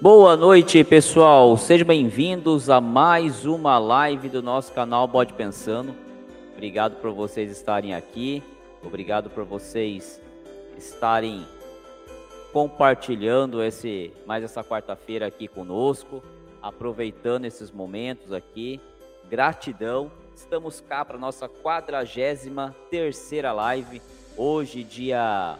Boa noite, pessoal. Sejam bem-vindos a mais uma live do nosso canal Bode Pensando. Obrigado por vocês estarem aqui. Obrigado por vocês estarem compartilhando esse mais essa quarta-feira aqui conosco, aproveitando esses momentos aqui. Gratidão. Estamos cá para nossa 43 terceira live. Hoje, dia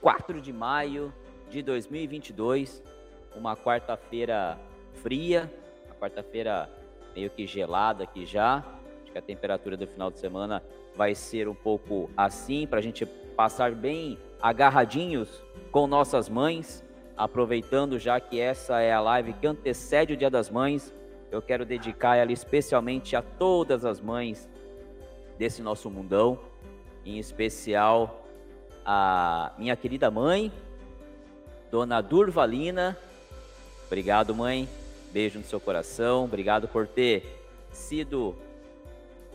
4 de maio de 2022 uma quarta-feira fria, uma quarta-feira meio que gelada aqui já. Acho que a temperatura do final de semana vai ser um pouco assim, para a gente passar bem agarradinhos com nossas mães. Aproveitando já que essa é a live que antecede o Dia das Mães, eu quero dedicar ela especialmente a todas as mães desse nosso mundão, em especial a minha querida mãe, Dona Durvalina, Obrigado, mãe. Beijo no seu coração. Obrigado por ter sido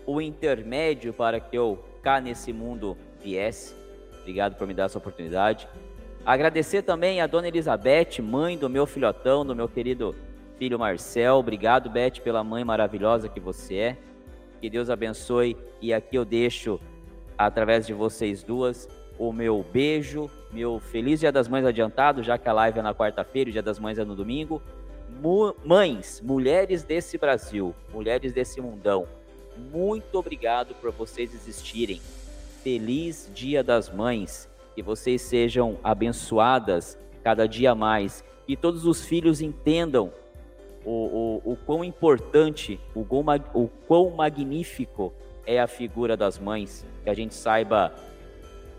o intermédio para que eu cá nesse mundo viesse. Obrigado por me dar essa oportunidade. Agradecer também a dona Elizabeth, mãe do meu filhotão, do meu querido filho Marcel. Obrigado, Beth, pela mãe maravilhosa que você é. Que Deus abençoe. E aqui eu deixo, através de vocês duas, o meu beijo, meu feliz Dia das Mães adiantado, já que a live é na quarta-feira, o Dia das Mães é no domingo. mães, mulheres desse Brasil, mulheres desse mundão, muito obrigado por vocês existirem. Feliz Dia das Mães, que vocês sejam abençoadas cada dia mais, que todos os filhos entendam o, o, o quão importante, o o quão magnífico é a figura das mães, que a gente saiba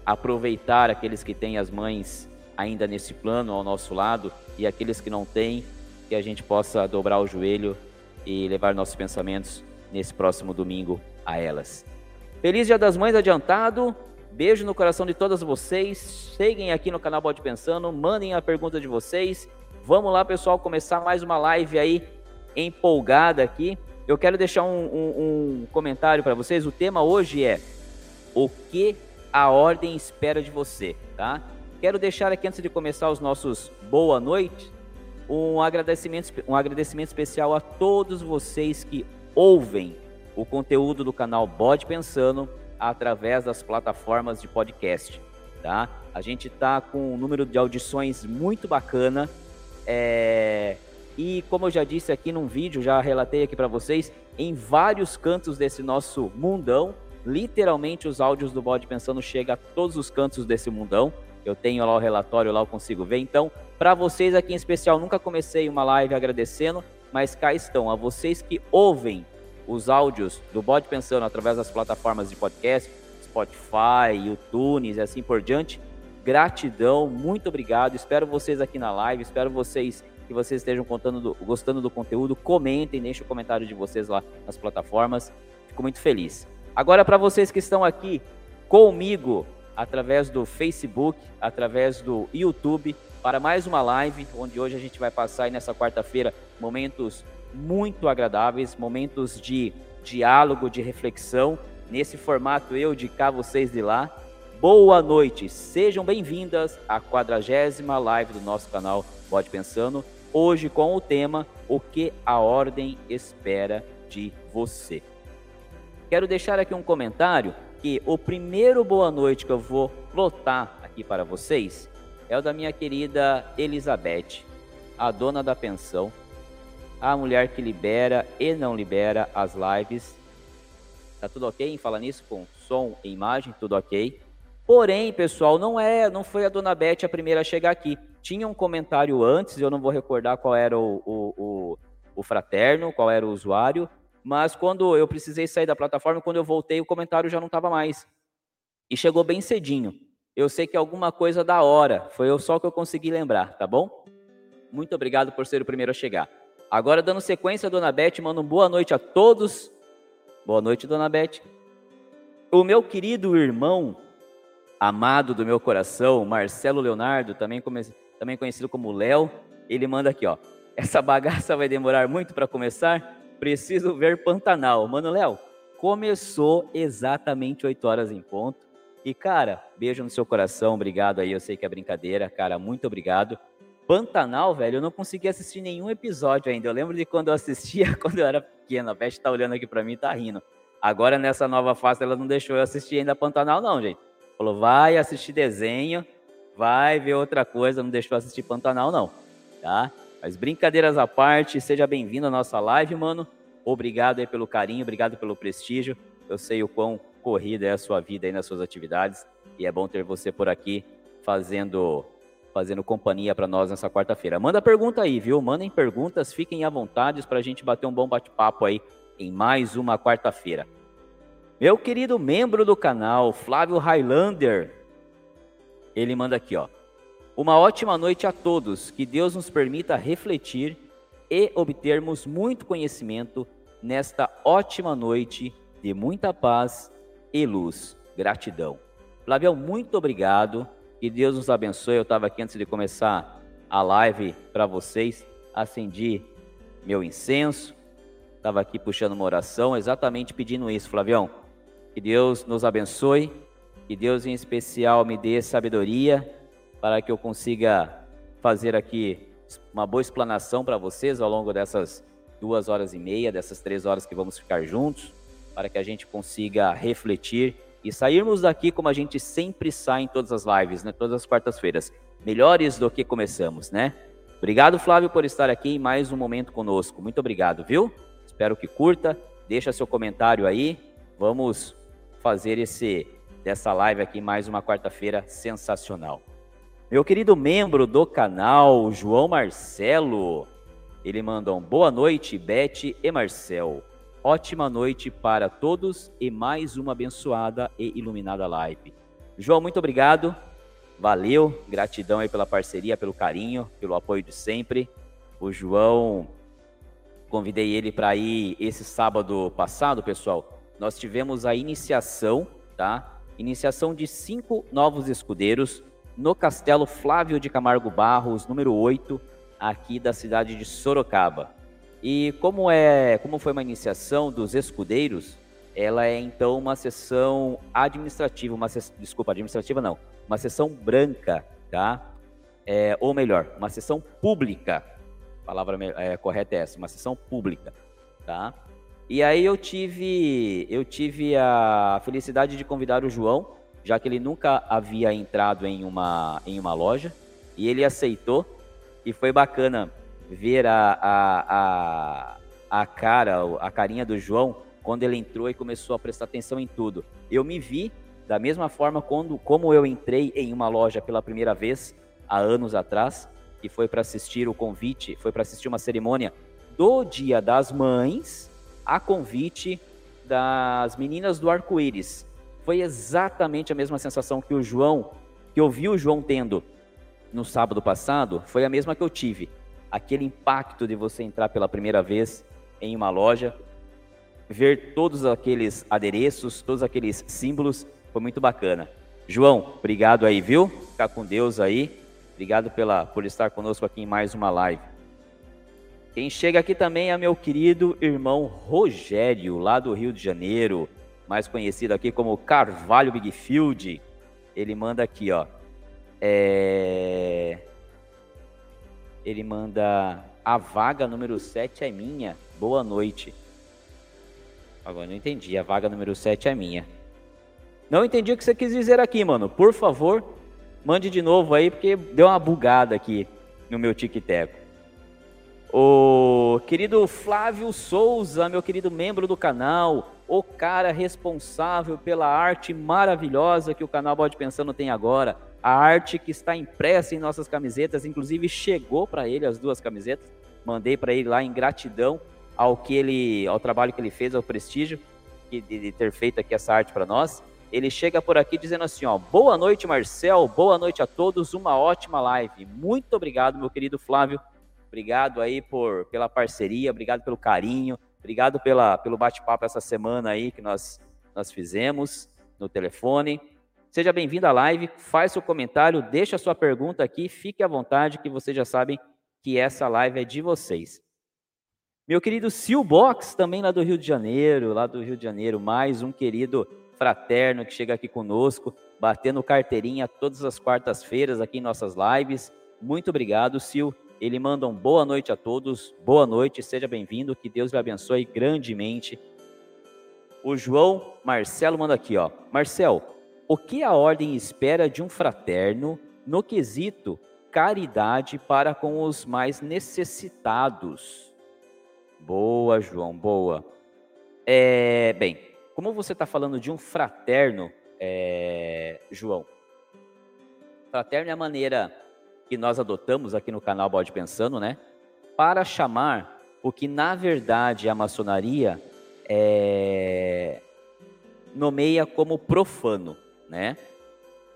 aproveitar aqueles que têm as mães ainda nesse plano ao nosso lado e aqueles que não têm, que a gente possa dobrar o joelho e levar nossos pensamentos nesse próximo domingo a elas. Feliz Dia das Mães adiantado. Beijo no coração de todas vocês. Seguem aqui no canal Bode Pensando, mandem a pergunta de vocês. Vamos lá, pessoal, começar mais uma live aí empolgada aqui. Eu quero deixar um, um, um comentário para vocês. O tema hoje é o que a ordem espera de você, tá? Quero deixar aqui antes de começar os nossos boa noite, um agradecimento, um agradecimento especial a todos vocês que ouvem o conteúdo do canal Bode Pensando através das plataformas de podcast, tá? A gente tá com um número de audições muito bacana, é... e como eu já disse aqui num vídeo, já relatei aqui para vocês, em vários cantos desse nosso mundão, Literalmente os áudios do Bode Pensando chegam a todos os cantos desse mundão. Eu tenho lá o relatório, lá eu consigo ver. Então, para vocês aqui em especial, nunca comecei uma live agradecendo, mas cá estão. A vocês que ouvem os áudios do Bode Pensando através das plataformas de podcast, Spotify, YouTube e assim por diante. Gratidão, muito obrigado. Espero vocês aqui na live, espero vocês que vocês estejam do, gostando do conteúdo. Comentem, deixem o comentário de vocês lá nas plataformas. Fico muito feliz. Agora, para vocês que estão aqui comigo, através do Facebook, através do YouTube, para mais uma live, onde hoje a gente vai passar aí nessa quarta-feira momentos muito agradáveis, momentos de diálogo, de reflexão, nesse formato eu de cá, vocês de lá. Boa noite, sejam bem-vindas à quadragésima live do nosso canal Pode Pensando, hoje com o tema O que a ordem espera de você. Quero deixar aqui um comentário que o primeiro boa noite que eu vou lotar aqui para vocês é o da minha querida Elizabeth, a dona da pensão, a mulher que libera e não libera as lives. Tá tudo ok em falar nisso com som e imagem, tudo ok. Porém, pessoal, não é, não foi a dona Beth a primeira a chegar aqui. Tinha um comentário antes, eu não vou recordar qual era o, o, o, o fraterno, qual era o usuário, mas quando eu precisei sair da plataforma, quando eu voltei, o comentário já não estava mais. E chegou bem cedinho. Eu sei que alguma coisa da hora, foi só que eu consegui lembrar, tá bom? Muito obrigado por ser o primeiro a chegar. Agora, dando sequência, dona Beth, mando boa noite a todos. Boa noite, dona Beth. O meu querido irmão, amado do meu coração, Marcelo Leonardo, também, também conhecido como Léo, ele manda aqui, ó. Essa bagaça vai demorar muito para começar? Preciso ver Pantanal. Mano, Léo, começou exatamente 8 horas em ponto. E, cara, beijo no seu coração, obrigado aí. Eu sei que é brincadeira, cara, muito obrigado. Pantanal, velho, eu não consegui assistir nenhum episódio ainda. Eu lembro de quando eu assistia, quando eu era pequeno. A Beth tá olhando aqui para mim e tá rindo. Agora, nessa nova fase, ela não deixou eu assistir ainda Pantanal, não, gente. Falou, vai assistir desenho, vai ver outra coisa, não deixou assistir Pantanal, não. Tá? Mas brincadeiras à parte, seja bem-vindo à nossa live, mano. Obrigado aí pelo carinho, obrigado pelo prestígio. Eu sei o quão corrida é a sua vida aí nas suas atividades e é bom ter você por aqui fazendo fazendo companhia para nós nessa quarta-feira. Manda pergunta aí, viu? Mandem perguntas, fiquem à vontade para a gente bater um bom bate-papo aí em mais uma quarta-feira. Meu querido membro do canal, Flávio Highlander, ele manda aqui, ó. Uma ótima noite a todos, que Deus nos permita refletir e obtermos muito conhecimento nesta ótima noite de muita paz e luz. Gratidão. Flávio, muito obrigado. Que Deus nos abençoe. Eu estava aqui antes de começar a live para vocês. Acendi meu incenso. Estava aqui puxando uma oração, exatamente pedindo isso, Flavião. Que Deus nos abençoe. Que Deus, em especial, me dê sabedoria para que eu consiga fazer aqui uma boa explanação para vocês ao longo dessas duas horas e meia, dessas três horas que vamos ficar juntos, para que a gente consiga refletir e sairmos daqui como a gente sempre sai em todas as lives, né? Todas as quartas-feiras, melhores do que começamos, né? Obrigado, Flávio, por estar aqui em mais um momento conosco. Muito obrigado, viu? Espero que curta. Deixa seu comentário aí. Vamos fazer esse dessa live aqui mais uma quarta-feira sensacional. Meu querido membro do canal, João Marcelo, ele manda um boa noite, Beth e Marcel. Ótima noite para todos e mais uma abençoada e iluminada live. João, muito obrigado. Valeu, gratidão aí pela parceria, pelo carinho, pelo apoio de sempre. O João, convidei ele para ir esse sábado passado, pessoal. Nós tivemos a iniciação, tá? Iniciação de cinco novos escudeiros no Castelo Flávio de Camargo Barros, número 8, aqui da cidade de Sorocaba. E como é, como foi uma iniciação dos escudeiros, ela é então uma sessão administrativa, uma desculpa, administrativa não, uma sessão branca, tá? É, ou melhor, uma sessão pública. A palavra é, correta é essa, uma sessão pública, tá? E aí eu tive, eu tive a felicidade de convidar o João já que ele nunca havia entrado em uma, em uma loja, e ele aceitou, e foi bacana ver a, a, a, a cara, a carinha do João, quando ele entrou e começou a prestar atenção em tudo. Eu me vi da mesma forma quando, como eu entrei em uma loja pela primeira vez, há anos atrás, e foi para assistir o convite, foi para assistir uma cerimônia do Dia das Mães, a convite das meninas do arco-íris, foi exatamente a mesma sensação que o João, que eu vi o João tendo no sábado passado, foi a mesma que eu tive. Aquele impacto de você entrar pela primeira vez em uma loja, ver todos aqueles adereços, todos aqueles símbolos, foi muito bacana. João, obrigado aí, viu? Ficar com Deus aí. Obrigado pela, por estar conosco aqui em mais uma live. Quem chega aqui também é meu querido irmão Rogério, lá do Rio de Janeiro mais conhecido aqui como Carvalho Bigfield, ele manda aqui, ó. É... Ele manda a vaga número 7 é minha. Boa noite. Agora não entendi. A vaga número 7 é minha. Não entendi o que você quis dizer aqui, mano. Por favor, mande de novo aí, porque deu uma bugada aqui no meu tic-tac. O querido Flávio Souza, meu querido membro do canal, o cara responsável pela arte maravilhosa que o canal Bode Pensando tem agora, a arte que está impressa em nossas camisetas, inclusive chegou para ele as duas camisetas, mandei para ele lá em gratidão ao que ele, ao trabalho que ele fez, ao prestígio de, de ter feito aqui essa arte para nós. Ele chega por aqui dizendo assim, ó, boa noite Marcel, boa noite a todos, uma ótima live. Muito obrigado, meu querido Flávio. Obrigado aí por, pela parceria, obrigado pelo carinho, obrigado pela, pelo bate-papo essa semana aí que nós, nós fizemos no telefone. Seja bem-vindo à live, faz seu comentário, deixa sua pergunta aqui, fique à vontade que vocês já sabem que essa live é de vocês. Meu querido Sil Box, também lá do Rio de Janeiro, lá do Rio de Janeiro, mais um querido fraterno que chega aqui conosco, batendo carteirinha todas as quartas-feiras aqui em nossas lives. Muito obrigado, Sil. Ele manda um boa noite a todos. Boa noite, seja bem-vindo. Que Deus lhe abençoe grandemente. O João Marcelo manda aqui, ó. Marcel, o que a ordem espera de um fraterno no quesito caridade para com os mais necessitados? Boa, João, boa. É, bem, como você está falando de um fraterno, é, João, fraterno é a maneira que nós adotamos aqui no canal Bode Pensando, né? Para chamar o que na verdade a maçonaria é, nomeia como profano né?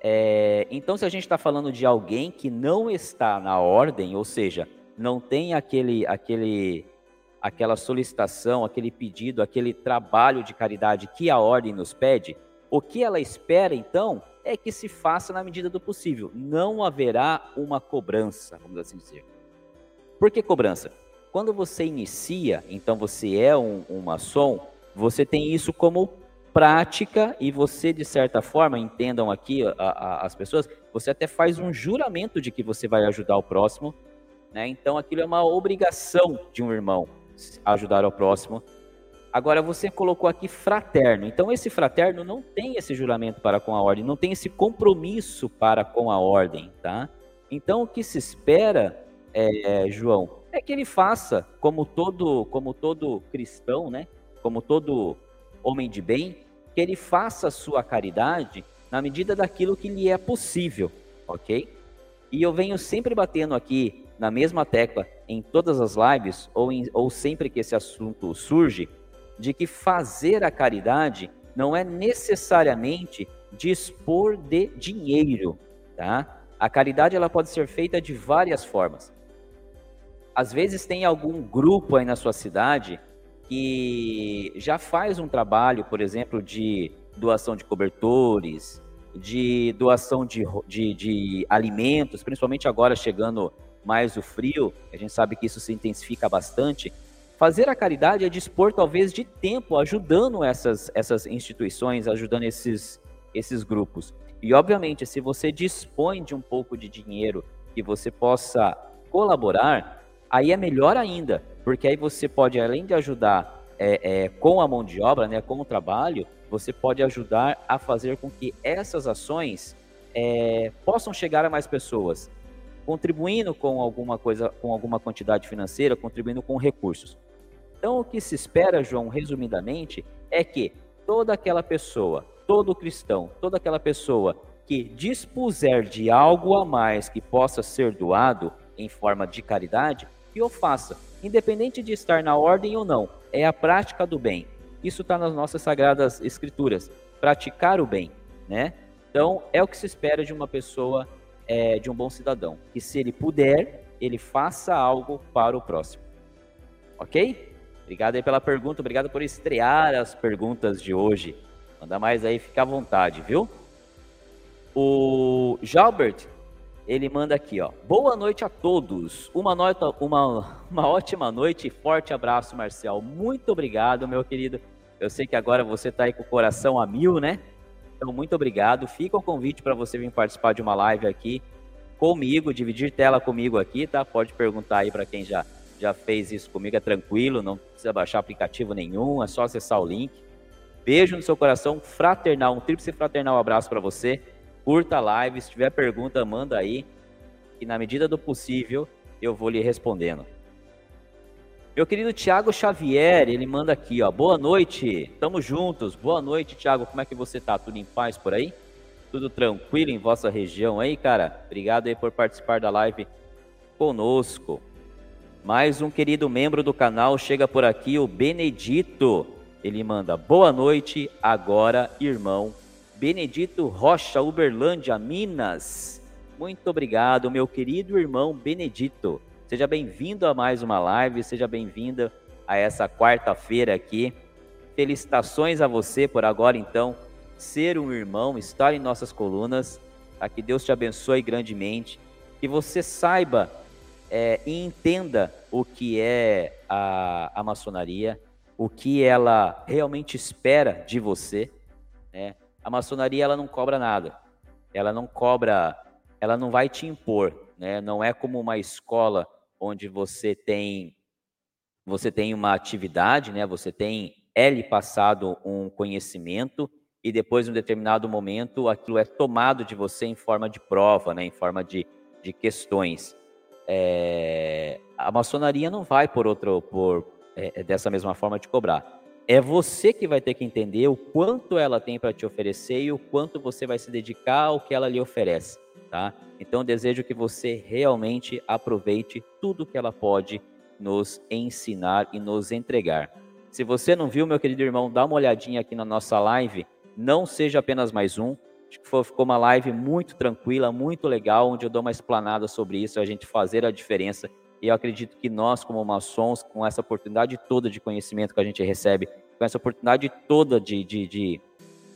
É, então, se a gente está falando de alguém que não está na ordem, ou seja, não tem aquele, aquele, aquela solicitação, aquele pedido, aquele trabalho de caridade que a ordem nos pede, o que ela espera, então, é que se faça na medida do possível. Não haverá uma cobrança, vamos assim dizer. Por que cobrança? Quando você inicia, então você é um, um maçom, você tem isso como prática e você, de certa forma, entendam aqui a, a, as pessoas, você até faz um juramento de que você vai ajudar o próximo, né? Então aquilo é uma obrigação de um irmão ajudar o próximo. Agora você colocou aqui fraterno. Então esse fraterno não tem esse juramento para com a ordem, não tem esse compromisso para com a ordem, tá? Então o que se espera, é, João, é que ele faça como todo, como todo cristão, né? Como todo homem de bem, que ele faça a sua caridade na medida daquilo que lhe é possível, ok? E eu venho sempre batendo aqui na mesma tecla em todas as lives, ou, em, ou sempre que esse assunto surge, de que fazer a caridade não é necessariamente dispor de dinheiro, tá? A caridade ela pode ser feita de várias formas. Às vezes tem algum grupo aí na sua cidade que já faz um trabalho, por exemplo, de doação de cobertores, de doação de, de, de, alimentos, principalmente agora chegando mais o frio, a gente sabe que isso se intensifica bastante. Fazer a caridade é dispor talvez de tempo ajudando essas, essas instituições, ajudando esses, esses grupos. E obviamente, se você dispõe de um pouco de dinheiro que você possa colaborar, aí é melhor ainda, porque aí você pode, além de ajudar é, é, com a mão de obra, né, com o trabalho, você pode ajudar a fazer com que essas ações é, possam chegar a mais pessoas, contribuindo com alguma coisa, com alguma quantidade financeira, contribuindo com recursos. Então, o que se espera, João, resumidamente, é que toda aquela pessoa, todo cristão, toda aquela pessoa que dispuser de algo a mais que possa ser doado em forma de caridade, que o faça, independente de estar na ordem ou não. É a prática do bem. Isso está nas nossas sagradas escrituras. Praticar o bem, né? Então é o que se espera de uma pessoa, é, de um bom cidadão, que se ele puder, ele faça algo para o próximo. Ok? Obrigado aí pela pergunta, obrigado por estrear as perguntas de hoje. Manda mais aí, fica à vontade, viu? O Jalbert ele manda aqui, ó. Boa noite a todos. Uma, nota, uma, uma ótima noite e forte abraço, Marcel. Muito obrigado, meu querido. Eu sei que agora você está aí com o coração a mil, né? Então, muito obrigado. Fica o convite para você vir participar de uma live aqui comigo, dividir tela comigo aqui, tá? Pode perguntar aí para quem já, já fez isso comigo, é tranquilo, não precisa baixar aplicativo nenhum, é só acessar o link. Beijo no seu coração, fraternal, um tríplice fraternal abraço para você curta a live, se tiver pergunta, manda aí, e na medida do possível eu vou lhe respondendo. Meu querido Tiago Xavier, ele manda aqui, ó. Boa noite, tamo juntos. Boa noite, Tiago. Como é que você tá? Tudo em paz por aí? Tudo tranquilo em vossa região aí, cara? Obrigado aí por participar da live conosco. Mais um querido membro do canal chega por aqui, o Benedito. Ele manda boa noite, agora, irmão Benedito Rocha, Uberlândia, Minas. Muito obrigado, meu querido irmão Benedito. Seja bem-vindo a mais uma live, seja bem-vinda a essa quarta-feira aqui. Felicitações a você por agora, então, ser um irmão, estar em nossas colunas. Tá? Que Deus te abençoe grandemente. Que você saiba é, e entenda o que é a, a maçonaria, o que ela realmente espera de você. Né? A maçonaria ela não cobra nada. Ela não cobra, ela não vai te impor. né? Não é como uma escola onde você tem você tem uma atividade, né? Você tem lhe passado um conhecimento e depois, em um determinado momento, aquilo é tomado de você em forma de prova, né? Em forma de, de questões. É, a maçonaria não vai por outro, por é, dessa mesma forma te cobrar. É você que vai ter que entender o quanto ela tem para te oferecer e o quanto você vai se dedicar ao que ela lhe oferece, tá? Então desejo que você realmente aproveite tudo que ela pode nos ensinar e nos entregar. Se você não viu, meu querido irmão, dá uma olhadinha aqui na nossa live. Não seja apenas mais um. Acho que ficou uma live muito tranquila, muito legal, onde eu dou uma explanada sobre isso, a gente fazer a diferença e eu acredito que nós, como maçons, com essa oportunidade toda de conhecimento que a gente recebe, com essa oportunidade toda de, de, de,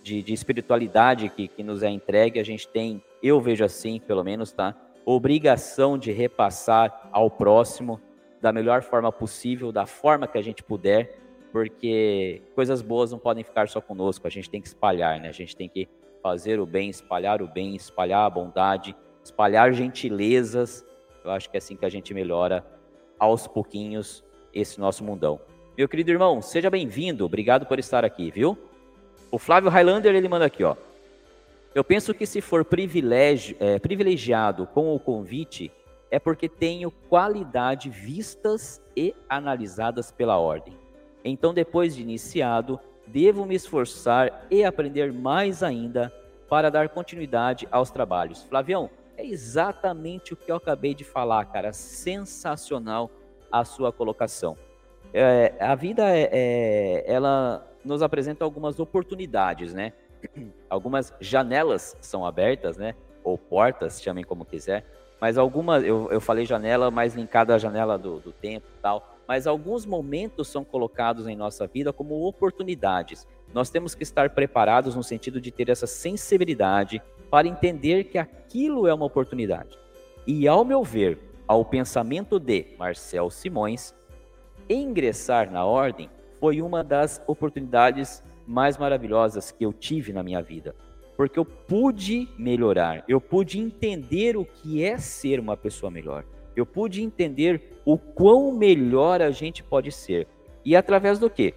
de, de espiritualidade que, que nos é entregue, a gente tem, eu vejo assim, pelo menos, tá? Obrigação de repassar ao próximo da melhor forma possível, da forma que a gente puder, porque coisas boas não podem ficar só conosco, a gente tem que espalhar, né? A gente tem que fazer o bem, espalhar o bem, espalhar a bondade, espalhar gentilezas, eu acho que é assim que a gente melhora aos pouquinhos esse nosso mundão. Meu querido irmão, seja bem-vindo. Obrigado por estar aqui, viu? O Flávio Highlander, ele manda aqui, ó. Eu penso que se for é, privilegiado com o convite, é porque tenho qualidade vistas e analisadas pela ordem. Então, depois de iniciado, devo me esforçar e aprender mais ainda para dar continuidade aos trabalhos. Flavião, é exatamente o que eu acabei de falar, cara. Sensacional a sua colocação. É, a vida é, é, ela nos apresenta algumas oportunidades, né? Algumas janelas são abertas, né? Ou portas, chamem como quiser. Mas algumas, eu, eu falei janela, mais linkada à janela do, do tempo e tal. Mas alguns momentos são colocados em nossa vida como oportunidades. Nós temos que estar preparados no sentido de ter essa sensibilidade para entender que aquilo é uma oportunidade. E, ao meu ver, ao pensamento de Marcel Simões, ingressar na ordem foi uma das oportunidades mais maravilhosas que eu tive na minha vida. Porque eu pude melhorar, eu pude entender o que é ser uma pessoa melhor. Eu pude entender o quão melhor a gente pode ser. E através do quê?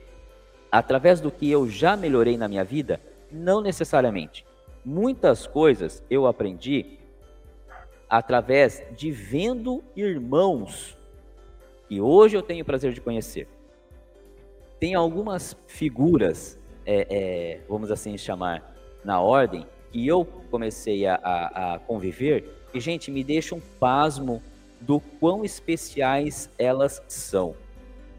através do que eu já melhorei na minha vida? Não necessariamente. Muitas coisas eu aprendi através de vendo irmãos que hoje eu tenho o prazer de conhecer. Tem algumas figuras, é, é, vamos assim chamar, na ordem, que eu comecei a, a, a conviver e, gente, me deixa um pasmo do quão especiais elas são.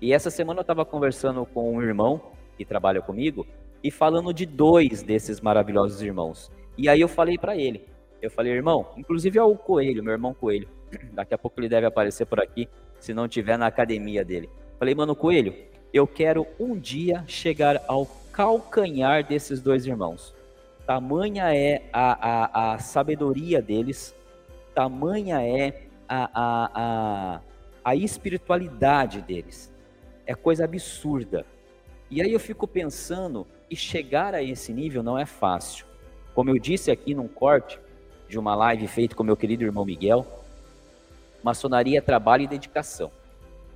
E essa semana eu estava conversando com um irmão que trabalha comigo, e falando de dois desses maravilhosos irmãos. E aí eu falei para ele, eu falei, irmão, inclusive é o Coelho, meu irmão Coelho. Daqui a pouco ele deve aparecer por aqui, se não tiver na academia dele. Falei, mano, Coelho, eu quero um dia chegar ao calcanhar desses dois irmãos. Tamanha é a, a, a sabedoria deles, tamanha é a, a, a, espiritualidade deles. É coisa absurda. E aí eu fico pensando que chegar a esse nível não é fácil. Como eu disse aqui num corte de uma live feita com meu querido irmão Miguel, maçonaria é trabalho e dedicação.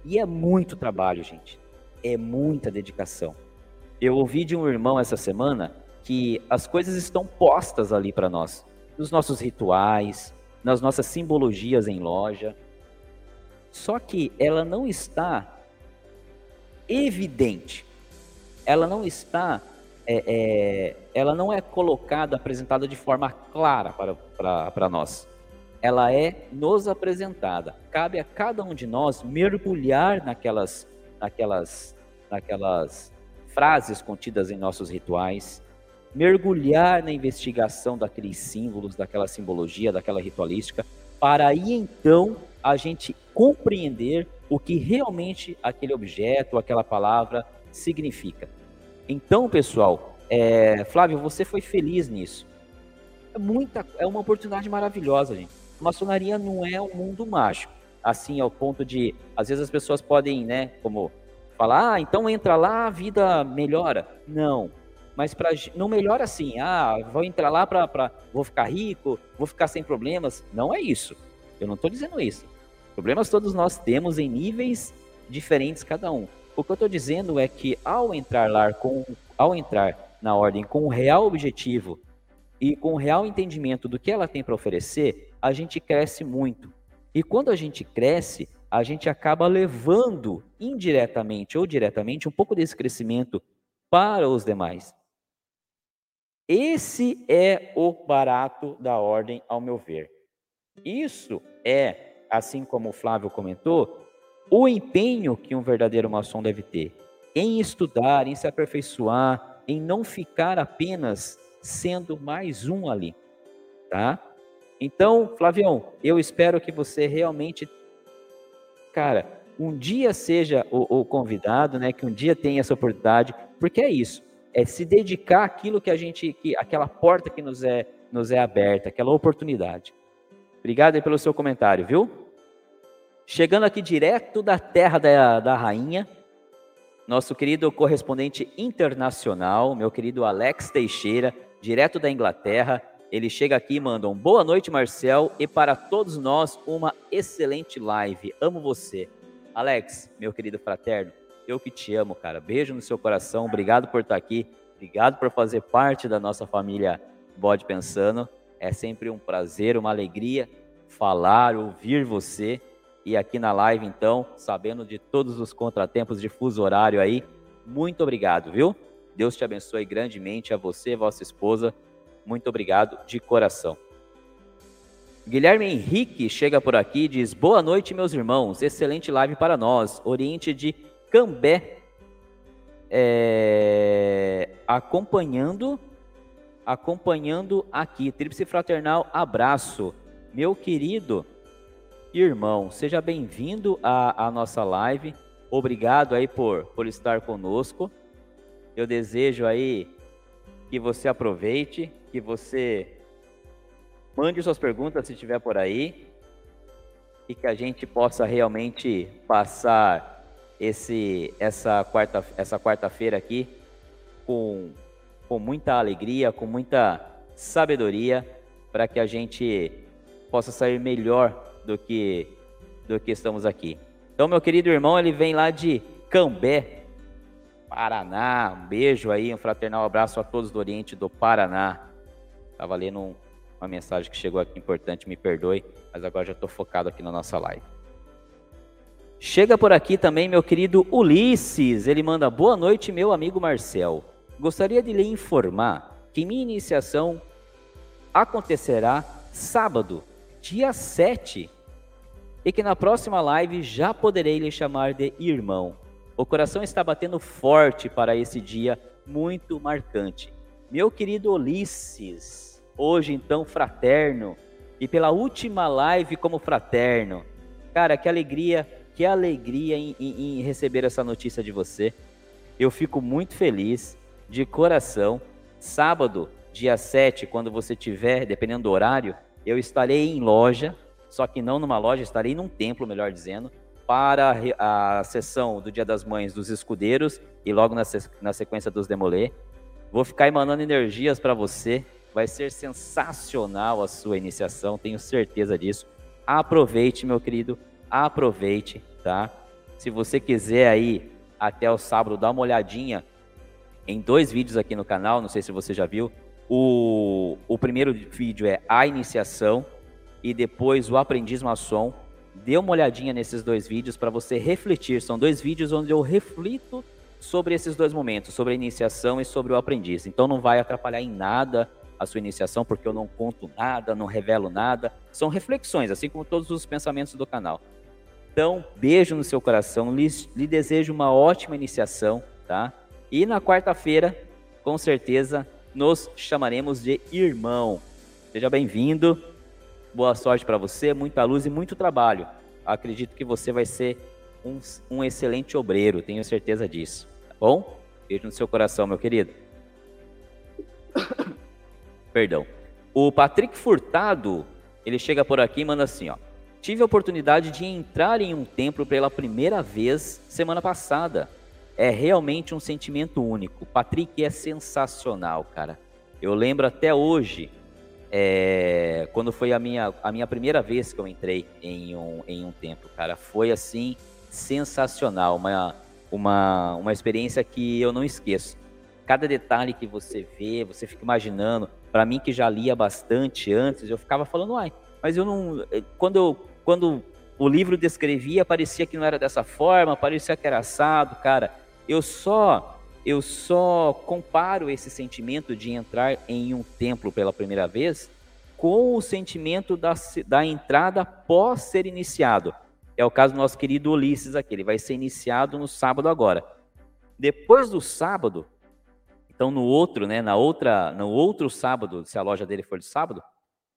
E é muito trabalho, gente. É muita dedicação. Eu ouvi de um irmão essa semana que as coisas estão postas ali para nós, nos nossos rituais, nas nossas simbologias em loja. Só que ela não está evidente ela não está, é, é, ela não é colocada, apresentada de forma clara para, nós. Ela é nos apresentada. Cabe a cada um de nós mergulhar naquelas, naquelas, naquelas frases contidas em nossos rituais, mergulhar na investigação daqueles símbolos, daquela simbologia, daquela ritualística, para aí então a gente compreender o que realmente aquele objeto, aquela palavra significa. Então, pessoal, é, Flávio, você foi feliz nisso. É, muita, é uma oportunidade maravilhosa, gente. A maçonaria não é um mundo mágico, assim, ao ponto de, às vezes as pessoas podem, né, como falar, ah, então entra lá, a vida melhora. Não, mas pra, não melhora assim, ah, vou entrar lá para, vou ficar rico, vou ficar sem problemas. Não é isso. Eu não estou dizendo isso. Problemas todos nós temos em níveis diferentes cada um. O que eu estou dizendo é que ao entrar lá com, ao entrar na ordem com o real objetivo e com o real entendimento do que ela tem para oferecer, a gente cresce muito. E quando a gente cresce, a gente acaba levando indiretamente ou diretamente um pouco desse crescimento para os demais. Esse é o barato da ordem, ao meu ver. Isso é, assim como o Flávio comentou, o empenho que um verdadeiro maçom deve ter em estudar, em se aperfeiçoar, em não ficar apenas sendo mais um ali, tá? Então, Flavião, eu espero que você realmente, cara, um dia seja o, o convidado, né? Que um dia tenha essa oportunidade, porque é isso, é se dedicar àquilo que a gente, que aquela porta que nos é nos é aberta, aquela oportunidade. Obrigado pelo seu comentário, viu? Chegando aqui direto da terra da, da rainha, nosso querido correspondente internacional, meu querido Alex Teixeira, direto da Inglaterra. Ele chega aqui e manda um boa noite, Marcel, e para todos nós uma excelente live. Amo você. Alex, meu querido fraterno, eu que te amo, cara. Beijo no seu coração. Obrigado por estar aqui. Obrigado por fazer parte da nossa família Bode Pensando. É sempre um prazer, uma alegria falar, ouvir você e aqui na live, então, sabendo de todos os contratempos de fuso horário aí, muito obrigado, viu? Deus te abençoe grandemente, a você e vossa esposa. Muito obrigado de coração. Guilherme Henrique chega por aqui e diz: Boa noite, meus irmãos. Excelente live para nós. Oriente de Cambé. É, acompanhando acompanhando aqui. Tríplice fraternal, abraço. Meu querido irmão, seja bem-vindo à, à, nossa live. Obrigado aí por, por estar conosco. Eu desejo aí que você aproveite, que você mande suas perguntas se tiver por aí e que a gente possa realmente passar esse essa quarta essa quarta-feira aqui com com muita alegria, com muita sabedoria para que a gente possa sair melhor do que do que estamos aqui. Então, meu querido irmão, ele vem lá de Cambé, Paraná. Um beijo aí, um fraternal abraço a todos do Oriente do Paraná. Estava lendo um, uma mensagem que chegou aqui importante, me perdoe, mas agora já estou focado aqui na nossa live. Chega por aqui também meu querido Ulisses. Ele manda boa noite, meu amigo Marcel. Gostaria de lhe informar que minha iniciação acontecerá sábado, dia 7 e que na próxima live já poderei lhe chamar de irmão. O coração está batendo forte para esse dia muito marcante. Meu querido Ulisses, hoje então fraterno, e pela última live como fraterno. Cara, que alegria, que alegria em, em, em receber essa notícia de você. Eu fico muito feliz, de coração. Sábado, dia 7, quando você tiver, dependendo do horário, eu estarei em loja só que não numa loja, estarei num templo, melhor dizendo, para a sessão do Dia das Mães dos escudeiros e logo na, na sequência dos demolê. Vou ficar emanando energias para você. Vai ser sensacional a sua iniciação, tenho certeza disso. Aproveite, meu querido, aproveite, tá? Se você quiser aí até o sábado dar uma olhadinha em dois vídeos aqui no canal, não sei se você já viu. O, o primeiro vídeo é a iniciação, e depois o Aprendiz Maçom. Dê uma olhadinha nesses dois vídeos para você refletir. São dois vídeos onde eu reflito sobre esses dois momentos, sobre a iniciação e sobre o aprendiz. Então não vai atrapalhar em nada a sua iniciação, porque eu não conto nada, não revelo nada. São reflexões, assim como todos os pensamentos do canal. Então, beijo no seu coração, lhe, lhe desejo uma ótima iniciação, tá? E na quarta-feira, com certeza, nos chamaremos de irmão. Seja bem-vindo. Boa sorte para você, muita luz e muito trabalho. Acredito que você vai ser um, um excelente obreiro, tenho certeza disso. Tá bom? Beijo no seu coração, meu querido. Perdão. O Patrick Furtado, ele chega por aqui e manda assim, ó. Tive a oportunidade de entrar em um templo pela primeira vez semana passada. É realmente um sentimento único. Patrick é sensacional, cara. Eu lembro até hoje é, quando foi a minha, a minha primeira vez que eu entrei em um, em um templo, cara. Foi assim, sensacional. Uma, uma, uma experiência que eu não esqueço. Cada detalhe que você vê, você fica imaginando. Para mim, que já lia bastante antes, eu ficava falando, ai, mas eu não. Eh, quando, eu, quando o livro descrevia, parecia que não era dessa forma, parecia que era assado, cara. Eu só eu só comparo esse sentimento de entrar em um templo pela primeira vez com o sentimento da, da entrada pós ser iniciado. É o caso do nosso querido Ulisses aqui, ele vai ser iniciado no sábado agora. Depois do sábado, então no outro, né, na outra, no outro sábado, se a loja dele for de sábado,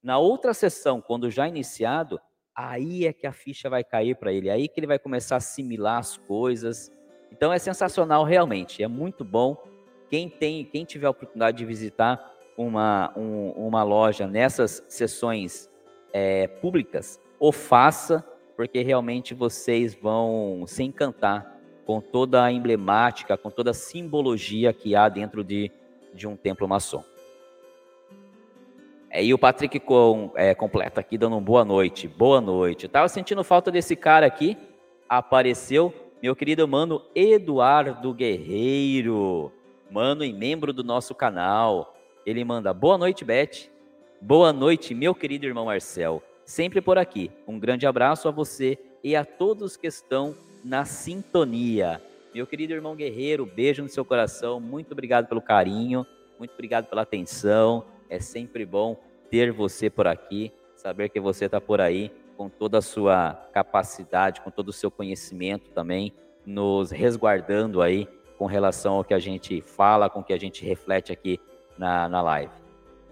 na outra sessão, quando já iniciado, aí é que a ficha vai cair para ele, aí que ele vai começar a assimilar as coisas, então é sensacional realmente, é muito bom. Quem tem, quem tiver a oportunidade de visitar uma, um, uma loja nessas sessões é, públicas, o faça, porque realmente vocês vão se encantar com toda a emblemática, com toda a simbologia que há dentro de, de um templo maçom. É, e o Patrick com, é, completa aqui, dando um boa noite. Boa noite. Estava sentindo falta desse cara aqui. Apareceu meu querido mano Eduardo Guerreiro, mano e membro do nosso canal. Ele manda boa noite, Beth. Boa noite, meu querido irmão Marcel. Sempre por aqui. Um grande abraço a você e a todos que estão na sintonia. Meu querido irmão Guerreiro, beijo no seu coração. Muito obrigado pelo carinho, muito obrigado pela atenção. É sempre bom ter você por aqui, saber que você está por aí com toda a sua capacidade, com todo o seu conhecimento também, nos resguardando aí com relação ao que a gente fala, com o que a gente reflete aqui na, na live.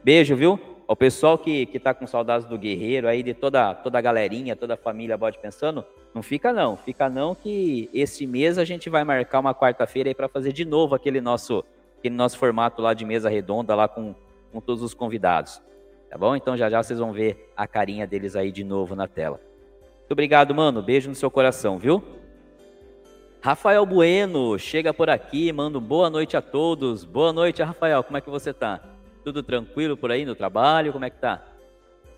Beijo, viu? O pessoal que, que tá com saudades do guerreiro aí, de toda, toda a galerinha, toda a família Bode Pensando, não fica não, fica não que esse mês a gente vai marcar uma quarta-feira aí para fazer de novo aquele nosso, aquele nosso formato lá de mesa redonda lá com, com todos os convidados. Tá bom? Então já já vocês vão ver a carinha deles aí de novo na tela. Muito obrigado, mano. Beijo no seu coração, viu? Rafael Bueno, chega por aqui, manda boa noite a todos. Boa noite, Rafael. Como é que você tá? Tudo tranquilo por aí no trabalho? Como é que tá?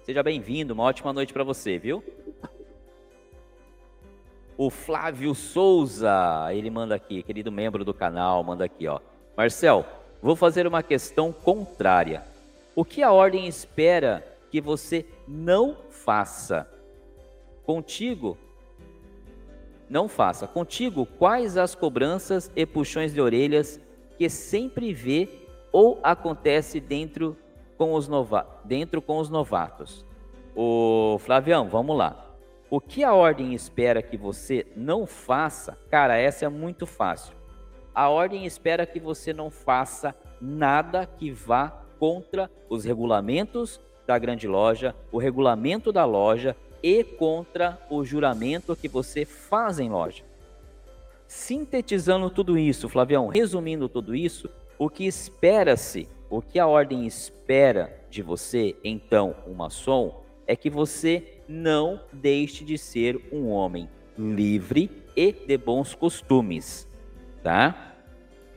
Seja bem-vindo, uma ótima noite para você, viu? O Flávio Souza, ele manda aqui, querido membro do canal, manda aqui, ó. Marcel, vou fazer uma questão contrária. O que a ordem espera que você não faça? Contigo, não faça. Contigo, quais as cobranças e puxões de orelhas que sempre vê ou acontece dentro com os, nova... dentro com os novatos? O Flavião, vamos lá. O que a ordem espera que você não faça? Cara, essa é muito fácil. A ordem espera que você não faça nada que vá contra os regulamentos da grande loja, o regulamento da loja e contra o juramento que você faz em loja. Sintetizando tudo isso, Flavião, resumindo tudo isso, o que espera-se, o que a ordem espera de você, então, um maçom, é que você não deixe de ser um homem livre e de bons costumes, tá?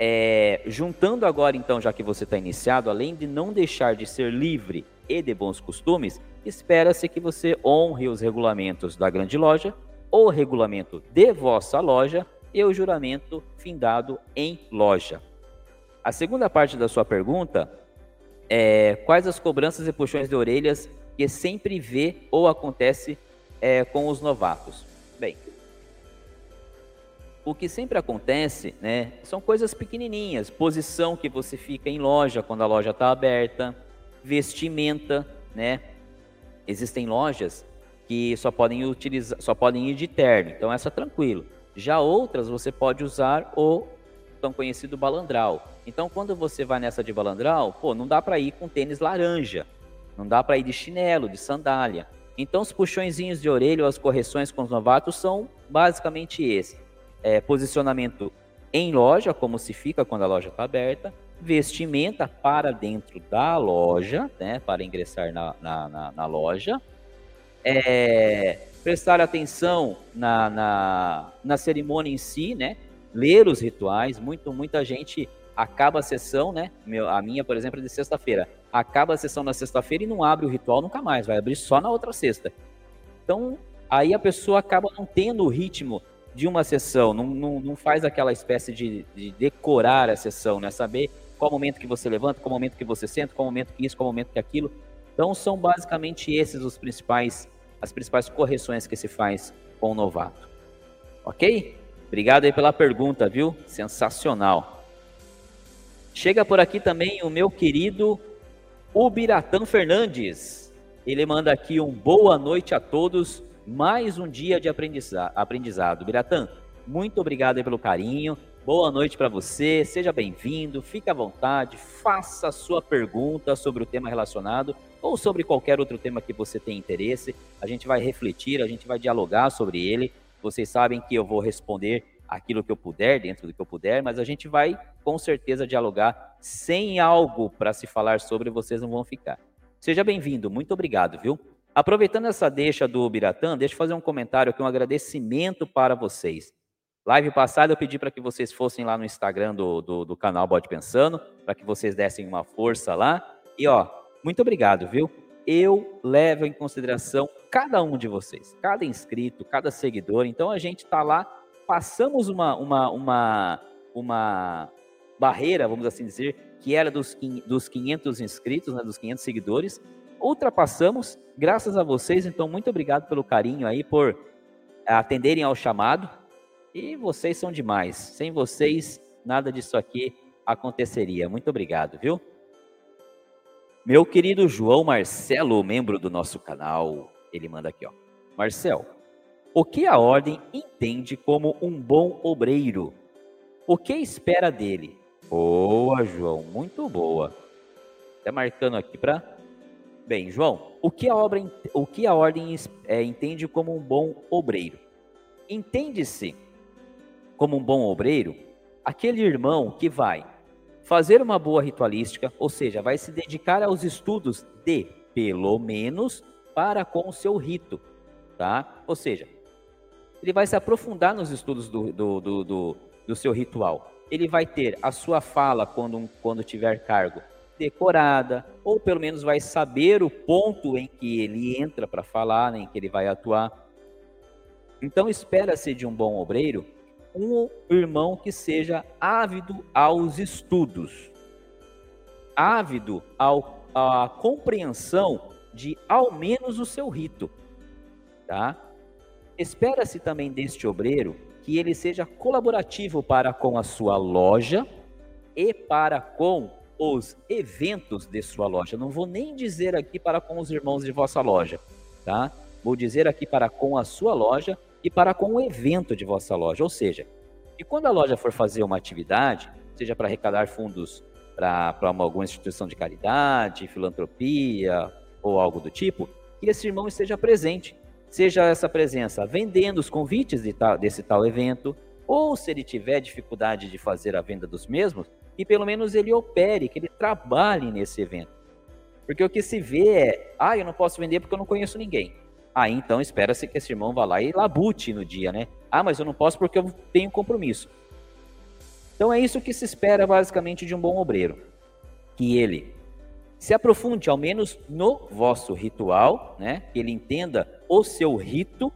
É, juntando agora, então, já que você está iniciado, além de não deixar de ser livre e de bons costumes, espera-se que você honre os regulamentos da grande loja, o regulamento de vossa loja e o juramento findado em loja. A segunda parte da sua pergunta é quais as cobranças e puxões de orelhas que sempre vê ou acontece é, com os novatos? Bem, o que sempre acontece, né, são coisas pequenininhas, posição que você fica em loja quando a loja está aberta, vestimenta, né? Existem lojas que só podem utilizar, só podem ir de terno, então essa é tranquilo. Já outras você pode usar o tão conhecido balandral. Então quando você vai nessa de balandral, pô, não dá para ir com tênis laranja, não dá para ir de chinelo, de sandália. Então os puxõezinhos de orelha as correções com os novatos são basicamente esses é, posicionamento em loja, como se fica quando a loja está aberta, vestimenta para dentro da loja, né, para ingressar na, na, na, na loja, é, prestar atenção na, na, na cerimônia em si, né, ler os rituais, muito, muita gente acaba a sessão, né? Meu, a minha, por exemplo, é de sexta-feira. Acaba a sessão na sexta-feira e não abre o ritual nunca mais, vai abrir só na outra sexta. Então, aí a pessoa acaba não tendo o ritmo de uma sessão, não, não, não faz aquela espécie de, de, decorar a sessão, né? Saber qual momento que você levanta, qual momento que você senta, qual momento que isso, qual momento que aquilo. Então, são basicamente esses os principais, as principais correções que se faz com o novato. Ok? Obrigado aí pela pergunta, viu? Sensacional. Chega por aqui também o meu querido Ubiratã Fernandes. Ele manda aqui um boa noite a todos. Mais um dia de aprendizado. Ubiratã, muito obrigado pelo carinho. Boa noite para você. Seja bem-vindo. Fique à vontade. Faça a sua pergunta sobre o tema relacionado ou sobre qualquer outro tema que você tenha interesse. A gente vai refletir, a gente vai dialogar sobre ele. Vocês sabem que eu vou responder aquilo que eu puder, dentro do que eu puder, mas a gente vai com certeza dialogar. Sem algo para se falar sobre, vocês não vão ficar. Seja bem-vindo, muito obrigado, viu? Aproveitando essa deixa do Biratã, deixa eu fazer um comentário aqui, um agradecimento para vocês. Live passada eu pedi para que vocês fossem lá no Instagram do, do, do canal Bode Pensando, para que vocês dessem uma força lá. E ó, muito obrigado, viu? Eu levo em consideração cada um de vocês, cada inscrito, cada seguidor. Então a gente está lá, passamos uma, uma, uma, uma barreira, vamos assim dizer, que era dos, dos 500 inscritos, né, dos 500 seguidores. Ultrapassamos, graças a vocês. Então, muito obrigado pelo carinho aí, por atenderem ao chamado. E vocês são demais. Sem vocês, nada disso aqui aconteceria. Muito obrigado, viu? Meu querido João Marcelo, membro do nosso canal, ele manda aqui, ó. Marcel, o que a ordem entende como um bom obreiro? O que espera dele? Boa, João, muito boa. Até marcando aqui para. Bem, João, o que a, obra, o que a ordem é, entende como um bom obreiro? Entende-se como um bom obreiro aquele irmão que vai fazer uma boa ritualística, ou seja, vai se dedicar aos estudos de, pelo menos, para com o seu rito, tá? Ou seja, ele vai se aprofundar nos estudos do, do, do, do, do seu ritual. Ele vai ter a sua fala quando, quando tiver cargo decorada, ou pelo menos vai saber o ponto em que ele entra para falar, né, em que ele vai atuar. Então espera-se de um bom obreiro um irmão que seja ávido aos estudos, ávido ao, à compreensão de ao menos o seu rito, tá? Espera-se também deste obreiro que ele seja colaborativo para com a sua loja e para com os eventos de sua loja. Não vou nem dizer aqui para com os irmãos de vossa loja, tá? Vou dizer aqui para com a sua loja e para com o evento de vossa loja. Ou seja, e quando a loja for fazer uma atividade, seja para arrecadar fundos para alguma instituição de caridade, filantropia ou algo do tipo, que esse irmão esteja presente. Seja essa presença vendendo os convites de tal, desse tal evento, ou se ele tiver dificuldade de fazer a venda dos mesmos, que pelo menos ele opere, que ele trabalhe nesse evento. Porque o que se vê é, ah, eu não posso vender porque eu não conheço ninguém. Aí então espera-se que esse irmão vá lá e labute no dia, né? Ah, mas eu não posso porque eu tenho compromisso. Então é isso que se espera basicamente de um bom obreiro. Que ele se aprofunde ao menos no vosso ritual, né? Que ele entenda o seu rito,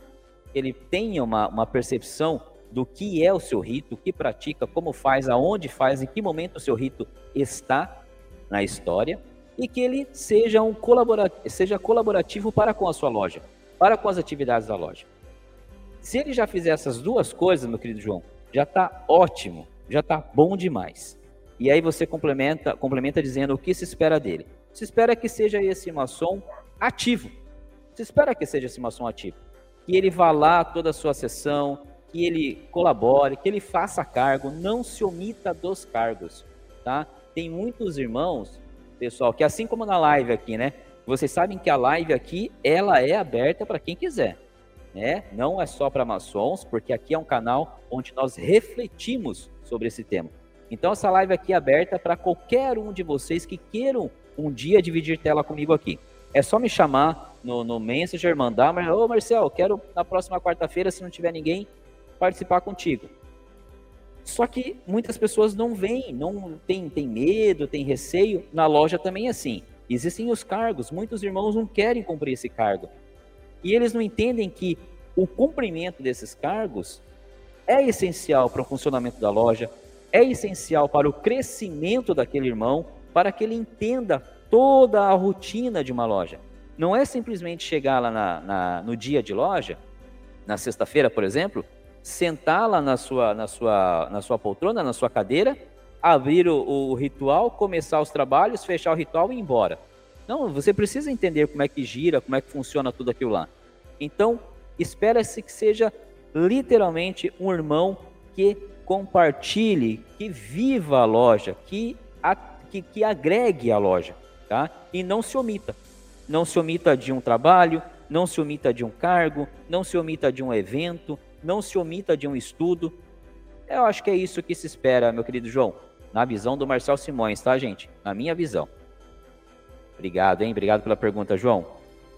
ele tenha uma, uma percepção do que é o seu rito, o que pratica, como faz, aonde faz, em que momento o seu rito está na história e que ele seja um colaborativo, seja colaborativo para com a sua loja para com as atividades da loja. Se ele já fizer essas duas coisas, meu querido João, já está ótimo, já está bom demais. E aí você complementa, complementa dizendo o que se espera dele. Se espera que seja esse maçom ativo. Se espera que seja esse maçom ativo. Que ele vá lá toda a sua sessão, que ele colabore, que ele faça cargo, não se omita dos cargos, tá? Tem muitos irmãos, pessoal, que assim como na live aqui, né? Vocês sabem que a live aqui, ela é aberta para quem quiser, né? Não é só para maçons, porque aqui é um canal onde nós refletimos sobre esse tema. Então essa live aqui é aberta para qualquer um de vocês que queiram um dia dividir tela comigo aqui. É só me chamar no, no Messenger, mandar, mas, ô Marcel, quero na próxima quarta-feira, se não tiver ninguém, participar contigo. Só que muitas pessoas não vêm, não tem, tem medo, tem receio. Na loja também é assim. Existem os cargos, muitos irmãos não querem cumprir esse cargo. E eles não entendem que o cumprimento desses cargos é essencial para o funcionamento da loja, é essencial para o crescimento daquele irmão, para que ele entenda toda a rotina de uma loja. Não é simplesmente chegar lá na, na, no dia de loja, na sexta-feira, por exemplo, sentar lá na sua, na, sua, na sua poltrona, na sua cadeira, abrir o, o ritual, começar os trabalhos, fechar o ritual e ir embora. Não, você precisa entender como é que gira, como é que funciona tudo aquilo lá. Então, espera-se que seja literalmente um irmão que compartilhe, que viva a loja, que, a, que, que agregue a loja, tá? E não se omita. Não se omita de um trabalho, não se omita de um cargo, não se omita de um evento, não se omita de um estudo. Eu acho que é isso que se espera, meu querido João, na visão do Marcel Simões, tá, gente? Na minha visão. Obrigado, hein? Obrigado pela pergunta, João.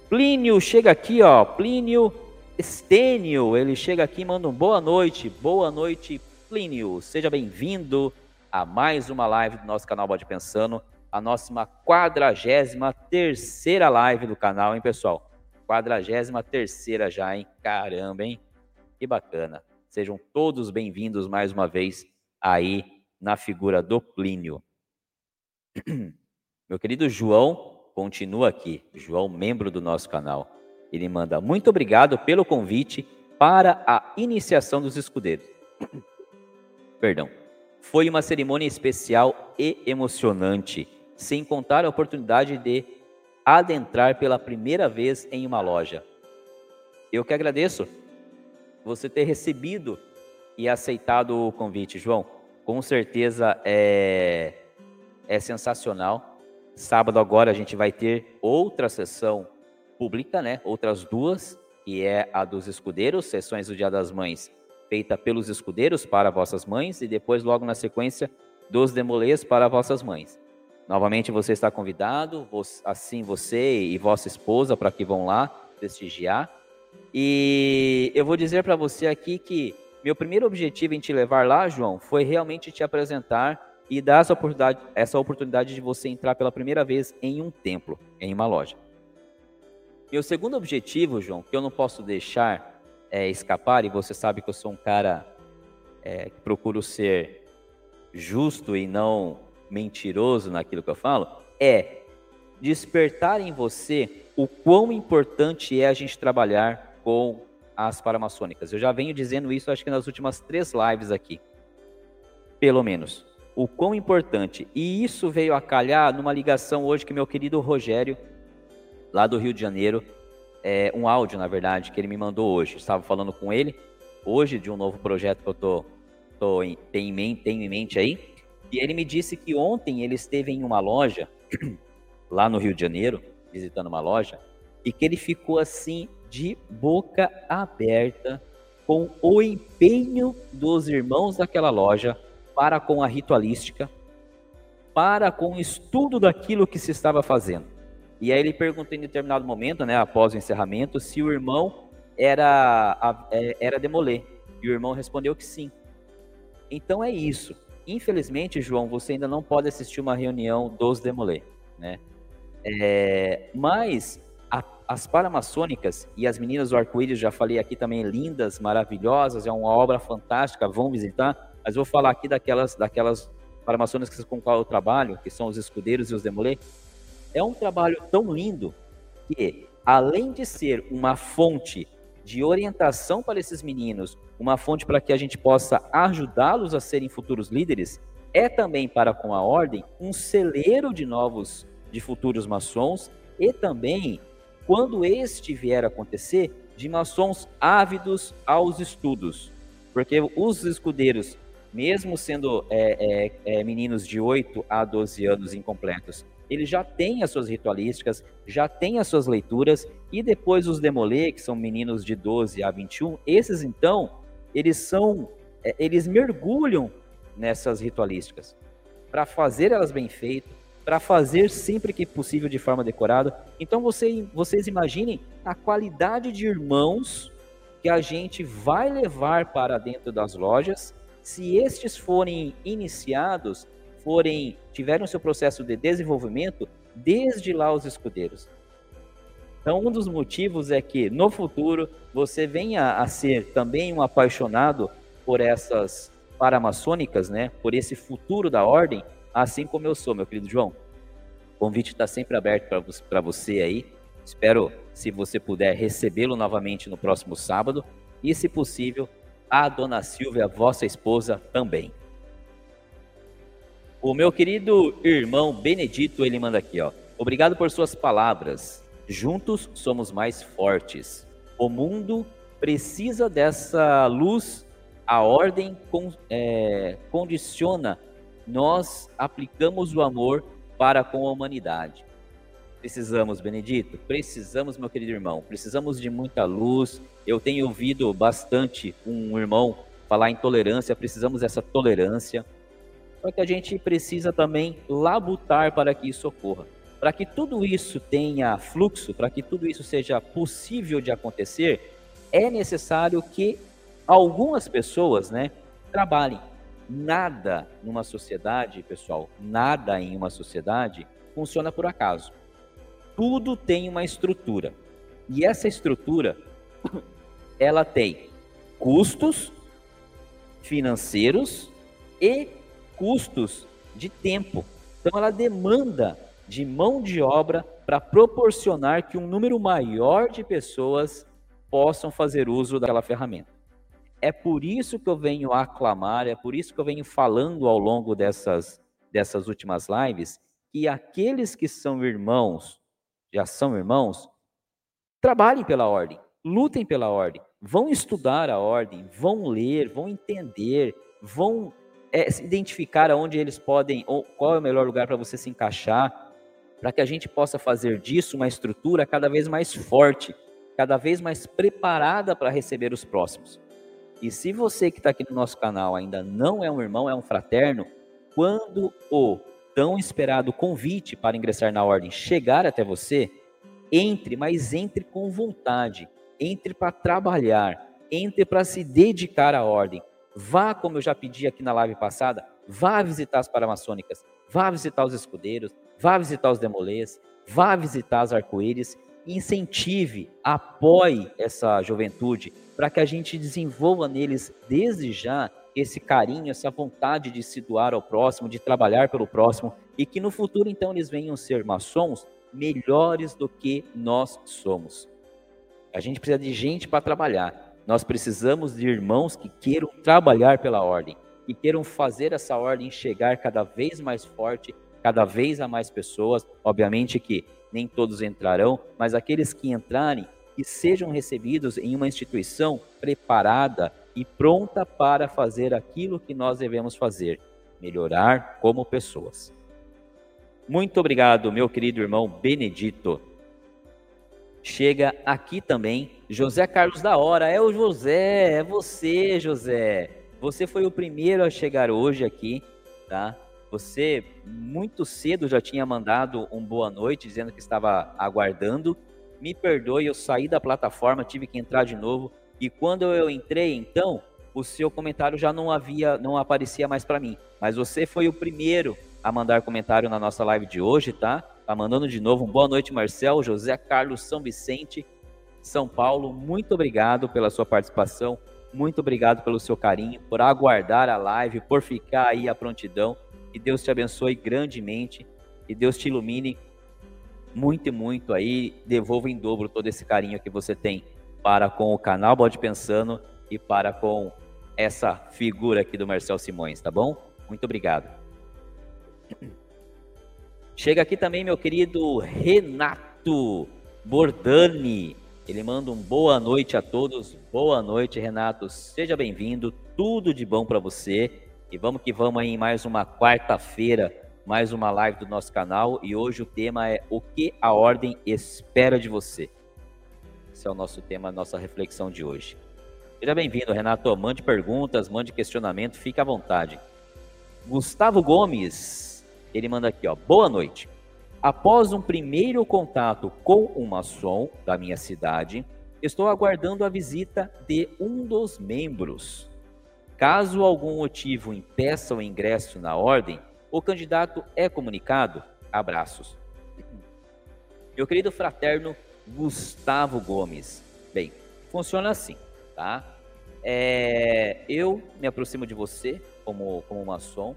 Plínio chega aqui, ó. Plínio Estênio, ele chega aqui e manda um boa noite. Boa noite, Plínio. Seja bem-vindo a mais uma live do nosso canal Bode Pensando, a nossa quadragésima terceira live do canal, hein, pessoal? Quadragésima terceira já, hein? Caramba, hein? Que bacana. Sejam todos bem-vindos mais uma vez aí na figura do Plínio. Meu querido João continua aqui. João, membro do nosso canal. Ele manda muito obrigado pelo convite para a iniciação dos escudeiros. Perdão. Foi uma cerimônia especial e emocionante, sem contar a oportunidade de adentrar pela primeira vez em uma loja. Eu que agradeço você ter recebido e aceitado o convite, João. Com certeza é, é sensacional. Sábado agora a gente vai ter outra sessão pública, né? Outras duas, que é a dos escudeiros, sessões do Dia das Mães, feita pelos escudeiros para vossas mães, e depois, logo na sequência, dos demolês para vossas mães. Novamente você está convidado, assim você e vossa esposa, para que vão lá prestigiar. E eu vou dizer para você aqui que meu primeiro objetivo em te levar lá, João, foi realmente te apresentar e dar essa oportunidade, essa oportunidade de você entrar pela primeira vez em um templo, em uma loja. Meu segundo objetivo, João, que eu não posso deixar é, escapar, e você sabe que eu sou um cara é, que procuro ser justo e não mentiroso naquilo que eu falo, é despertar em você o quão importante é a gente trabalhar com as paramaçônicas. Eu já venho dizendo isso, acho que nas últimas três lives aqui, pelo menos. O quão importante. E isso veio a calhar numa ligação hoje que meu querido Rogério lá do Rio de Janeiro, é, um áudio, na verdade, que ele me mandou hoje. Estava falando com ele hoje de um novo projeto que eu tô, tô em, tenho, em mente, tenho em mente aí. E ele me disse que ontem ele esteve em uma loja lá no Rio de Janeiro, visitando uma loja, e que ele ficou assim de boca aberta com o empenho dos irmãos daquela loja para com a ritualística, para com o estudo daquilo que se estava fazendo. E aí ele perguntou em determinado momento, né, após o encerramento, se o irmão era, é, era demoler. E o irmão respondeu que sim. Então é isso. Infelizmente, João, você ainda não pode assistir uma reunião dos demoler, né? É, mas as paramaçônicas e as meninas do arco-íris, já falei aqui também, lindas, maravilhosas, é uma obra fantástica, vão visitar. Mas vou falar aqui daquelas, daquelas paramaçônicas com qual eu trabalho, que são os escudeiros e os demoler é um trabalho tão lindo que, além de ser uma fonte de orientação para esses meninos, uma fonte para que a gente possa ajudá-los a serem futuros líderes, é também para com a ordem um celeiro de novos, de futuros maçons e também, quando este vier a acontecer, de maçons ávidos aos estudos. Porque os escudeiros, mesmo sendo é, é, é, meninos de 8 a 12 anos incompletos, ele já tem as suas ritualísticas, já tem as suas leituras, e depois os demolê, que são meninos de 12 a 21, esses então, eles são, é, eles mergulham nessas ritualísticas, para fazer elas bem feitas, para fazer sempre que possível de forma decorada. Então você, vocês imaginem a qualidade de irmãos que a gente vai levar para dentro das lojas, se estes forem iniciados, forem tiverem o seu processo de desenvolvimento desde lá os escudeiros. Então, um dos motivos é que no futuro você venha a ser também um apaixonado por essas paramaçônicas, né? Por esse futuro da ordem, assim como eu sou, meu querido João. O convite está sempre aberto para você aí. Espero, se você puder, recebê-lo novamente no próximo sábado. E, se possível, a dona Silvia, vossa esposa, também. O meu querido irmão Benedito, ele manda aqui, ó. Obrigado por suas palavras. Juntos somos mais fortes. O mundo precisa dessa luz. A ordem con, é, condiciona. Nós aplicamos o amor para com a humanidade. Precisamos, Benedito, precisamos, meu querido irmão, precisamos de muita luz. Eu tenho ouvido bastante um irmão falar em tolerância, precisamos dessa tolerância. Só que a gente precisa também labutar para que isso ocorra. Para que tudo isso tenha fluxo, para que tudo isso seja possível de acontecer, é necessário que algumas pessoas, né, trabalhem. Nada numa sociedade, pessoal, nada em uma sociedade funciona por acaso. Tudo tem uma estrutura. E essa estrutura ela tem custos financeiros e custos de tempo. Então ela demanda de mão de obra para proporcionar que um número maior de pessoas possam fazer uso daquela ferramenta. É por isso que eu venho aclamar, é por isso que eu venho falando ao longo dessas, dessas últimas lives, que aqueles que são irmãos, já são irmãos, trabalhem pela ordem, lutem pela ordem, vão estudar a ordem, vão ler, vão entender, vão é, identificar aonde eles podem, ou qual é o melhor lugar para você se encaixar, para que a gente possa fazer disso uma estrutura cada vez mais forte, cada vez mais preparada para receber os próximos. E se você que está aqui no nosso canal ainda não é um irmão, é um fraterno, quando o tão esperado convite para ingressar na ordem chegar até você, entre, mas entre com vontade, entre para trabalhar, entre para se dedicar à ordem. Vá, como eu já pedi aqui na live passada, vá visitar as paramaçônicas, vá visitar os escudeiros, vá visitar os demolês, vá visitar as arco-íris, incentive, apoie essa juventude para que a gente desenvolva neles desde já esse carinho, essa vontade de se doar ao próximo, de trabalhar pelo próximo e que no futuro então eles venham ser maçons melhores do que nós somos. A gente precisa de gente para trabalhar. Nós precisamos de irmãos que queiram trabalhar pela ordem, que queiram fazer essa ordem chegar cada vez mais forte, cada vez a mais pessoas. Obviamente que nem todos entrarão, mas aqueles que entrarem, que sejam recebidos em uma instituição preparada e pronta para fazer aquilo que nós devemos fazer, melhorar como pessoas. Muito obrigado, meu querido irmão Benedito. Chega aqui também José Carlos da Hora. É o José, é você, José. Você foi o primeiro a chegar hoje aqui, tá? Você muito cedo já tinha mandado um boa noite, dizendo que estava aguardando. Me perdoe, eu saí da plataforma, tive que entrar de novo. E quando eu entrei, então, o seu comentário já não havia, não aparecia mais para mim. Mas você foi o primeiro a mandar comentário na nossa live de hoje, tá? Tá mandando de novo um boa noite, Marcel, José Carlos São Vicente, São Paulo. Muito obrigado pela sua participação. Muito obrigado pelo seu carinho, por aguardar a live, por ficar aí à prontidão. Que Deus te abençoe grandemente. e Deus te ilumine muito e muito aí. Devolva em dobro todo esse carinho que você tem para com o canal Bode Pensando e para com essa figura aqui do Marcel Simões, tá bom? Muito obrigado. Chega aqui também meu querido Renato Bordani. Ele manda um boa noite a todos. Boa noite, Renato. Seja bem-vindo. Tudo de bom para você. E vamos que vamos aí em mais uma quarta-feira, mais uma live do nosso canal. E hoje o tema é o que a ordem espera de você. Esse é o nosso tema, nossa reflexão de hoje. Seja bem-vindo, Renato. Mande perguntas, mande questionamento, fique à vontade. Gustavo Gomes, ele manda aqui, ó. Boa noite. Após um primeiro contato com um maçom da minha cidade, estou aguardando a visita de um dos membros. Caso algum motivo impeça o ingresso na ordem, o candidato é comunicado. Abraços. Meu querido fraterno Gustavo Gomes. Bem, funciona assim, tá? É, eu me aproximo de você como, como maçom.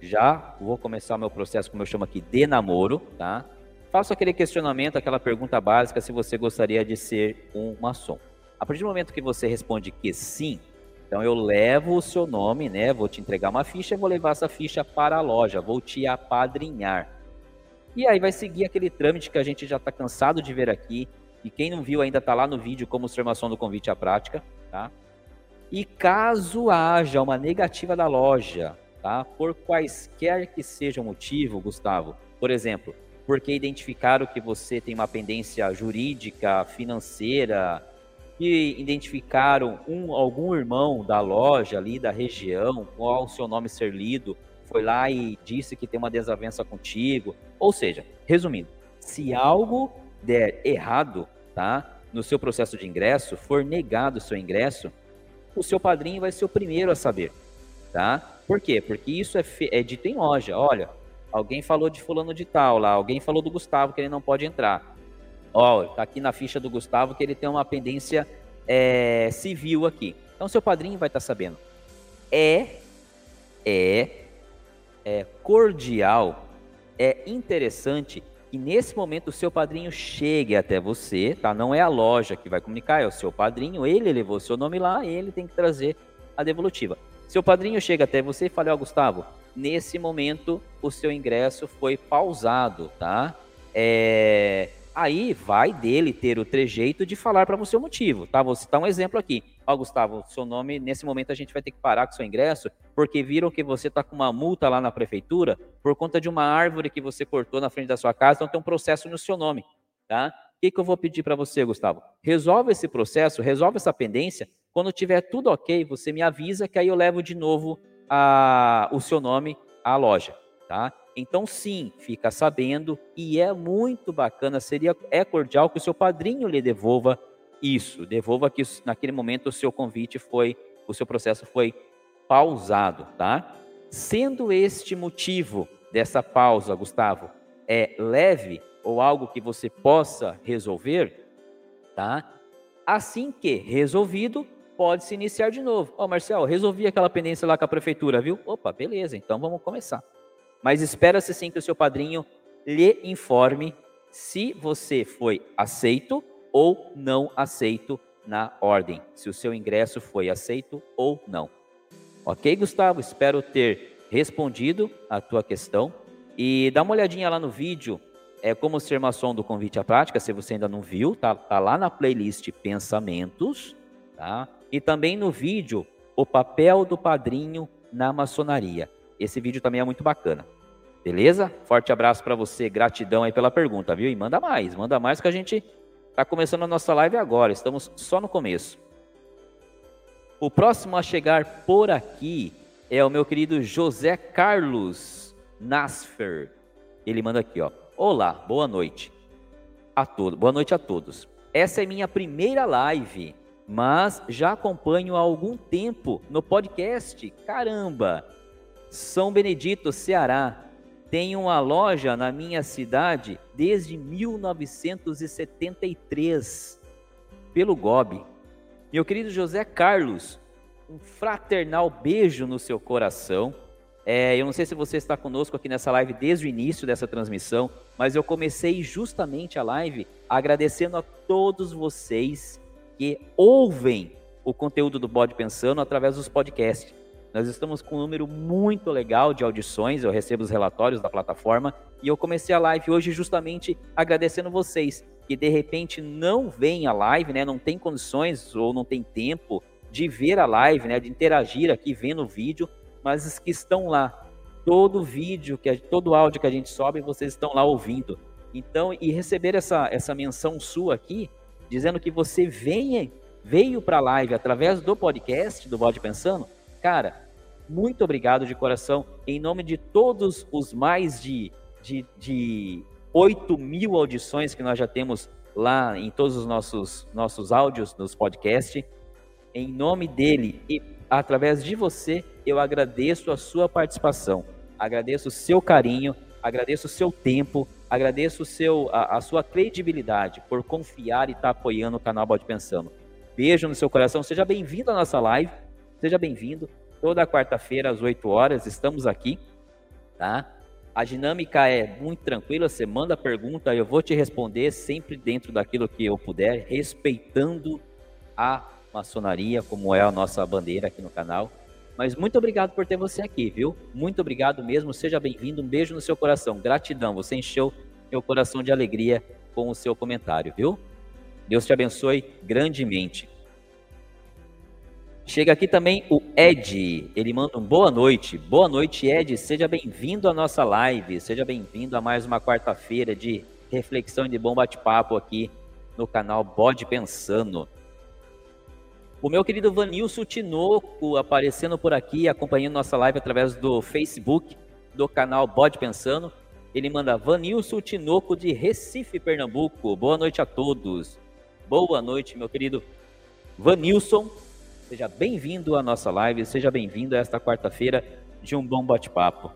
Já vou começar meu processo, como eu chamo aqui, de namoro, tá? Faço aquele questionamento, aquela pergunta básica se você gostaria de ser um maçom. A partir do momento que você responde que sim, então eu levo o seu nome, né? Vou te entregar uma ficha e vou levar essa ficha para a loja, vou te apadrinhar. E aí vai seguir aquele trâmite que a gente já está cansado de ver aqui. E quem não viu ainda está lá no vídeo como observação do convite à prática, tá? E caso haja uma negativa da loja, tá? Por quaisquer que seja o motivo, Gustavo, por exemplo, porque identificaram que você tem uma pendência jurídica, financeira, que identificaram um, algum irmão da loja ali da região, qual o seu nome ser lido, foi lá e disse que tem uma desavença contigo. Ou seja, resumindo, se algo der errado, tá, no seu processo de ingresso, for negado o seu ingresso, o seu padrinho vai ser o primeiro a saber, tá? Por quê? Porque isso é, é dito em loja. Olha, alguém falou de fulano de tal lá, alguém falou do Gustavo que ele não pode entrar. Ó, tá aqui na ficha do Gustavo que ele tem uma pendência é, civil aqui. Então seu padrinho vai estar tá sabendo. É, é, é cordial, é interessante que nesse momento o seu padrinho chegue até você, tá? Não é a loja que vai comunicar, é o seu padrinho. Ele levou seu nome lá, ele tem que trazer a devolutiva. Seu padrinho chega até você e fala, ó, oh, Gustavo, nesse momento o seu ingresso foi pausado, tá? É, Aí vai dele ter o trejeito de falar para você o motivo, tá? Vou citar um exemplo aqui. Ó, Gustavo, seu nome, nesse momento a gente vai ter que parar com seu ingresso, porque viram que você está com uma multa lá na prefeitura por conta de uma árvore que você cortou na frente da sua casa, então tem um processo no seu nome, tá? O que, que eu vou pedir para você, Gustavo? Resolve esse processo, resolve essa pendência. Quando tiver tudo ok, você me avisa que aí eu levo de novo a, o seu nome à loja, tá? Então, sim, fica sabendo e é muito bacana, seria é cordial que o seu padrinho lhe devolva isso, devolva que naquele momento o seu convite foi, o seu processo foi pausado, tá? Sendo este motivo dessa pausa, Gustavo, é leve ou algo que você possa resolver, tá? Assim que resolvido, pode se iniciar de novo. Ó, oh, Marcel, resolvi aquela pendência lá com a prefeitura, viu? Opa, beleza, então vamos começar. Mas espera-se sim que o seu padrinho lhe informe se você foi aceito ou não aceito na ordem, se o seu ingresso foi aceito ou não. Ok, Gustavo? Espero ter respondido a tua questão. E dá uma olhadinha lá no vídeo, é como ser maçom do convite à prática, se você ainda não viu, tá, tá lá na playlist Pensamentos, tá? E também no vídeo, o papel do padrinho na maçonaria. Esse vídeo também é muito bacana. Beleza? Forte abraço para você, gratidão aí pela pergunta, viu? E manda mais, manda mais que a gente está começando a nossa live agora, estamos só no começo. O próximo a chegar por aqui é o meu querido José Carlos Nasfer. Ele manda aqui, ó. Olá, boa noite a todos. Boa noite a todos. Essa é minha primeira live, mas já acompanho há algum tempo no podcast. Caramba! São Benedito, Ceará. Tenho uma loja na minha cidade desde 1973, pelo GOB. Meu querido José Carlos, um fraternal beijo no seu coração. É, eu não sei se você está conosco aqui nessa live desde o início dessa transmissão, mas eu comecei justamente a live agradecendo a todos vocês que ouvem o conteúdo do Bode Pensando através dos podcasts. Nós estamos com um número muito legal de audições, eu recebo os relatórios da plataforma e eu comecei a live hoje justamente agradecendo vocês que de repente não veem a live, né, não tem condições ou não tem tempo de ver a live, né, de interagir aqui vendo o vídeo, mas os que estão lá, todo vídeo, que todo áudio que a gente sobe, vocês estão lá ouvindo. Então, e receber essa essa menção sua aqui, dizendo que você venha, veio para a live através do podcast do Bode Pensando, cara, muito obrigado de coração, em nome de todos os mais de, de, de 8 mil audições que nós já temos lá em todos os nossos, nossos áudios nos podcasts. Em nome dele e através de você, eu agradeço a sua participação, agradeço o seu carinho, agradeço o seu tempo, agradeço o seu, a, a sua credibilidade por confiar e estar tá apoiando o canal Bode Pensando. Beijo no seu coração, seja bem-vindo à nossa live, seja bem-vindo. Toda quarta-feira às 8 horas estamos aqui, tá? A dinâmica é muito tranquila, você manda a pergunta, eu vou te responder sempre dentro daquilo que eu puder, respeitando a maçonaria, como é a nossa bandeira aqui no canal. Mas muito obrigado por ter você aqui, viu? Muito obrigado mesmo, seja bem-vindo, um beijo no seu coração, gratidão, você encheu meu coração de alegria com o seu comentário, viu? Deus te abençoe grandemente. Chega aqui também o Ed, ele manda um boa noite. Boa noite, Ed, seja bem-vindo à nossa live, seja bem-vindo a mais uma quarta-feira de reflexão e de bom bate-papo aqui no canal Bode Pensando. O meu querido Vanilson Tinoco aparecendo por aqui, acompanhando nossa live através do Facebook, do canal Bode Pensando. Ele manda Vanilson Tinoco de Recife, Pernambuco. Boa noite a todos. Boa noite, meu querido Vanilson. Seja bem-vindo à nossa live, seja bem-vindo a esta quarta-feira de um bom bate-papo.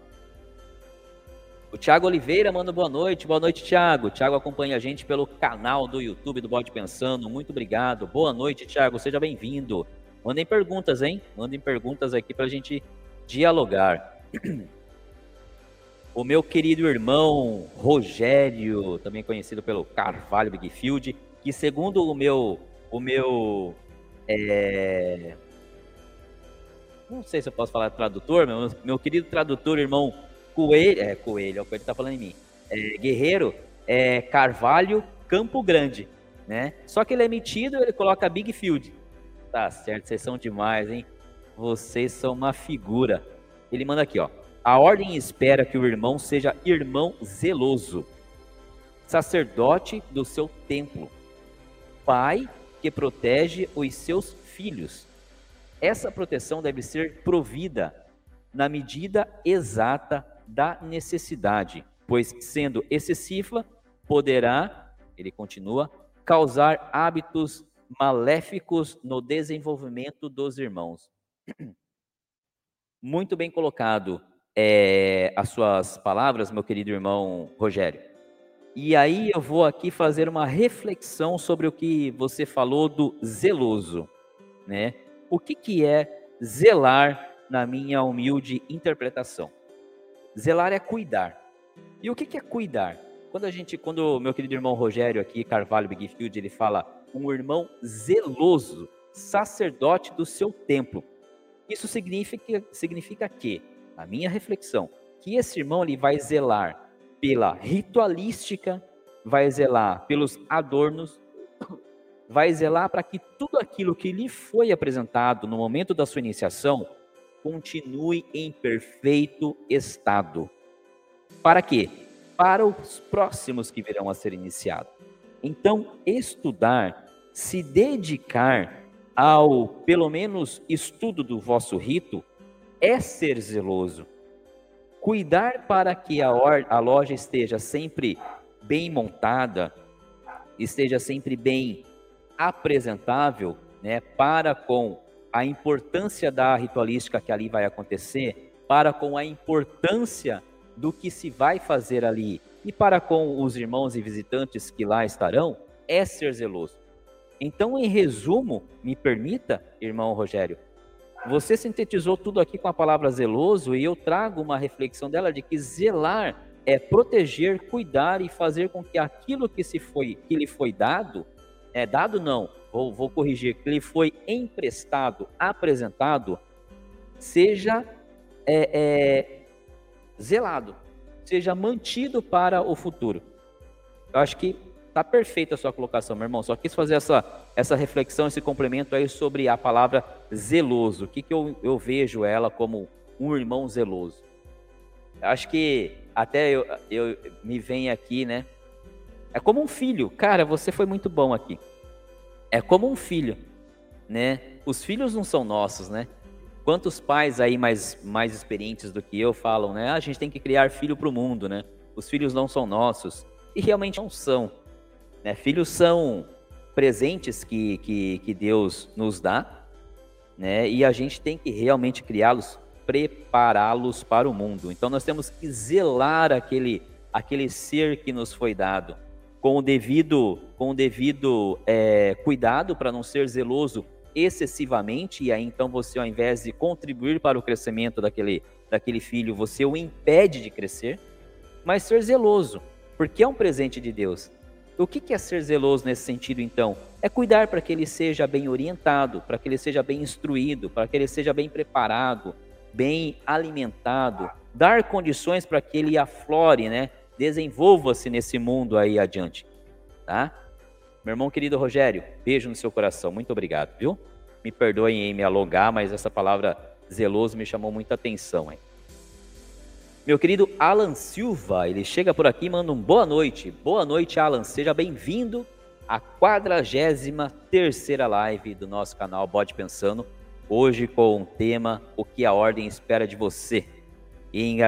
O Thiago Oliveira manda boa noite. Boa noite, Thiago. Thiago acompanha a gente pelo canal do YouTube do Bode Pensando. Muito obrigado. Boa noite, Thiago. Seja bem-vindo. Mandem perguntas, hein? Mandem perguntas aqui para a gente dialogar. O meu querido irmão Rogério, também conhecido pelo Carvalho Bigfield, que segundo o meu, o meu é... Não sei se eu posso falar tradutor, meu, meu querido tradutor, irmão Coelho, é Coelho, é o Coelho tá falando em mim. É, Guerreiro é Carvalho Campo Grande, né? Só que ele é metido, ele coloca Big Field. Tá certo, vocês são demais, hein? Vocês são uma figura. Ele manda aqui, ó. A ordem espera que o irmão seja irmão zeloso, sacerdote do seu templo, pai que protege os seus filhos. Essa proteção deve ser provida na medida exata da necessidade, pois, sendo excessiva, poderá, ele continua, causar hábitos maléficos no desenvolvimento dos irmãos. Muito bem colocado é, as suas palavras, meu querido irmão Rogério. E aí eu vou aqui fazer uma reflexão sobre o que você falou do zeloso, né? O que, que é zelar na minha humilde interpretação? Zelar é cuidar. E o que, que é cuidar? Quando a gente, quando meu querido irmão Rogério aqui, Carvalho Bigfield, ele fala um irmão zeloso, sacerdote do seu templo. Isso significa, significa que, a minha reflexão, que esse irmão ele vai zelar pela ritualística, vai zelar pelos adornos, vai zelar para que tudo aquilo que lhe foi apresentado no momento da sua iniciação continue em perfeito estado. Para quê? Para os próximos que virão a ser iniciados. Então, estudar, se dedicar ao, pelo menos, estudo do vosso rito, é ser zeloso cuidar para que a, a loja esteja sempre bem montada, esteja sempre bem apresentável, né, para com a importância da ritualística que ali vai acontecer, para com a importância do que se vai fazer ali e para com os irmãos e visitantes que lá estarão, é ser zeloso. Então, em resumo, me permita, irmão Rogério, você sintetizou tudo aqui com a palavra zeloso e eu trago uma reflexão dela de que zelar é proteger, cuidar e fazer com que aquilo que se foi, que lhe foi dado, é dado não, vou, vou corrigir, que lhe foi emprestado, apresentado, seja é, é, zelado, seja mantido para o futuro. Eu acho que Tá perfeita a sua colocação, meu irmão. Só quis fazer essa, essa reflexão, esse complemento aí sobre a palavra zeloso. O que, que eu, eu vejo ela como um irmão zeloso? Acho que até eu, eu me vem aqui, né? É como um filho. Cara, você foi muito bom aqui. É como um filho, né? Os filhos não são nossos, né? Quantos pais aí mais, mais experientes do que eu falam, né? Ah, a gente tem que criar filho para o mundo, né? Os filhos não são nossos. E realmente não são. Né? Filhos são presentes que, que, que Deus nos dá, né? E a gente tem que realmente criá-los, prepará-los para o mundo. Então nós temos que zelar aquele aquele ser que nos foi dado com o devido com o devido é, cuidado para não ser zeloso excessivamente e aí então você ao invés de contribuir para o crescimento daquele daquele filho você o impede de crescer mas ser zeloso porque é um presente de Deus o que é ser zeloso nesse sentido, então? É cuidar para que ele seja bem orientado, para que ele seja bem instruído, para que ele seja bem preparado, bem alimentado, dar condições para que ele aflore, né? Desenvolva-se nesse mundo aí adiante, tá? Meu irmão querido Rogério, beijo no seu coração, muito obrigado, viu? Me perdoem em me alongar, mas essa palavra zeloso me chamou muita atenção, hein? Meu querido Alan Silva, ele chega por aqui e manda um boa noite. Boa noite, Alan. Seja bem-vindo à 43 live do nosso canal Bode Pensando. Hoje com o tema O que a Ordem espera de você. E em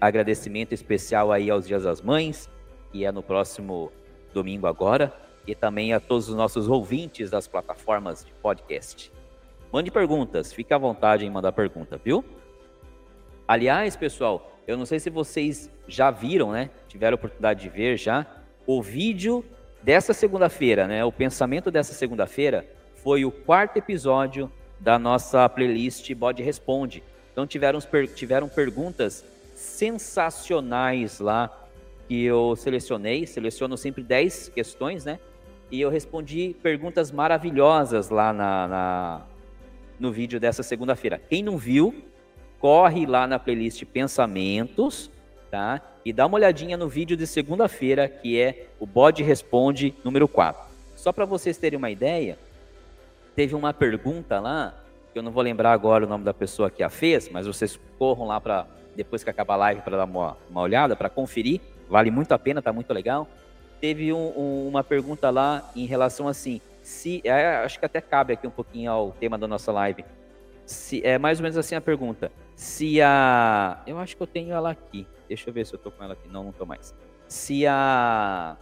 agradecimento especial aí aos Dias das Mães, que é no próximo domingo agora, e também a todos os nossos ouvintes das plataformas de podcast. Mande perguntas, fique à vontade em mandar pergunta, viu? Aliás, pessoal, eu não sei se vocês já viram, né? Tiveram oportunidade de ver já o vídeo dessa segunda-feira, né? O pensamento dessa segunda-feira foi o quarto episódio da nossa playlist Bode Responde. Então tiveram, tiveram perguntas sensacionais lá que eu selecionei. Seleciono sempre 10 questões, né? E eu respondi perguntas maravilhosas lá na, na no vídeo dessa segunda-feira. Quem não viu, corre lá na playlist Pensamentos, tá? E dá uma olhadinha no vídeo de segunda-feira, que é o Bode Responde número 4. Só para vocês terem uma ideia, teve uma pergunta lá, que eu não vou lembrar agora o nome da pessoa que a fez, mas vocês corram lá para depois que acabar a live para dar uma, uma olhada, para conferir, vale muito a pena, tá muito legal. Teve um, um, uma pergunta lá em relação assim, se é, acho que até cabe aqui um pouquinho ao tema da nossa live. Se, é mais ou menos assim a pergunta se a. Eu acho que eu tenho ela aqui. Deixa eu ver se eu tô com ela aqui. Não, não tô mais. Se a.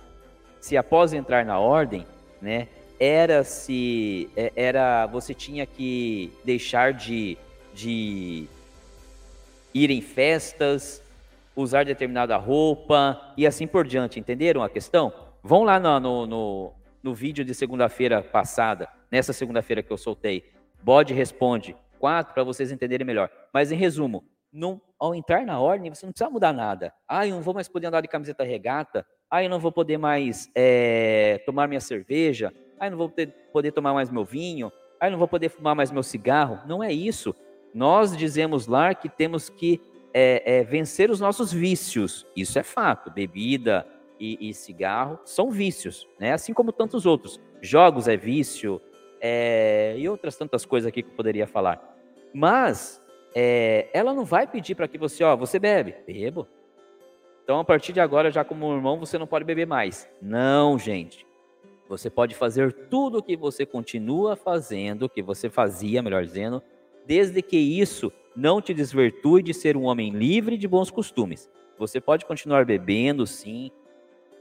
Se após entrar na ordem, né? Era se. É, era. Você tinha que deixar de, de ir em festas, usar determinada roupa e assim por diante. Entenderam a questão? Vão lá no, no, no, no vídeo de segunda-feira passada, nessa segunda-feira que eu soltei. Bode responde quatro para vocês entenderem melhor. Mas em resumo, não, ao entrar na ordem, você não precisa mudar nada. Ah, eu não vou mais poder andar de camiseta regata. Ah, eu não vou poder mais é, tomar minha cerveja. Ah, eu não vou ter, poder tomar mais meu vinho. Ah, eu não vou poder fumar mais meu cigarro. Não é isso. Nós dizemos lá que temos que é, é, vencer os nossos vícios. Isso é fato. Bebida e, e cigarro são vícios, né? assim como tantos outros. Jogos é vício, e outras tantas coisas aqui que eu poderia falar. Mas é, ela não vai pedir para que você, ó, você bebe, bebo. Então, a partir de agora, já como irmão, você não pode beber mais. Não, gente. Você pode fazer tudo o que você continua fazendo, que você fazia, melhor dizendo, desde que isso não te desvirtue de ser um homem livre de bons costumes. Você pode continuar bebendo, sim,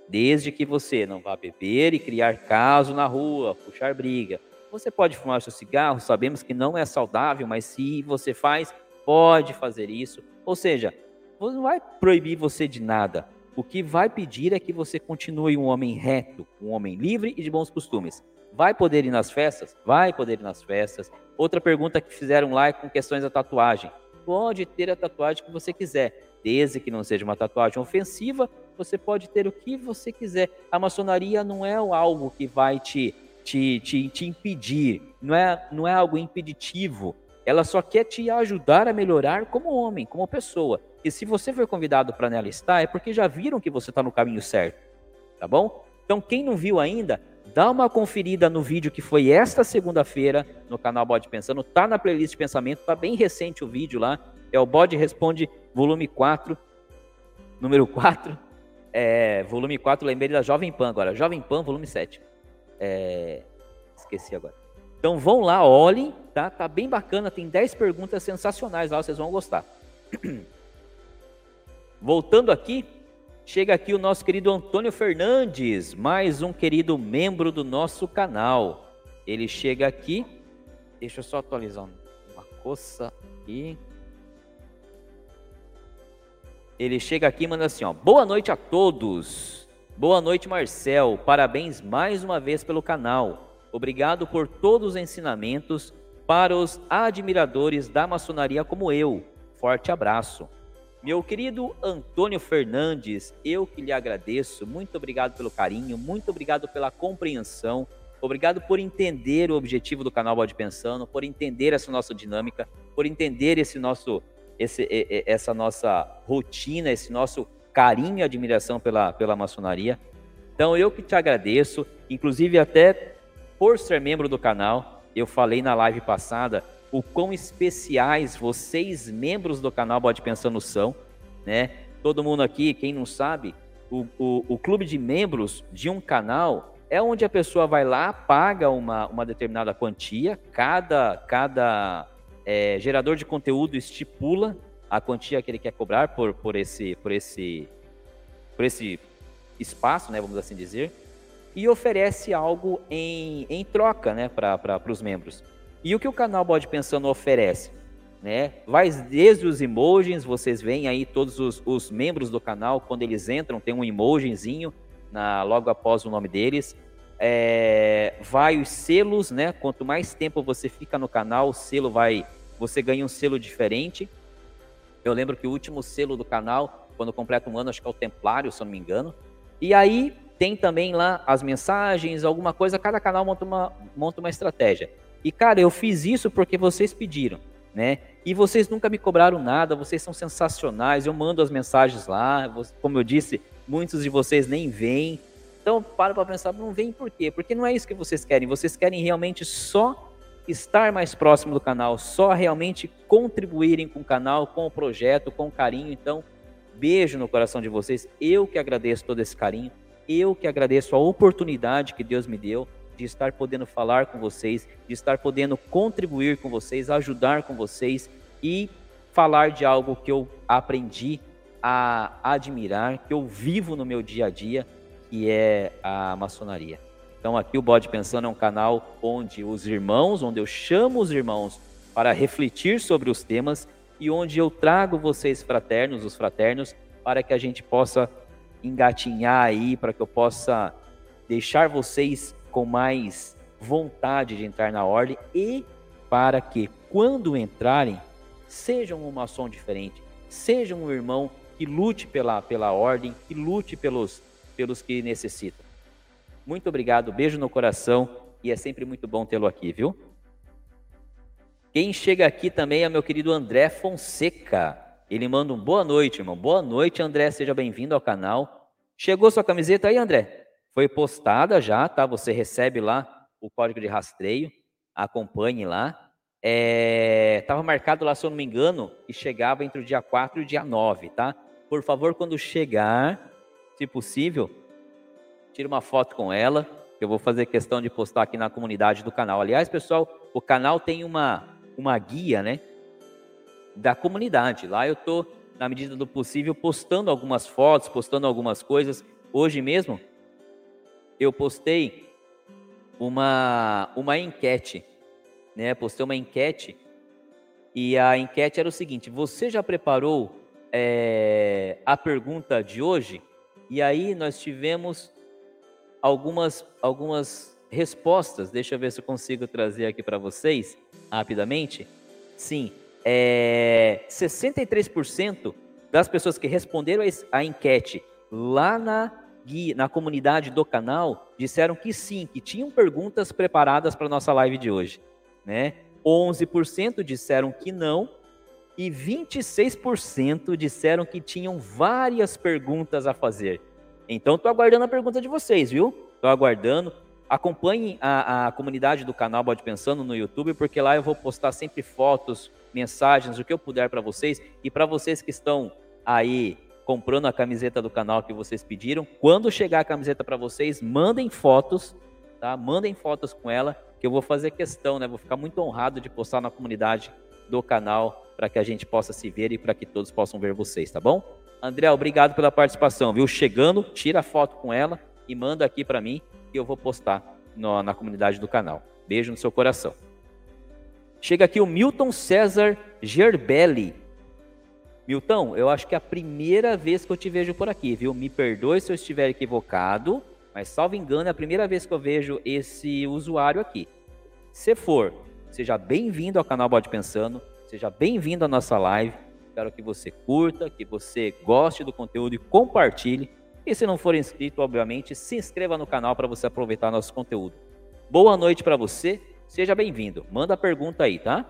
desde que você não vá beber e criar caso na rua, puxar briga. Você pode fumar seu cigarro, sabemos que não é saudável, mas se você faz, pode fazer isso. Ou seja, não vai proibir você de nada. O que vai pedir é que você continue um homem reto, um homem livre e de bons costumes. Vai poder ir nas festas? Vai poder ir nas festas. Outra pergunta que fizeram lá é com questões da tatuagem. Pode ter a tatuagem que você quiser, desde que não seja uma tatuagem ofensiva, você pode ter o que você quiser. A maçonaria não é algo que vai te te, te, te impedir, não é, não é algo impeditivo. Ela só quer te ajudar a melhorar como homem, como pessoa. E se você for convidado para nela estar, é porque já viram que você está no caminho certo. Tá bom? Então, quem não viu ainda, dá uma conferida no vídeo que foi esta segunda-feira no canal Bode Pensando. Tá na playlist de pensamento, tá bem recente o vídeo lá. É o Bode Responde, volume 4, número 4. É, volume 4, lembrei da Jovem Pan agora. Jovem Pan, volume 7. É... Esqueci agora. Então vão lá, olhem, tá? Tá bem bacana, tem 10 perguntas sensacionais lá, vocês vão gostar. Voltando aqui, chega aqui o nosso querido Antônio Fernandes, mais um querido membro do nosso canal. Ele chega aqui, deixa eu só atualizar coça aqui. Ele chega aqui e manda assim, ó. Boa noite a todos. Boa noite, Marcel. Parabéns mais uma vez pelo canal. Obrigado por todos os ensinamentos para os admiradores da maçonaria como eu. Forte abraço. Meu querido Antônio Fernandes, eu que lhe agradeço. Muito obrigado pelo carinho, muito obrigado pela compreensão. Obrigado por entender o objetivo do canal Bode Pensando, por entender essa nossa dinâmica, por entender esse nosso, esse, essa nossa rotina, esse nosso carinho e admiração pela, pela maçonaria. Então eu que te agradeço, inclusive até por ser membro do canal, eu falei na live passada o quão especiais vocês, membros do canal Bode Pensando, são, né? Todo mundo aqui, quem não sabe, o, o, o clube de membros de um canal é onde a pessoa vai lá, paga uma, uma determinada quantia, cada, cada é, gerador de conteúdo estipula a quantia que ele quer cobrar por, por, esse, por, esse, por esse espaço, né, vamos assim dizer, e oferece algo em, em troca né, para os membros. E o que o canal Bode Pensando oferece? Né? Vai desde os emojis, vocês veem aí todos os, os membros do canal, quando eles entram, tem um emojizinho na, logo após o nome deles. É, vai os selos, né? Quanto mais tempo você fica no canal, o selo vai. Você ganha um selo diferente. Eu lembro que o último selo do canal, quando completa um ano, acho que é o Templário, se eu não me engano. E aí tem também lá as mensagens, alguma coisa, cada canal monta uma, monta uma estratégia. E, cara, eu fiz isso porque vocês pediram, né? E vocês nunca me cobraram nada, vocês são sensacionais. Eu mando as mensagens lá, como eu disse, muitos de vocês nem vêm. Então, para para pensar, não vem por quê? Porque não é isso que vocês querem. Vocês querem realmente só estar mais próximo do canal, só realmente contribuírem com o canal, com o projeto, com carinho. Então, beijo no coração de vocês. Eu que agradeço todo esse carinho. Eu que agradeço a oportunidade que Deus me deu de estar podendo falar com vocês, de estar podendo contribuir com vocês, ajudar com vocês e falar de algo que eu aprendi a admirar, que eu vivo no meu dia a dia, que é a maçonaria. Então aqui o Bode Pensando é um canal onde os irmãos, onde eu chamo os irmãos para refletir sobre os temas e onde eu trago vocês fraternos, os fraternos, para que a gente possa engatinhar aí, para que eu possa deixar vocês com mais vontade de entrar na ordem e para que, quando entrarem, sejam um maçom diferente, sejam um irmão que lute pela, pela ordem, que lute pelos, pelos que necessitam. Muito obrigado, beijo no coração e é sempre muito bom tê-lo aqui, viu? Quem chega aqui também é meu querido André Fonseca. Ele manda um boa noite, irmão. Boa noite, André. Seja bem-vindo ao canal. Chegou sua camiseta aí, André? Foi postada já, tá? Você recebe lá o código de rastreio, acompanhe lá. É, marcado lá, se eu não me engano, e chegava entre o dia 4 e o dia 9, tá? Por favor, quando chegar, se possível, tire uma foto com ela, que eu vou fazer questão de postar aqui na comunidade do canal. Aliás, pessoal, o canal tem uma, uma guia, né? Da comunidade. Lá eu tô, na medida do possível, postando algumas fotos, postando algumas coisas. Hoje mesmo, eu postei uma, uma enquete, né? Postei uma enquete e a enquete era o seguinte: você já preparou é, a pergunta de hoje? E aí nós tivemos algumas, algumas respostas. Deixa eu ver se eu consigo trazer aqui para vocês rapidamente. Sim, é, 63% das pessoas que responderam a enquete lá na na comunidade do canal disseram que sim, que tinham perguntas preparadas para nossa live de hoje, né? 11% disseram que não e 26% disseram que tinham várias perguntas a fazer. Então, estou aguardando a pergunta de vocês, viu? Estou aguardando. Acompanhem a, a comunidade do canal Bode Pensando no YouTube, porque lá eu vou postar sempre fotos, mensagens, o que eu puder para vocês. E para vocês que estão aí comprando a camiseta do canal que vocês pediram. Quando chegar a camiseta para vocês, mandem fotos, tá? Mandem fotos com ela, que eu vou fazer questão, né? Vou ficar muito honrado de postar na comunidade do canal para que a gente possa se ver e para que todos possam ver vocês, tá bom? André, obrigado pela participação, viu? Chegando, tira a foto com ela e manda aqui para mim que eu vou postar no, na comunidade do canal. Beijo no seu coração. Chega aqui o Milton César Gerbelli. Milton, eu acho que é a primeira vez que eu te vejo por aqui, viu? Me perdoe se eu estiver equivocado, mas salvo engano, é a primeira vez que eu vejo esse usuário aqui. Se for, seja bem-vindo ao canal Bode Pensando, seja bem-vindo à nossa live. Espero que você curta, que você goste do conteúdo e compartilhe. E se não for inscrito, obviamente, se inscreva no canal para você aproveitar nosso conteúdo. Boa noite para você Seja bem-vindo. Manda pergunta aí, tá?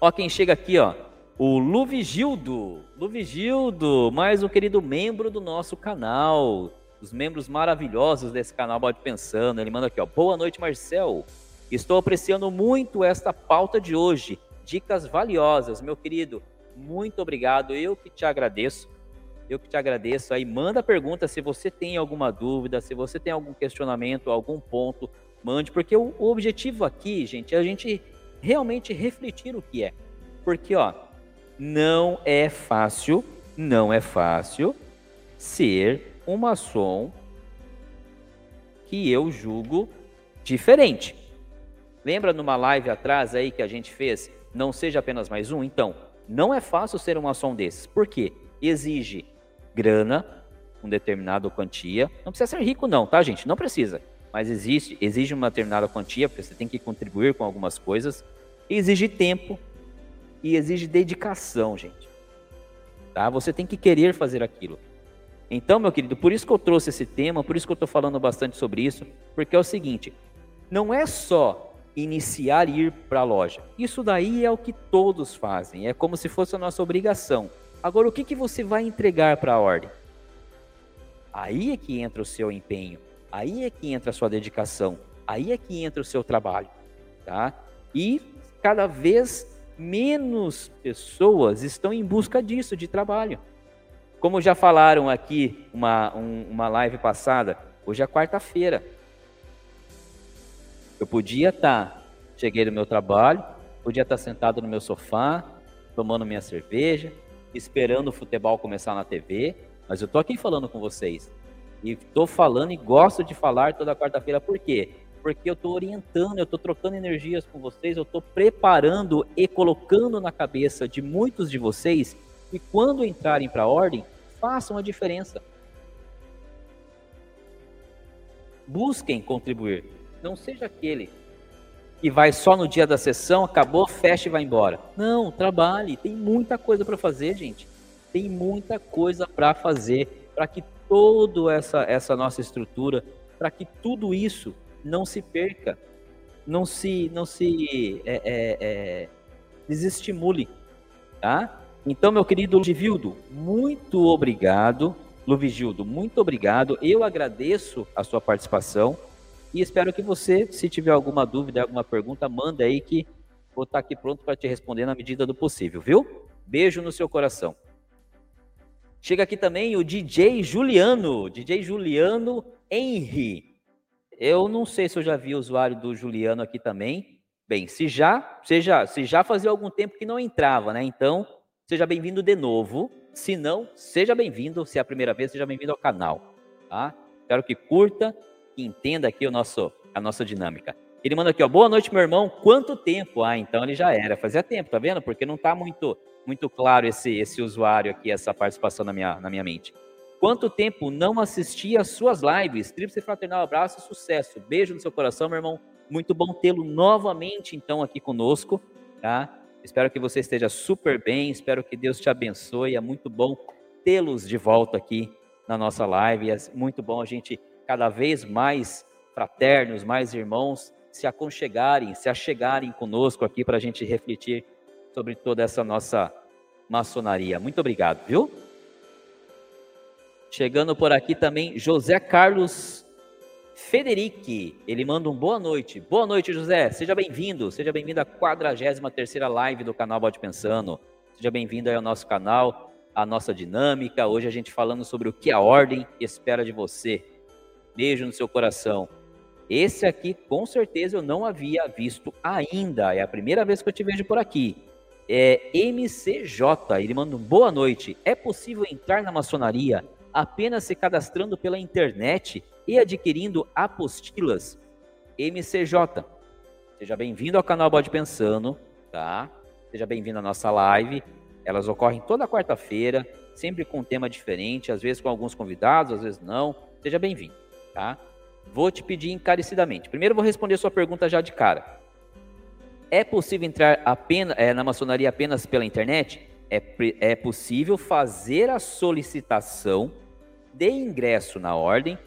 Ó, quem chega aqui, ó. O Luvigildo. Luvigildo, mais um querido membro do nosso canal. Os membros maravilhosos desse canal Bode Pensando. Ele manda aqui, ó. Boa noite, Marcel. Estou apreciando muito esta pauta de hoje. Dicas valiosas, meu querido. Muito obrigado. Eu que te agradeço. Eu que te agradeço aí. Manda pergunta se você tem alguma dúvida, se você tem algum questionamento, algum ponto mande, porque o, objetivo aqui, gente, é a gente realmente refletir o que é. Porque, ó, não é fácil, não é fácil ser um maçom que eu julgo diferente. Lembra numa live atrás aí que a gente fez, não seja apenas mais um? Então, não é fácil ser um maçom desses. Por quê? Exige grana, um determinado quantia. Não precisa ser rico não, tá, gente? Não precisa mas existe, exige uma determinada quantia, porque você tem que contribuir com algumas coisas, exige tempo e exige dedicação, gente. Tá? Você tem que querer fazer aquilo. Então, meu querido, por isso que eu trouxe esse tema, por isso que eu estou falando bastante sobre isso, porque é o seguinte: não é só iniciar e ir para a loja. Isso daí é o que todos fazem, é como se fosse a nossa obrigação. Agora, o que, que você vai entregar para a ordem? Aí é que entra o seu empenho. Aí é que entra a sua dedicação, aí é que entra o seu trabalho, tá? E cada vez menos pessoas estão em busca disso, de trabalho. Como já falaram aqui uma, um, uma live passada, hoje é quarta-feira. Eu podia estar, tá, cheguei no meu trabalho, podia estar tá sentado no meu sofá, tomando minha cerveja, esperando o futebol começar na TV, mas eu estou aqui falando com vocês. E estou falando e gosto de falar toda quarta-feira. Por quê? Porque eu estou orientando, eu estou trocando energias com vocês, eu estou preparando e colocando na cabeça de muitos de vocês que quando entrarem para a ordem, façam a diferença. Busquem contribuir. Não seja aquele que vai só no dia da sessão, acabou, fecha e vai embora. Não, trabalhe. Tem muita coisa para fazer, gente. Tem muita coisa para fazer para que toda essa, essa nossa estrutura para que tudo isso não se perca, não se, não se é, é, é, desestimule, tá? Então, meu querido Luvivildo, muito obrigado. Luvigildo, muito obrigado. Eu agradeço a sua participação e espero que você, se tiver alguma dúvida, alguma pergunta, manda aí que vou estar aqui pronto para te responder na medida do possível, viu? Beijo no seu coração. Chega aqui também o DJ Juliano, DJ Juliano Henry. Eu não sei se eu já vi o usuário do Juliano aqui também. Bem, se já, seja, se já fazia algum tempo que não entrava, né? Então, seja bem-vindo de novo. Se não, seja bem-vindo. Se é a primeira vez, seja bem-vindo ao canal, tá? Espero que curta, que entenda aqui o nosso, a nossa dinâmica. Ele manda aqui, ó, boa noite, meu irmão. Quanto tempo? Ah, então ele já era. Fazia tempo, tá vendo? Porque não tá muito muito claro esse, esse usuário aqui, essa participação na minha, na minha mente. Quanto tempo não assisti às suas lives? Tríplice fraternal, abraço e sucesso. Beijo no seu coração, meu irmão. Muito bom tê-lo novamente, então, aqui conosco, tá? Espero que você esteja super bem, espero que Deus te abençoe. É muito bom tê-los de volta aqui na nossa live. É muito bom a gente cada vez mais fraternos, mais irmãos, se aconchegarem, se achegarem conosco aqui para a gente refletir sobre toda essa nossa maçonaria. Muito obrigado, viu? Chegando por aqui também José Carlos Federici. Ele manda um boa noite. Boa noite, José. Seja bem-vindo. Seja bem-vindo à 43 live do canal Bode Pensando. Seja bem-vindo ao nosso canal, à nossa dinâmica. Hoje a gente falando sobre o que a ordem espera de você. Beijo no seu coração. Esse aqui, com certeza, eu não havia visto ainda. É a primeira vez que eu te vejo por aqui é, MCJ, ele manda um boa noite. É possível entrar na maçonaria apenas se cadastrando pela internet e adquirindo apostilas? MCJ, Seja bem-vindo ao canal Bode Pensando, tá? Seja bem-vindo à nossa live. Elas ocorrem toda quarta-feira, sempre com um tema diferente, às vezes com alguns convidados, às vezes não. Seja bem-vindo, tá? Vou te pedir encarecidamente. Primeiro vou responder sua pergunta já de cara. É possível entrar apenas, é, na maçonaria apenas pela internet? É, é possível fazer a solicitação de ingresso na ordem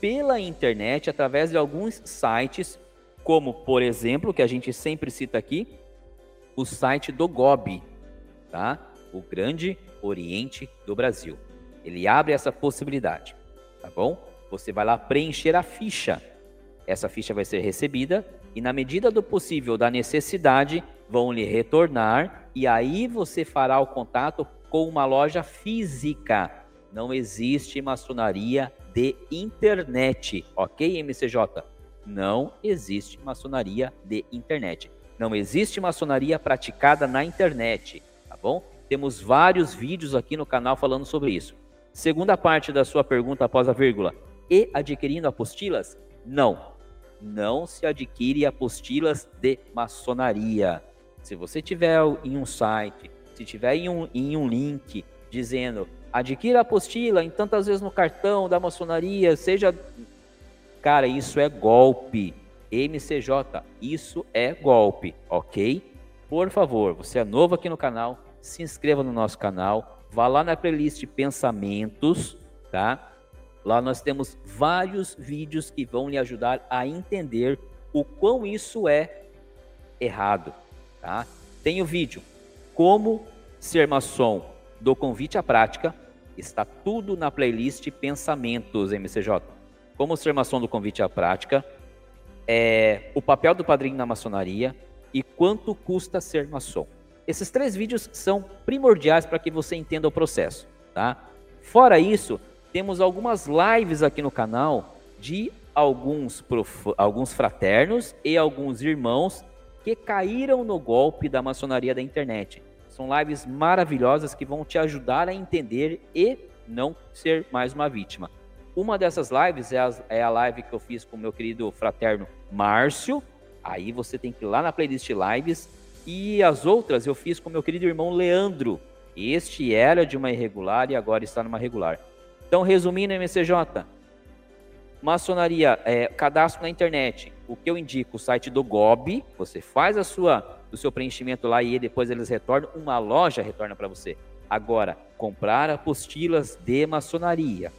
pela internet através de alguns sites, como por exemplo, que a gente sempre cita aqui, o site do GOB, tá? O Grande Oriente do Brasil. Ele abre essa possibilidade, tá bom? Você vai lá preencher a ficha. Essa ficha vai ser recebida e na medida do possível, da necessidade, vão lhe retornar e aí você fará o contato com uma loja física. Não existe maçonaria de internet, ok, MCJ? Não existe maçonaria de internet. Não existe maçonaria praticada na internet, tá bom? Temos vários vídeos aqui no canal falando sobre isso. Segunda parte da sua pergunta após a vírgula. E adquirindo apostilas? Não. Não se adquire apostilas de maçonaria. Se você tiver em um site, se tiver em um, em um link dizendo adquira apostila em tantas vezes no cartão da maçonaria, seja. Cara, isso é golpe. MCJ, isso é golpe, ok? Por favor, você é novo aqui no canal, se inscreva no nosso canal, vá lá na playlist Pensamentos, tá? Lá nós temos vários vídeos que vão lhe ajudar a entender o quão isso é errado, tá? Tem o vídeo Como ser maçom do convite à prática, Está tudo na playlist Pensamentos MCJ. Como ser maçom do convite à prática, é, o papel do padrinho na maçonaria e quanto custa ser maçom. Esses três vídeos são primordiais para que você entenda o processo, tá? Fora isso, temos algumas lives aqui no canal de alguns, prof... alguns fraternos e alguns irmãos que caíram no golpe da maçonaria da internet. São lives maravilhosas que vão te ajudar a entender e não ser mais uma vítima. Uma dessas lives é a, é a live que eu fiz com meu querido fraterno Márcio. Aí você tem que ir lá na playlist lives. E as outras eu fiz com meu querido irmão Leandro. Este era de uma irregular e agora está numa regular. Então, resumindo, MCJ, maçonaria, é, cadastro na internet. O que eu indico, o site do GOB, você faz a sua do seu preenchimento lá e depois eles retornam, uma loja retorna para você. Agora, comprar apostilas de maçonaria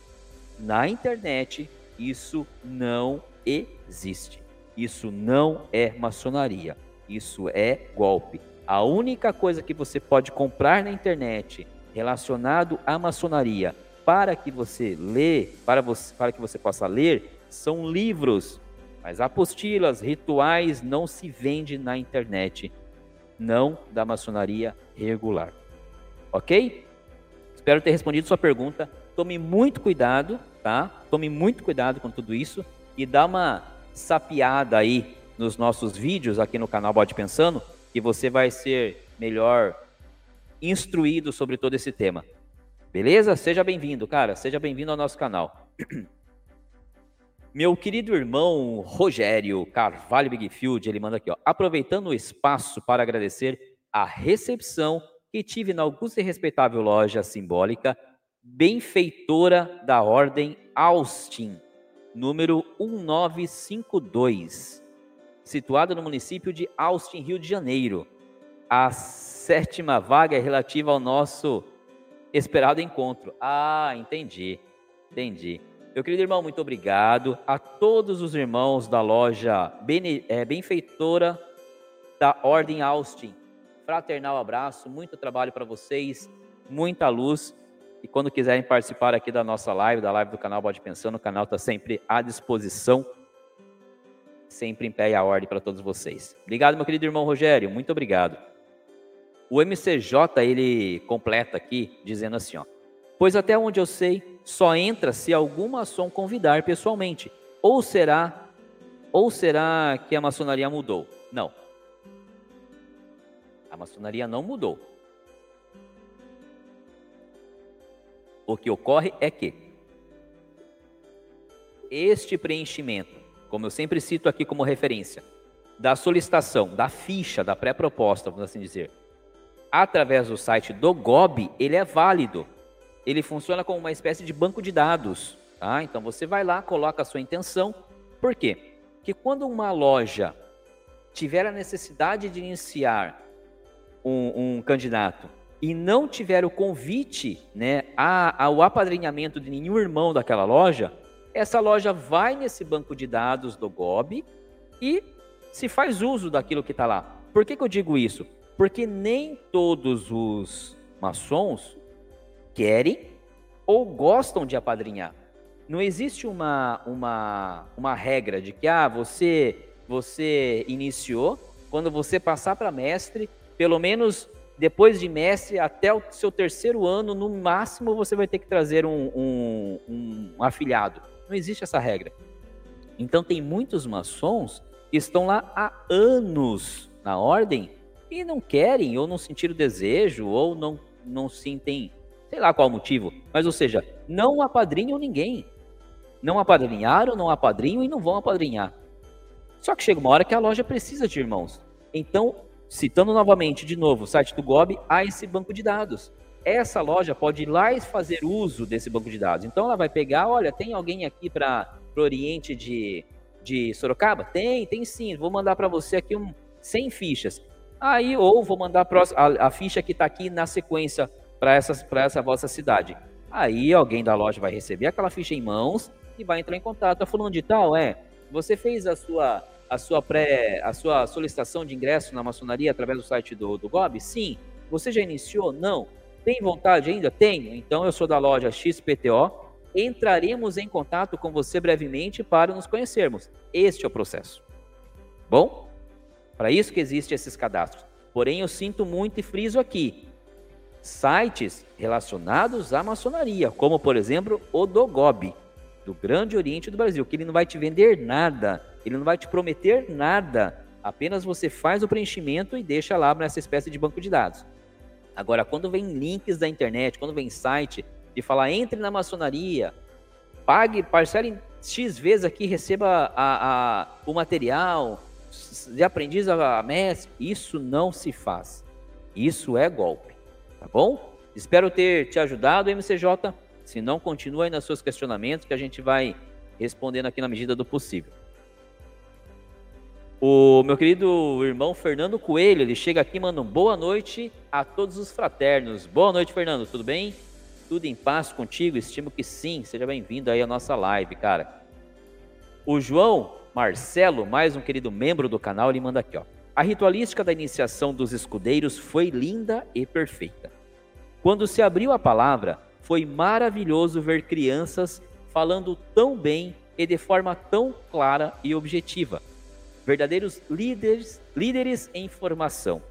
na internet, isso não existe. Isso não é maçonaria. Isso é golpe. A única coisa que você pode comprar na internet relacionado à maçonaria para que você lê, para, você, para que você possa ler, são livros. Mas apostilas, rituais não se vende na internet não da maçonaria regular. Ok? Espero ter respondido sua pergunta. Tome muito cuidado, tá? Tome muito cuidado com tudo isso e dá uma sapiada aí nos nossos vídeos aqui no canal Bode Pensando, que você vai ser melhor instruído sobre todo esse tema. Beleza? Seja bem-vindo, cara. Seja bem-vindo ao nosso canal. Meu querido irmão Rogério Carvalho Bigfield, ele manda aqui, ó, aproveitando o espaço para agradecer a recepção que tive na augusta e respeitável loja simbólica benfeitora da Ordem Austin, número 1952, situada no município de Austin, Rio de Janeiro. A sétima vaga é relativa ao nosso esperado encontro. Ah, entendi, entendi. Meu querido irmão, muito obrigado. A todos os irmãos da loja Bene, é, Benfeitora da Ordem Austin. Fraternal abraço, muito trabalho para vocês, muita luz. E quando quiserem participar aqui da nossa live, da live do canal Bode Pensando, o canal está sempre à disposição. Sempre em pé e a ordem para todos vocês. Obrigado, meu querido irmão Rogério, muito obrigado. O MCJ, ele completa aqui, dizendo assim, ó. Pois até onde eu sei, só entra se alguma ação convidar pessoalmente. Ou será ou será que a maçonaria mudou? Não. A maçonaria não mudou. O que ocorre é que este preenchimento, como eu sempre cito aqui como referência, da solicitação, da ficha, da pré-proposta, vamos assim dizer, através do site do GOB, ele é válido. Ele funciona como uma espécie de banco de dados. Tá? Então você vai lá, coloca a sua intenção. Por quê? Porque quando uma loja tiver a necessidade de iniciar um, um candidato e não tiver o convite né, ao apadrinhamento de nenhum irmão daquela loja, essa loja vai nesse banco de dados do GOB e se faz uso daquilo que está lá. Por que, que eu digo isso? Porque nem todos os maçons querem ou gostam de apadrinhar. Não existe uma, uma, uma regra de que ah, você, você iniciou, quando você passar para mestre, pelo menos depois de mestre, até o seu terceiro ano, no máximo, você vai ter que trazer um, um, um afiliado. Não existe essa regra. Então, tem muitos maçons que estão lá há anos na ordem e não querem, ou não sentiram desejo, ou não, não sentem, sei lá qual motivo. Mas, ou seja, não apadrinham ninguém. Não apadrinharam, não apadrinham e não vão apadrinhar. Só que chega uma hora que a loja precisa de irmãos. Então, citando novamente, de novo, o site do GOB, há esse banco de dados. Essa loja pode ir lá e fazer uso desse banco de dados. Então, ela vai pegar, olha, tem alguém aqui para o Oriente de, de Sorocaba? Tem, tem sim. Vou mandar para você aqui um 100 fichas. Aí, ou vou mandar a, a ficha que está aqui na sequência para essa vossa cidade. Aí alguém da loja vai receber aquela ficha em mãos e vai entrar em contato. Tá falando de tal, é? Você fez a sua a sua pré a sua solicitação de ingresso na maçonaria através do site do, do GOB? Sim. Você já iniciou? Não. Tem vontade ainda? Tenho. Então eu sou da loja XPTO. Entraremos em contato com você brevemente para nos conhecermos. Este é o processo. Bom? Para isso que existem esses cadastros. Porém, eu sinto muito e friso aqui. Sites relacionados à maçonaria, como por exemplo o do GOB, do Grande Oriente do Brasil, que ele não vai te vender nada, ele não vai te prometer nada, apenas você faz o preenchimento e deixa lá nessa espécie de banco de dados. Agora, quando vem links da internet, quando vem site de falar entre na maçonaria, pague, parcele X vezes aqui, receba a, a, o material, de aprendiz a mestre, isso não se faz. Isso é golpe, tá bom? Espero ter te ajudado, MCJ. Se não, continue aí nos seus questionamentos que a gente vai respondendo aqui na medida do possível. O meu querido irmão Fernando Coelho, ele chega aqui, manda um boa noite a todos os fraternos. Boa noite, Fernando, tudo bem? Tudo em paz contigo? Estimo que sim. Seja bem-vindo aí à nossa live, cara. O João Marcelo, mais um querido membro do canal, ele manda aqui, ó. A ritualística da iniciação dos escudeiros foi linda e perfeita. Quando se abriu a palavra, foi maravilhoso ver crianças falando tão bem e de forma tão clara e objetiva. Verdadeiros líderes, líderes em formação.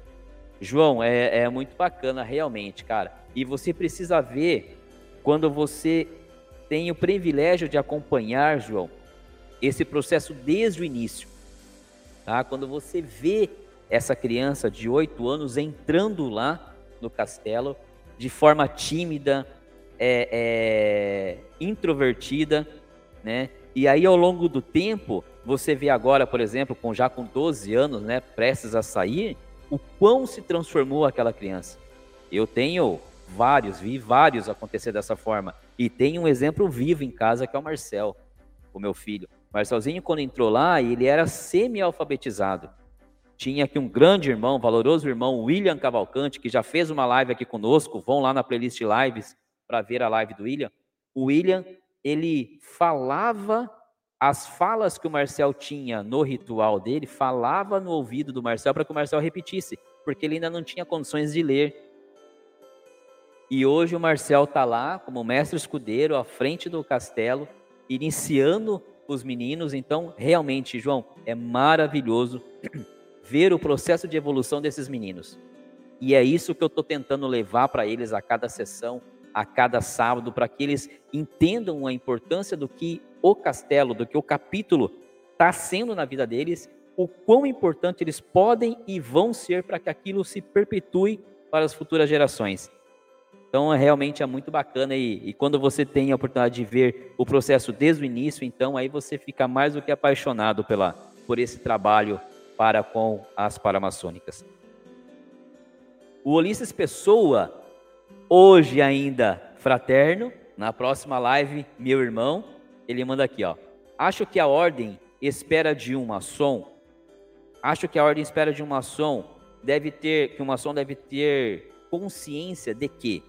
João, é, é muito bacana realmente, cara. E você precisa ver quando você tem o privilégio de acompanhar, João, esse processo desde o início. Tá? Quando você vê essa criança de 8 anos entrando lá no castelo de forma tímida, é, é, introvertida, né? E aí ao longo do tempo, você vê agora, por exemplo, com já com 12 anos, né, prestes a sair, o quão se transformou aquela criança. Eu tenho vários, vi vários acontecer dessa forma. E tem um exemplo vivo em casa que é o Marcel, o meu filho. Marcelzinho, quando entrou lá, ele era semi-alfabetizado. Tinha aqui um grande irmão, valoroso irmão, William Cavalcante, que já fez uma live aqui conosco. Vão lá na playlist lives para ver a live do William. O William, ele falava as falas que o Marcel tinha no ritual dele, falava no ouvido do Marcel para que o Marcel repetisse, porque ele ainda não tinha condições de ler. E hoje o Marcel está lá como mestre escudeiro à frente do castelo, iniciando os meninos. Então, realmente, João, é maravilhoso ver o processo de evolução desses meninos. E é isso que eu estou tentando levar para eles a cada sessão, a cada sábado, para que eles entendam a importância do que o castelo, do que o capítulo está sendo na vida deles, o quão importante eles podem e vão ser para que aquilo se perpetue para as futuras gerações. Então, realmente é muito bacana e, e, quando você tem a oportunidade de ver o processo desde o início, então aí você fica mais do que apaixonado pela, por esse trabalho para com as paramaçônicas. O Ulisses Pessoa, hoje ainda fraterno, na próxima live, meu irmão, ele manda aqui, ó. Acho que a ordem espera de um maçom, acho que a ordem espera de um maçom deve ter, que um maçom deve ter consciência de que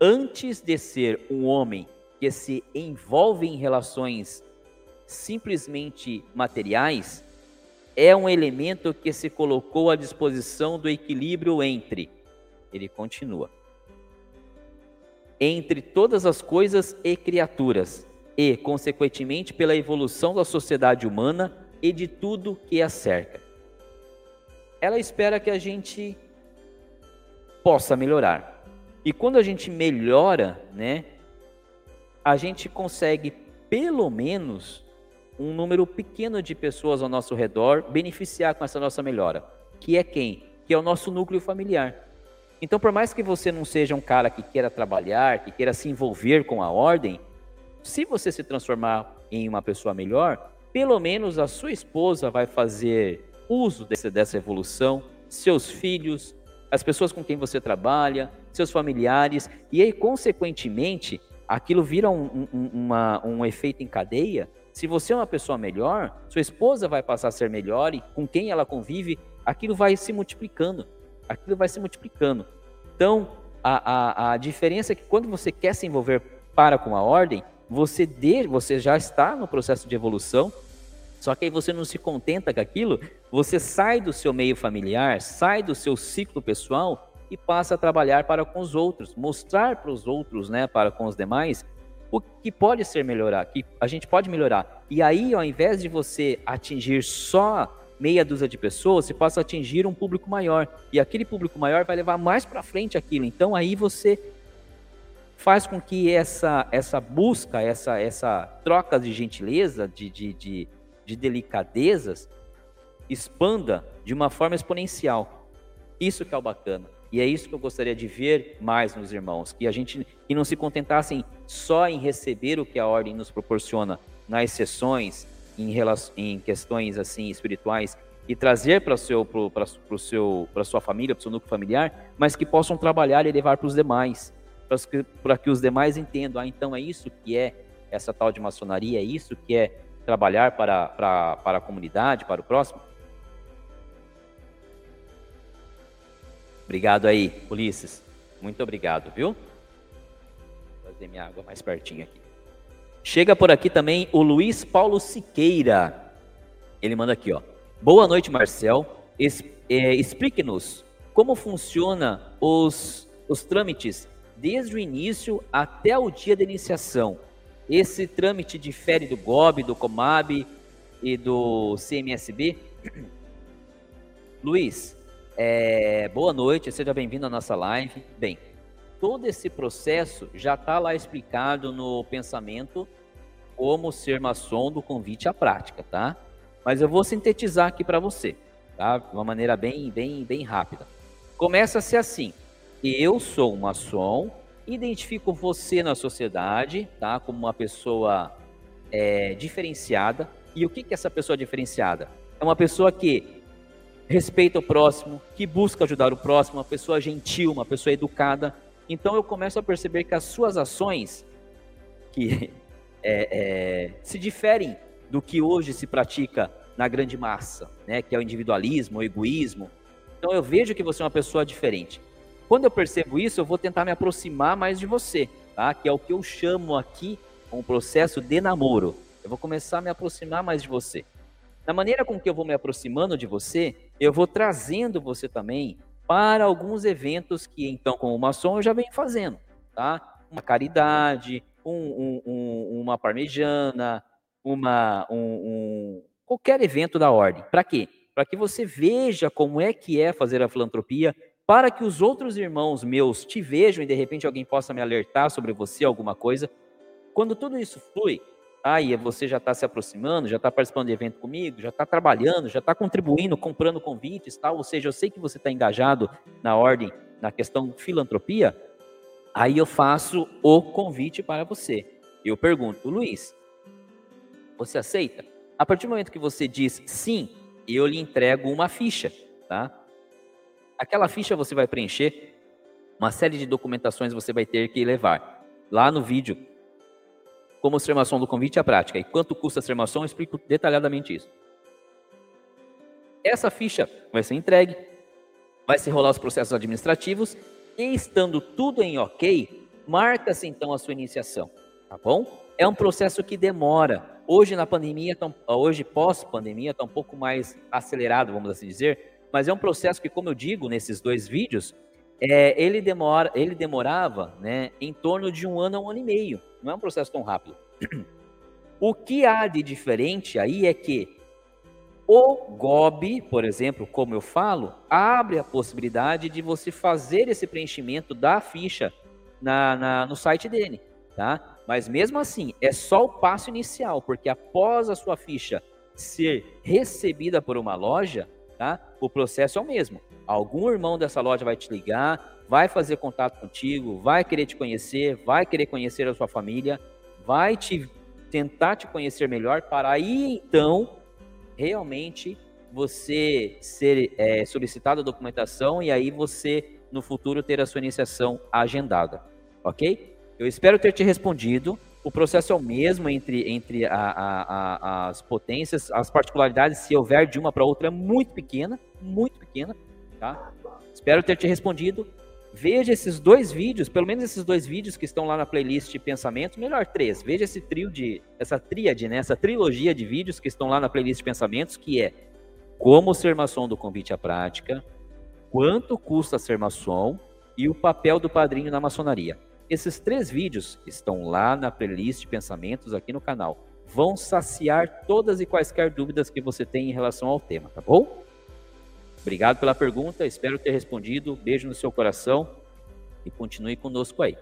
antes de ser um homem que se envolve em relações simplesmente materiais, é um elemento que se colocou à disposição do equilíbrio entre, ele continua, entre todas as coisas e criaturas, e, consequentemente, pela evolução da sociedade humana e de tudo que a cerca. Ela espera que a gente possa melhorar. E quando a gente melhora, né, a gente consegue pelo menos um número pequeno de pessoas ao nosso redor beneficiar com essa nossa melhora, que é quem? Que é o nosso núcleo familiar. Então, por mais que você não seja um cara que queira trabalhar, que queira se envolver com a ordem, se você se transformar em uma pessoa melhor, pelo menos a sua esposa vai fazer uso desse, dessa evolução, seus filhos, as pessoas com quem você trabalha, seus familiares, e aí, consequentemente, aquilo vira um, um, uma, um efeito em cadeia. Se você é uma pessoa melhor, sua esposa vai passar a ser melhor e com quem ela convive, aquilo vai se multiplicando. Aquilo vai se multiplicando. Então, a, a, a diferença é que quando você quer se envolver para com a ordem, você, de, você já está no processo de evolução, só que aí você não se contenta com aquilo, você sai do seu meio familiar, sai do seu ciclo pessoal e passa a trabalhar para com os outros, mostrar para os outros, né, para com os demais, o que pode ser melhorar, que a gente pode melhorar. E aí, ao invés de você atingir só meia dúzia de pessoas, você passa a atingir um público maior. E aquele público maior vai levar mais para frente aquilo. Então aí você faz com que essa, essa busca, essa, essa troca de gentileza, de, de, de de delicadezas expanda de uma forma exponencial. Isso que é o bacana. E é isso que eu gostaria de ver mais nos irmãos, que a gente que não se contentassem só em receber o que a ordem nos proporciona nas sessões, em, em questões assim espirituais e trazer para seu para seu para sua família, para seu núcleo familiar, mas que possam trabalhar e levar para os demais, para que os demais entendam, ah, então é isso que é essa tal de maçonaria, é isso que é trabalhar para, para, para a comunidade, para o próximo? Obrigado aí, Ulisses. Muito obrigado, viu? Vou fazer minha água mais pertinho aqui. Chega por aqui também o Luiz Paulo Siqueira. Ele manda aqui, ó. Boa noite, Marcel. Es, é, Explique-nos como funciona os, os trâmites desde o início até o dia da iniciação esse trâmite difere do GOB, do COMAB e do CMSB? Luiz, é, boa noite, seja bem-vindo à nossa live. Bem, todo esse processo já está lá explicado no pensamento como ser maçom do convite à prática, tá? Mas eu vou sintetizar aqui para você, tá? De uma maneira bem, bem, bem rápida. Começa a ser assim: eu sou um maçom identifico você na sociedade, tá? Como uma pessoa é, diferenciada. E o que, que é essa pessoa diferenciada? É uma pessoa que respeita o próximo, que busca ajudar o próximo, uma pessoa gentil, uma pessoa educada. Então eu começo a perceber que as suas ações, que é, é, se diferem do que hoje se pratica na grande massa, né? Que é o individualismo, o egoísmo. Então eu vejo que você é uma pessoa diferente. Quando eu percebo isso, eu vou tentar me aproximar mais de você, tá? Que é o que eu chamo aqui um processo de namoro. Eu vou começar a me aproximar mais de você. Da maneira com que eu vou me aproximando de você, eu vou trazendo você também para alguns eventos que, então, como maçom, eu já venho fazendo, tá? Uma caridade, um, um, um, uma parmejana, uma, um, qualquer evento da ordem. Para quê? Para que você veja como é que é fazer a filantropia, para que os outros irmãos meus te vejam e de repente alguém possa me alertar sobre você, alguma coisa. Quando tudo isso flui, aí você já está se aproximando, já está participando de evento comigo, já está trabalhando, já está contribuindo, comprando convites, tal. Ou seja, eu sei que você está engajado na ordem, na questão filantropia. Aí eu faço o convite para você. Eu pergunto, Luiz, você aceita? A partir do momento que você diz sim, eu lhe entrego uma ficha, tá? Aquela ficha você vai preencher, uma série de documentações você vai ter que levar. Lá no vídeo, como ser maçom do convite à prática e quanto custa ser maçom, eu explico detalhadamente isso. Essa ficha vai ser entregue, vai se rolar os processos administrativos e estando tudo em ok, marca-se então a sua iniciação, tá bom? É um processo que demora. Hoje na pandemia, hoje pós-pandemia, está um pouco mais acelerado, vamos assim dizer, mas é um processo que, como eu digo nesses dois vídeos, é, ele, demora, ele demorava né, em torno de um ano a um ano e meio. Não é um processo tão rápido. O que há de diferente aí é que o GOB, por exemplo, como eu falo, abre a possibilidade de você fazer esse preenchimento da ficha na, na, no site dele, tá? Mas mesmo assim, é só o passo inicial, porque após a sua ficha ser recebida por uma loja, tá? O processo é o mesmo. Algum irmão dessa loja vai te ligar, vai fazer contato contigo, vai querer te conhecer, vai querer conhecer a sua família, vai te tentar te conhecer melhor para aí então realmente você ser é, solicitado a documentação e aí você, no futuro, ter a sua iniciação agendada. Ok? Eu espero ter te respondido. O processo é o mesmo entre, entre a, a, a, as potências, as particularidades, se houver de uma para outra, é muito pequena, muito pequena, tá? Espero ter te respondido. Veja esses dois vídeos, pelo menos esses dois vídeos que estão lá na playlist Pensamentos, melhor três. Veja esse trio de, essa tríade, né? essa trilogia de vídeos que estão lá na playlist Pensamentos, que é como ser maçom do convite à prática, quanto custa ser maçom e o papel do padrinho na maçonaria. Esses três vídeos estão lá na playlist Pensamentos aqui no canal. Vão saciar todas e quaisquer dúvidas que você tem em relação ao tema, tá bom? Obrigado pela pergunta, espero ter respondido. Beijo no seu coração e continue conosco aí.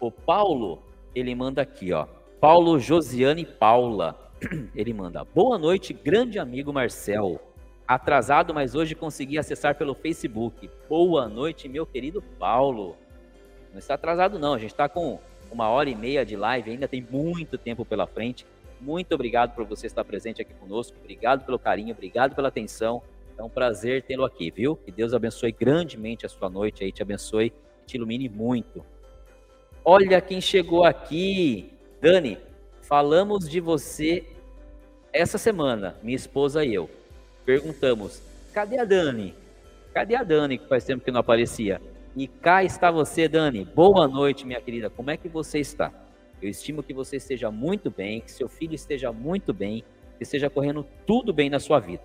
O Paulo, ele manda aqui, ó. Paulo Josiane Paula. Ele manda: Boa noite, grande amigo Marcel. Atrasado, mas hoje consegui acessar pelo Facebook. Boa noite, meu querido Paulo. Não está atrasado, não. A gente está com uma hora e meia de live, ainda tem muito tempo pela frente. Muito obrigado por você estar presente aqui conosco. Obrigado pelo carinho, obrigado pela atenção. É um prazer tê-lo aqui, viu? Que Deus abençoe grandemente a sua noite aí, te abençoe, te ilumine muito. Olha quem chegou aqui. Dani, falamos de você essa semana, minha esposa e eu. Perguntamos: cadê a Dani? Cadê a Dani que faz tempo que não aparecia? E cá está você, Dani. Boa noite, minha querida. Como é que você está? Eu estimo que você esteja muito bem, que seu filho esteja muito bem, que esteja correndo tudo bem na sua vida.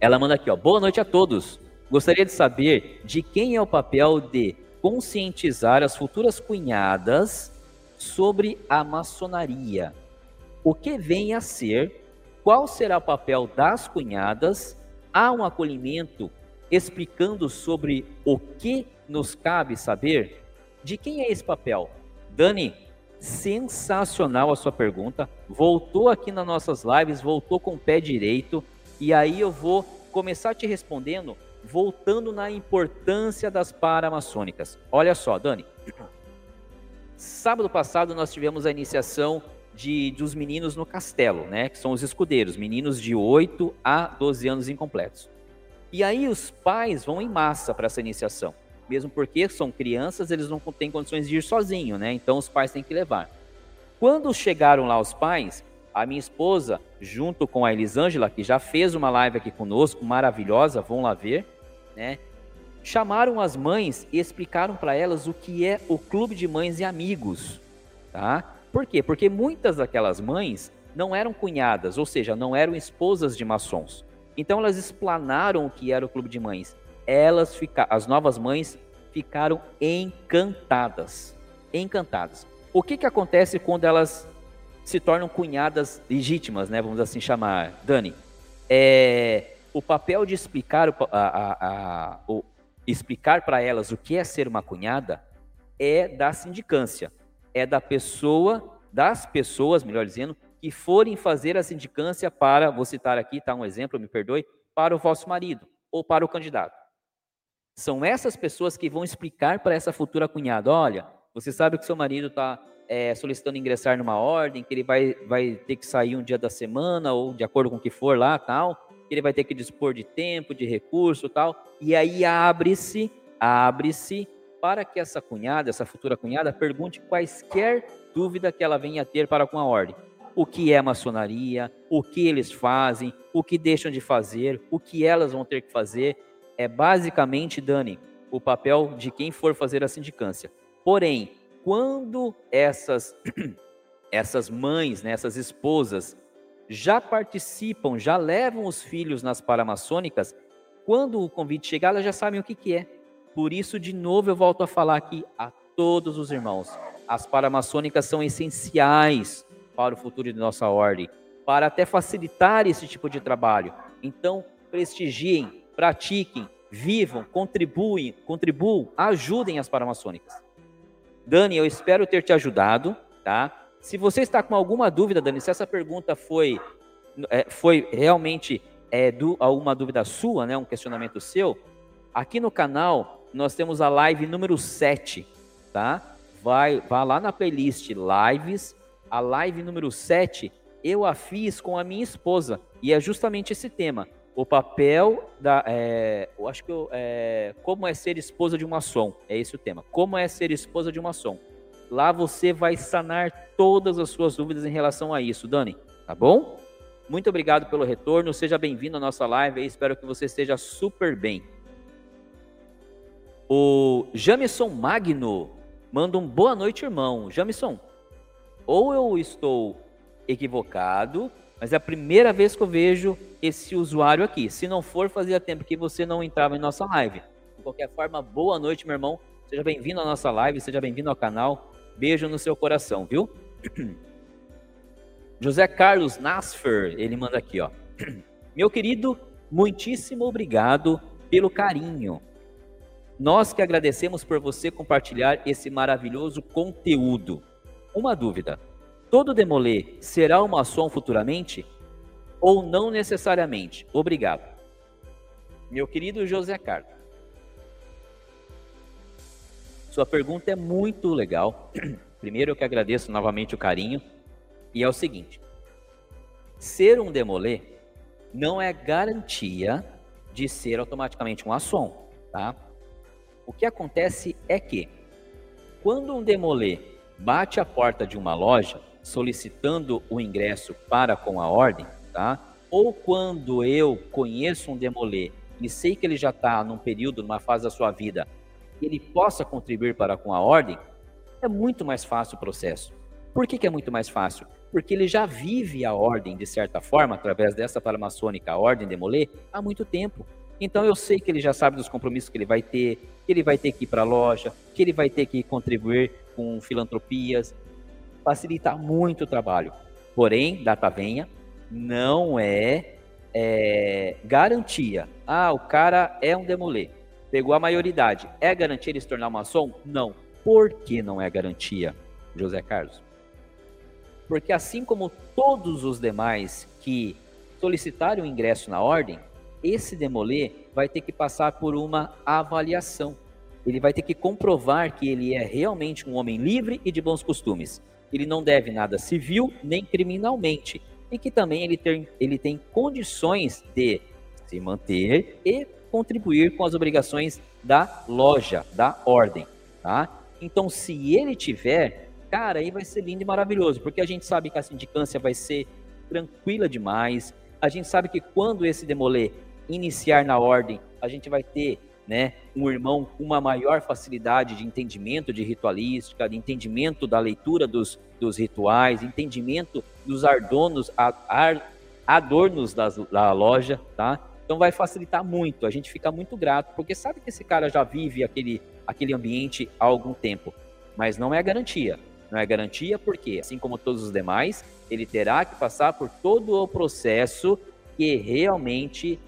Ela manda aqui, ó. Boa noite a todos. Gostaria de saber de quem é o papel de conscientizar as futuras cunhadas sobre a maçonaria. O que vem a ser? Qual será o papel das cunhadas? Há um acolhimento explicando sobre o que nos cabe saber? De quem é esse papel? Dani, sensacional a sua pergunta. Voltou aqui nas nossas lives, voltou com o pé direito. E aí eu vou começar te respondendo, voltando na importância das paramaçônicas. Olha só, Dani. Sábado passado nós tivemos a iniciação de, dos meninos no castelo, né? Que são os escudeiros, meninos de 8 a 12 anos incompletos. E aí os pais vão em massa para essa iniciação. Mesmo porque são crianças, eles não têm condições de ir sozinho, né? Então os pais têm que levar. Quando chegaram lá os pais, a minha esposa, junto com a Elisângela, que já fez uma live aqui conosco, maravilhosa, vão lá ver, né? Chamaram as mães e explicaram para elas o que é o clube de mães e amigos, tá? Por quê? Porque muitas daquelas mães não eram cunhadas, ou seja, não eram esposas de maçons. Então elas explanaram o que era o clube de mães. Elas ficaram, as novas mães ficaram encantadas, encantadas. O que que acontece quando elas se tornam cunhadas legítimas, né? Vamos assim chamar. Dani, é, o papel de explicar, a, a, a, o, explicar para elas o que é ser uma cunhada é da sindicância, é da pessoa, das pessoas, melhor dizendo, que forem fazer a sindicância para, vou citar aqui, tá um exemplo, me perdoe, para o vosso marido ou para o candidato. São essas pessoas que vão explicar para essa futura cunhada, olha, você sabe que seu marido está é, solicitando ingressar numa ordem, que ele vai, vai ter que sair um dia da semana, ou de acordo com o que for lá, tal, que ele vai ter que dispor de tempo, de recurso, tal, e aí abre-se, abre-se para que essa cunhada, essa futura cunhada, pergunte quaisquer dúvida que ela venha a ter para com a ordem. O que é maçonaria, o que eles fazem, o que deixam de fazer, o que elas vão ter que fazer. É basicamente, Dani, o papel de quem for fazer a sindicância. Porém, quando essas, essas mães, né, essas esposas, já participam, já levam os filhos nas paramaçônicas, quando o convite chegar, elas já sabem o que, que é. Por isso, de novo, eu volto a falar aqui a todos os irmãos: as paramaçônicas são essenciais para o futuro de nossa ordem, para até facilitar esse tipo de trabalho. Então, prestigiem, pratiquem, vivam, contribuem, contribuam, ajudem as paramaçônicas. Dani, eu espero ter te ajudado, tá? Se você está com alguma dúvida, Dani, se essa pergunta foi, é, foi realmente é, do, alguma dúvida sua, né, um questionamento seu, aqui no canal nós temos a live número 7, tá? Vai, vá lá na playlist Lives, a live número 7 eu a fiz com a minha esposa, e é justamente esse tema, o papel da. É, eu acho que eu, é, como é ser esposa de uma som. É esse o tema. Como é ser esposa de uma som. Lá você vai sanar todas as suas dúvidas em relação a isso, Dani. Tá bom? Muito obrigado pelo retorno. Seja bem-vindo à nossa live. Espero que você esteja super bem. O Jamison Magno manda um boa noite, irmão. Jamison, ou eu estou equivocado, mas é a primeira vez que eu vejo esse usuário aqui. Se não for, fazia tempo que você não entrava em nossa live. De qualquer forma, boa noite, meu irmão. Seja bem-vindo à nossa live, seja bem-vindo ao canal. Beijo no seu coração, viu? José Carlos Nasfer, ele manda aqui, ó. Meu querido, muitíssimo obrigado pelo carinho. Nós que agradecemos por você compartilhar esse maravilhoso conteúdo. Uma dúvida: Todo demolê será uma maçom futuramente? Ou não necessariamente? Obrigado. Meu querido José Carlos. Sua pergunta é muito legal. Primeiro eu que agradeço novamente o carinho. E é o seguinte: ser um demolê não é garantia de ser automaticamente um assom, tá? O que acontece é que quando um demolê bate a porta de uma loja, solicitando o ingresso para com a ordem, tá? Ou quando eu conheço um demolê e sei que ele já está num período, numa fase da sua vida, ele possa contribuir para com a ordem, é muito mais fácil o processo. Por que, que é muito mais fácil? Porque ele já vive a ordem, de certa forma, através dessa paramaçônica, a ordem demolê, há muito tempo. Então eu sei que ele já sabe dos compromissos que ele vai ter, que ele vai ter que ir para a loja, que ele vai ter que contribuir com filantropias, facilita muito o trabalho. Porém, data venha, não é, é, garantia. Ah, o cara é um demolê, pegou a maioridade. É garantia ele se tornar maçom? Não. Por que não é garantia, José Carlos? Porque assim como todos os demais que solicitaram o ingresso na ordem, esse demolê vai ter que passar por uma avaliação. Ele vai ter que comprovar que ele é realmente um homem livre e de bons costumes ele não deve nada civil nem criminalmente, e que também ele tem, ele tem condições de se manter e contribuir com as obrigações da loja, da ordem, tá? Então, se ele tiver, cara, aí vai ser lindo e maravilhoso, porque a gente sabe que a sindicância vai ser tranquila demais, a gente sabe que quando esse demolê iniciar na ordem, a gente vai ter né, um irmão com uma maior facilidade de entendimento de ritualística, de entendimento da leitura dos, dos rituais, entendimento dos ardonos, ar, adornos da loja, tá? Então vai facilitar muito, a gente fica muito grato, porque sabe que esse cara já vive aquele, aquele ambiente há algum tempo, mas não é garantia. Não é garantia porque, assim como todos os demais, ele terá que passar por todo o processo que realmente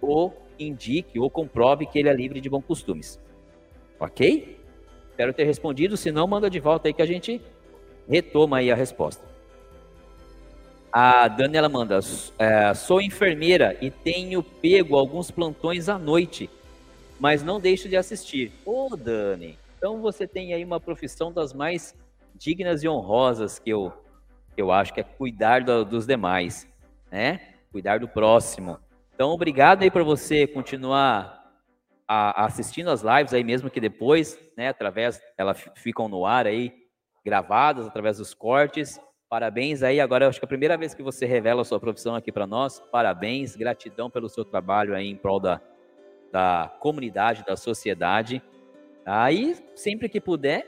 o indique ou comprove que ele é livre de bons costumes. Ok? Espero ter respondido, se não, manda de volta aí que a gente retoma aí a resposta. A Daniela manda, é, sou enfermeira e tenho pego alguns plantões à noite, mas não deixo de assistir. Ô, Dani, então você tem aí uma profissão das mais dignas e honrosas que eu, eu acho que é cuidar do, dos demais, né? Cuidar do próximo. Então, obrigado aí por você continuar a assistindo as lives aí mesmo que depois, né? Através, elas ficam no ar aí, gravadas através dos cortes. Parabéns aí. Agora, acho que é a primeira vez que você revela a sua profissão aqui para nós. Parabéns, gratidão pelo seu trabalho aí em prol da, da comunidade, da sociedade. Aí, sempre que puder,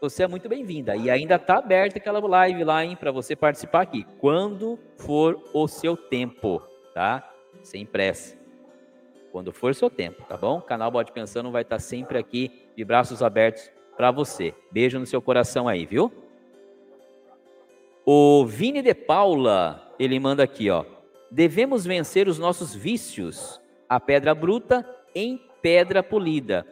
você é muito bem-vinda. E ainda está aberta aquela live lá, hein, para você participar aqui, quando for o seu tempo, tá? Sem pressa. Quando for seu tempo, tá bom? O canal Bode Pensando vai estar tá sempre aqui de braços abertos para você. Beijo no seu coração aí, viu? O Vini de Paula, ele manda aqui, ó. Devemos vencer os nossos vícios, a pedra bruta em pedra polida.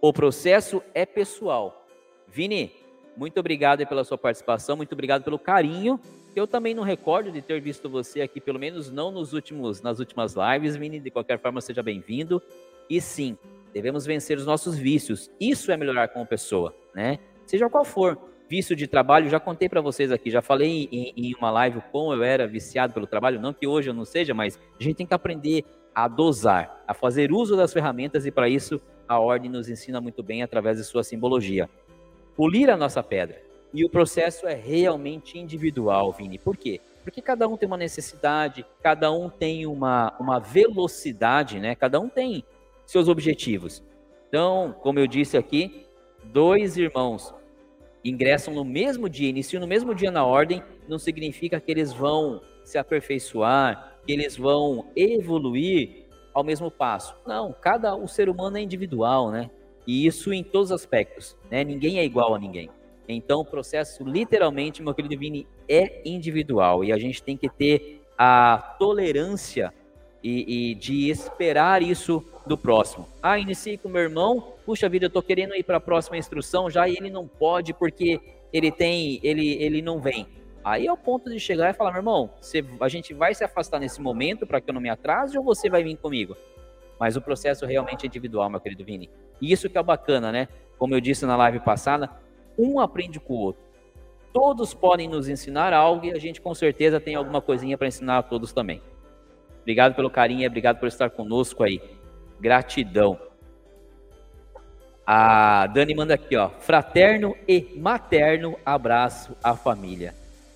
O processo é pessoal. Vini, muito obrigado pela sua participação, muito obrigado pelo carinho. Eu também não recordo de ter visto você aqui, pelo menos não nos últimos, nas últimas lives, Vini. De qualquer forma, seja bem-vindo. E sim, devemos vencer os nossos vícios. Isso é melhorar como pessoa, né? Seja qual for vício de trabalho, já contei para vocês aqui, já falei em, em, uma live como eu era viciado pelo trabalho, não que hoje eu não seja, mas a gente tem que aprender a dosar, a fazer uso das ferramentas e para isso a ordem nos ensina muito bem através de sua simbologia. Polir a nossa pedra. E o processo é realmente individual, Vini. Por quê? Porque cada um tem uma necessidade, cada um tem uma, uma velocidade, né? Cada um tem seus objetivos. Então, como eu disse aqui, dois irmãos ingressam no mesmo dia, iniciam no mesmo dia na ordem, não significa que eles vão se aperfeiçoar, que eles vão evoluir ao mesmo passo. Não, cada o ser humano é individual, né? E isso em todos os aspectos, né? Ninguém é igual a ninguém. Então o processo, literalmente, meu querido Vini, é individual e a gente tem que ter a tolerância e, e de esperar isso do próximo. Ah, iniciei com meu irmão, puxa vida, eu tô querendo ir para a próxima instrução já e ele não pode porque ele tem, ele, ele não vem. Aí é o ponto de chegar e falar, meu irmão, você, a gente vai se afastar nesse momento para que eu não me atrase ou você vai vir comigo? Mas o processo realmente é individual, meu querido Vini. E isso que é bacana, né? Como eu disse na live passada, um aprende com o outro. Todos podem nos ensinar algo e a gente com certeza tem alguma coisinha para ensinar a todos também. Obrigado pelo carinho obrigado por estar conosco aí. Gratidão. A Dani manda aqui, ó. Fraterno e materno abraço à família.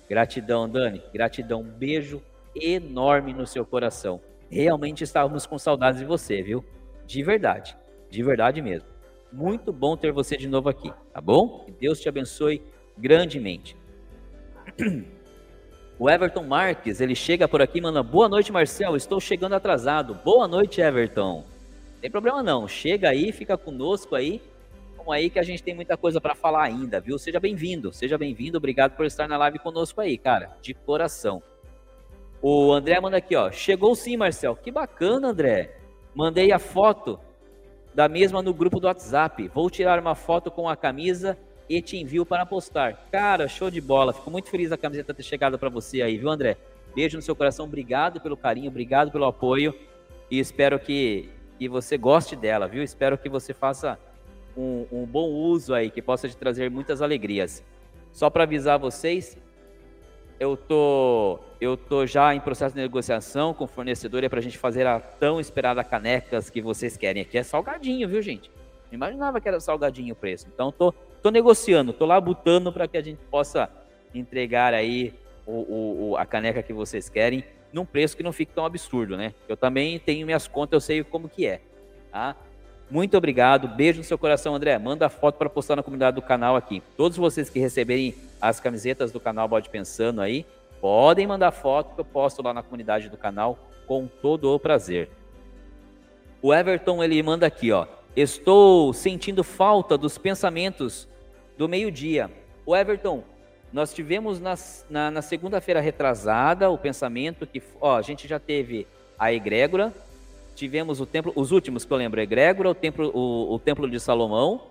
Gratidão, Dani. Gratidão. Um beijo enorme no seu coração. Realmente estávamos com saudades de você, viu? De verdade. De verdade mesmo. Muito bom ter você de novo aqui, tá bom? Que Deus te abençoe grandemente. O Everton Marques, ele chega por aqui manda: Boa noite, Marcel. Estou chegando atrasado. Boa noite, Everton. Não tem problema não. Chega aí, fica conosco aí. Vamos aí que a gente tem muita coisa para falar ainda, viu? Seja bem-vindo. Seja bem-vindo. Obrigado por estar na live conosco aí, cara. De coração. O André manda aqui, ó. Chegou sim, Marcel. Que bacana, André. Mandei a foto da mesma no grupo do WhatsApp. Vou tirar uma foto com a camisa e te envio para postar. Cara, show de bola. Fico muito feliz da camiseta ter chegado para você aí, viu, André? Beijo no seu coração. Obrigado pelo carinho, obrigado pelo apoio e espero que, que você goste dela, viu? Espero que você faça um, um bom uso aí, que possa te trazer muitas alegrias. Só para avisar vocês, eu tô eu tô já em processo de negociação com o fornecedor é para a gente fazer a tão esperada canecas que vocês querem. Aqui é salgadinho, viu, gente? Não imaginava que era salgadinho o preço. Então tô Tô negociando, tô lá botando para que a gente possa entregar aí o, o, a caneca que vocês querem num preço que não fique tão absurdo, né? Eu também tenho minhas contas, eu sei como que é, tá? Muito obrigado, beijo no seu coração, André. Manda a foto para postar na comunidade do canal aqui. Todos vocês que receberem as camisetas do canal Bode Pensando aí, podem mandar foto que eu posto lá na comunidade do canal com todo o prazer. O Everton ele manda aqui, ó. Estou sentindo falta dos pensamentos do meio-dia. O Everton, nós tivemos nas, na, na segunda-feira retrasada o pensamento que ó, a gente já teve a egrégora, tivemos o templo, os últimos que eu lembro, egrégora, o templo, o, o templo de Salomão,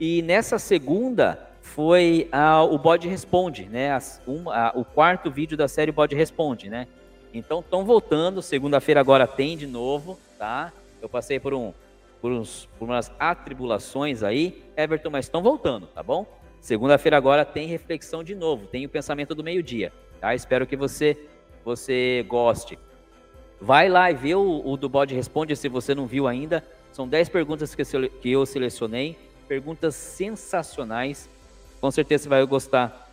e nessa segunda foi a, o Bode Responde, né? As, um, a, o quarto vídeo da série Bode Responde, né? Então estão voltando, segunda-feira agora tem de novo, tá? Eu passei por um por, uns, por umas atribulações aí, Everton, mas estão voltando, tá bom? Segunda-feira agora tem reflexão de novo, tem o pensamento do meio-dia, tá? Espero que você você goste. Vai lá e vê o, o do Bode Responde se você não viu ainda. São 10 perguntas que eu, que eu selecionei, perguntas sensacionais. Com certeza você vai gostar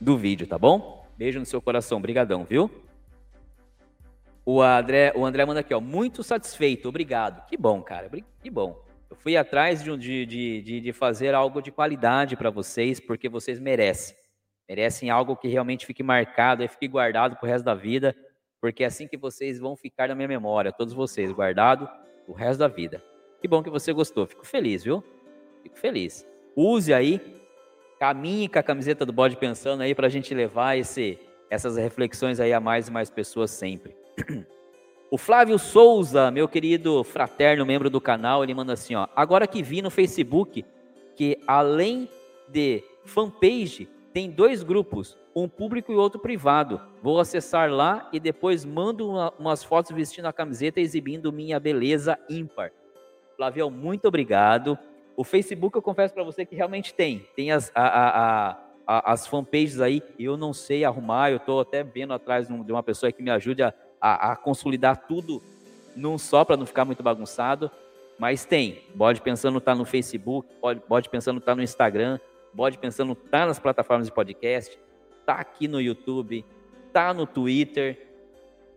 do vídeo, tá bom? Beijo no seu coração, brigadão, viu? O André, o André manda aqui, ó, muito satisfeito, obrigado. Que bom, cara, que bom. Eu fui atrás de, de, de, de fazer algo de qualidade para vocês, porque vocês merecem. Merecem algo que realmente fique marcado e fique guardado pro resto da vida, porque é assim que vocês vão ficar na minha memória, todos vocês, guardado o resto da vida. Que bom que você gostou, fico feliz, viu? Fico feliz. Use aí, caminhe com a camiseta do bode pensando aí para a gente levar esse, essas reflexões aí a mais e mais pessoas sempre. O Flávio Souza, meu querido fraterno membro do canal, ele manda assim, ó: "Agora que vi no Facebook que além de fanpage, tem dois grupos, um público e outro privado. Vou acessar lá e depois mando uma, umas fotos vestindo a camiseta exibindo minha beleza ímpar." Flávio, muito obrigado. O Facebook, eu confesso para você que realmente tem. Tem as, a, a, a, as fanpages aí, eu não sei arrumar, eu estou até vendo atrás de uma pessoa que me ajude a a, a consolidar tudo num só para não ficar muito bagunçado. Mas tem. Bode Pensando está no Facebook, Bode, Bode Pensando está no Instagram, Bode Pensando está nas plataformas de podcast, está aqui no YouTube, está no Twitter,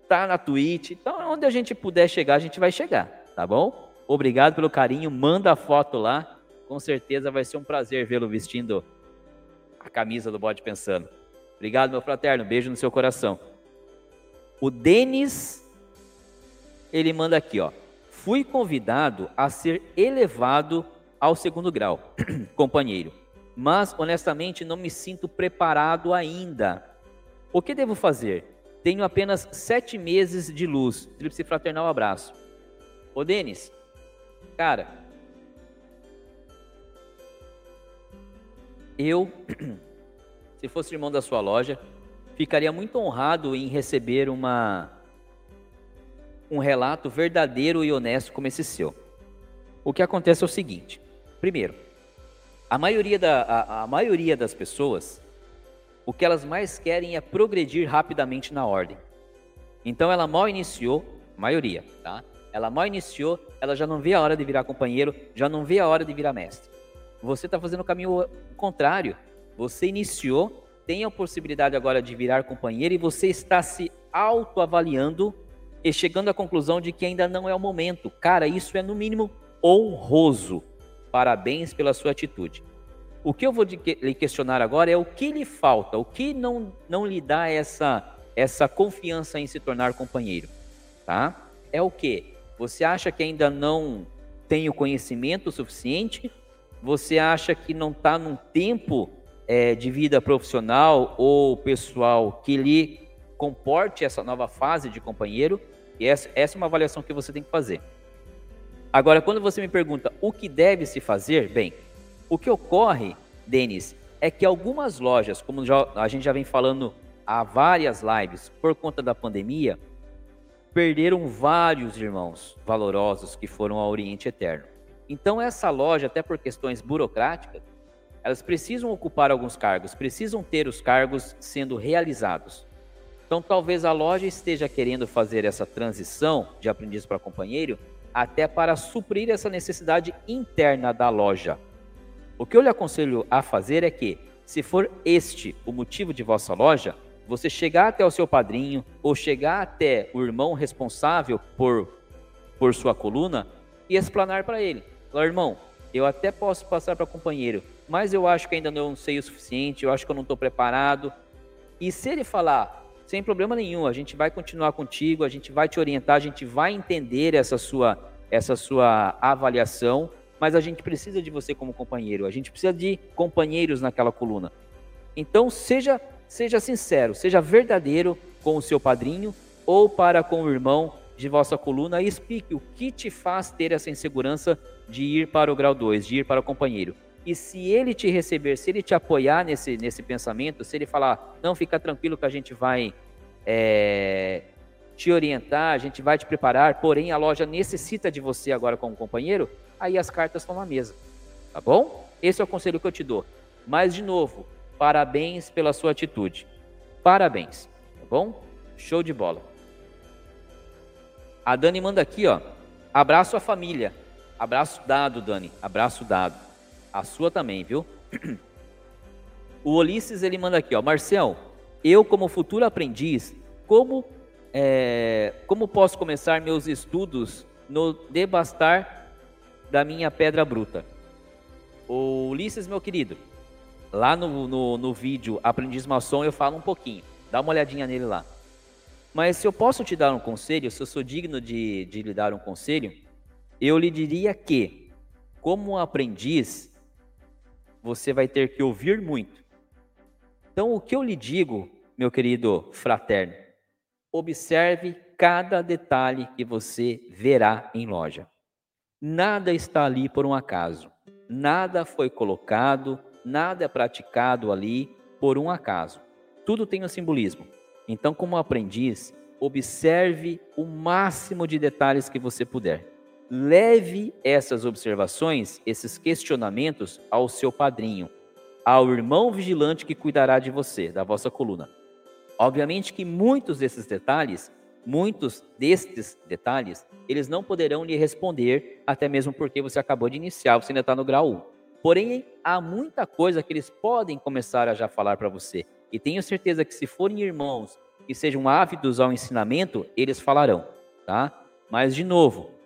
está na Twitch. Então, onde a gente puder chegar, a gente vai chegar, tá bom? Obrigado pelo carinho, manda a foto lá. Com certeza vai ser um prazer vê-lo vestindo a camisa do Bode Pensando. Obrigado, meu fraterno. Beijo no seu coração. O Denis, ele manda aqui, ó. Fui convidado a ser elevado ao segundo grau, companheiro, mas honestamente não me sinto preparado ainda. O que devo fazer? Tenho apenas sete meses de luz. Tríplice fraternal abraço. Ô Denis, cara, eu, se fosse irmão da sua loja, ficaria muito honrado em receber uma um relato verdadeiro e honesto como esse seu. O que acontece é o seguinte: primeiro, a maioria, da, a, a maioria das pessoas, o que elas mais querem é progredir rapidamente na ordem. Então ela mal iniciou, maioria, tá? Ela mal iniciou, ela já não vê a hora de virar companheiro, já não vê a hora de virar mestre. Você está fazendo o caminho contrário. Você iniciou, tem a possibilidade agora de virar companheiro e você está se autoavaliando e chegando à conclusão de que ainda não é o momento. Cara, isso é no mínimo honroso. Parabéns pela sua atitude. O que eu vou lhe questionar agora é o que lhe falta, o que não, não lhe dá essa, essa confiança em se tornar companheiro, tá? É o que? Você acha que ainda não tem o conhecimento suficiente? Você acha que não está num tempo é, de vida profissional ou pessoal que lhe comporte essa nova fase de companheiro, e essa, essa é uma avaliação que você tem que fazer. Agora, quando você me pergunta o que deve se fazer, bem, o que ocorre, Denis, é que algumas lojas, como já, a gente já vem falando há várias lives, por conta da pandemia, perderam vários irmãos valorosos que foram ao Oriente Eterno. Então, essa loja, até por questões burocráticas, elas precisam ocupar alguns cargos, precisam ter os cargos sendo realizados. Então, talvez a loja esteja querendo fazer essa transição de aprendiz para companheiro até para suprir essa necessidade interna da loja. O que eu lhe aconselho a fazer é que, se for este o motivo de vossa loja, você chegar até o seu padrinho ou chegar até o irmão responsável por, por sua coluna e explanar para ele: Falar, irmão, eu até posso passar para companheiro, mas eu acho que ainda não sei o suficiente, eu acho que eu não estou preparado. E se ele falar, sem problema nenhum, a gente vai continuar contigo, a gente vai te orientar, a gente vai entender essa sua, essa sua avaliação, mas a gente precisa de você como companheiro, a gente precisa de companheiros naquela coluna. Então seja, seja sincero, seja verdadeiro com o seu padrinho ou para com o irmão de vossa coluna e explique o que te faz ter essa insegurança de ir para o grau 2, de ir para o companheiro. E se ele te receber, se ele te apoiar nesse, nesse pensamento, se ele falar, não, fica tranquilo que a gente vai é, te orientar, a gente vai te preparar, porém a loja necessita de você agora como companheiro, aí as cartas estão na mesa. Tá bom? Esse é o conselho que eu te dou. Mas, de novo, parabéns pela sua atitude. Parabéns, tá bom? Show de bola. A Dani manda aqui, ó. Abraço à família. Abraço dado, Dani. Abraço dado. A sua também, viu? O Ulisses ele manda aqui, ó. Marcião, eu como futuro aprendiz, como é, como posso começar meus estudos no debastar da minha pedra bruta? O Ulisses, meu querido, lá no, no, no vídeo Aprendiz Maçom eu falo um pouquinho. Dá uma olhadinha nele lá. Mas se eu posso te dar um conselho, se eu sou digno de, de lhe dar um conselho, eu lhe diria que, como aprendiz, você vai ter que ouvir muito. Então, o que eu lhe digo, meu querido fraterno, observe cada detalhe que você verá em loja. Nada está ali por um acaso. Nada foi colocado, nada é praticado ali por um acaso. Tudo tem um simbolismo. Então, como aprendiz, observe o máximo de detalhes que você puder. Leve essas observações, esses questionamentos ao seu padrinho, ao irmão vigilante que cuidará de você, da vossa coluna. Obviamente que muitos desses detalhes, muitos destes detalhes, eles não poderão lhe responder, até mesmo porque você acabou de iniciar, você ainda está no grau 1. Porém, há muita coisa que eles podem começar a já falar para você. E tenho certeza que se forem irmãos que sejam ávidos ao ensinamento, eles falarão, tá? Mas de novo,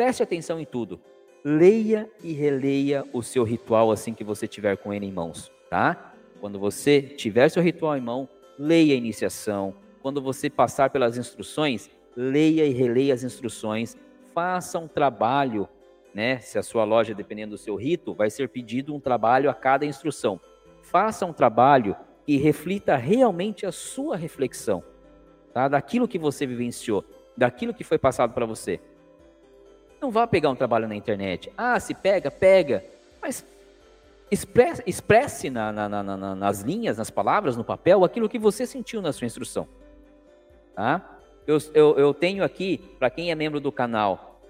preste atenção em tudo. Leia e releia o seu ritual assim que você tiver com ele em mãos, tá? Quando você tiver seu ritual em mão, leia a iniciação. Quando você passar pelas instruções, leia e releia as instruções. Faça um trabalho né? Se a sua loja, dependendo do seu rito, vai ser pedido um trabalho a cada instrução. Faça um trabalho que reflita realmente a sua reflexão, tá? Daquilo que você vivenciou, daquilo que foi passado para você. Não vá pegar um trabalho na internet. Ah, se pega, pega. Mas expresse, expresse na, na, na, nas linhas, nas palavras, no papel, aquilo que você sentiu na sua instrução. Tá? Eu, eu, eu tenho aqui, para quem é membro do canal,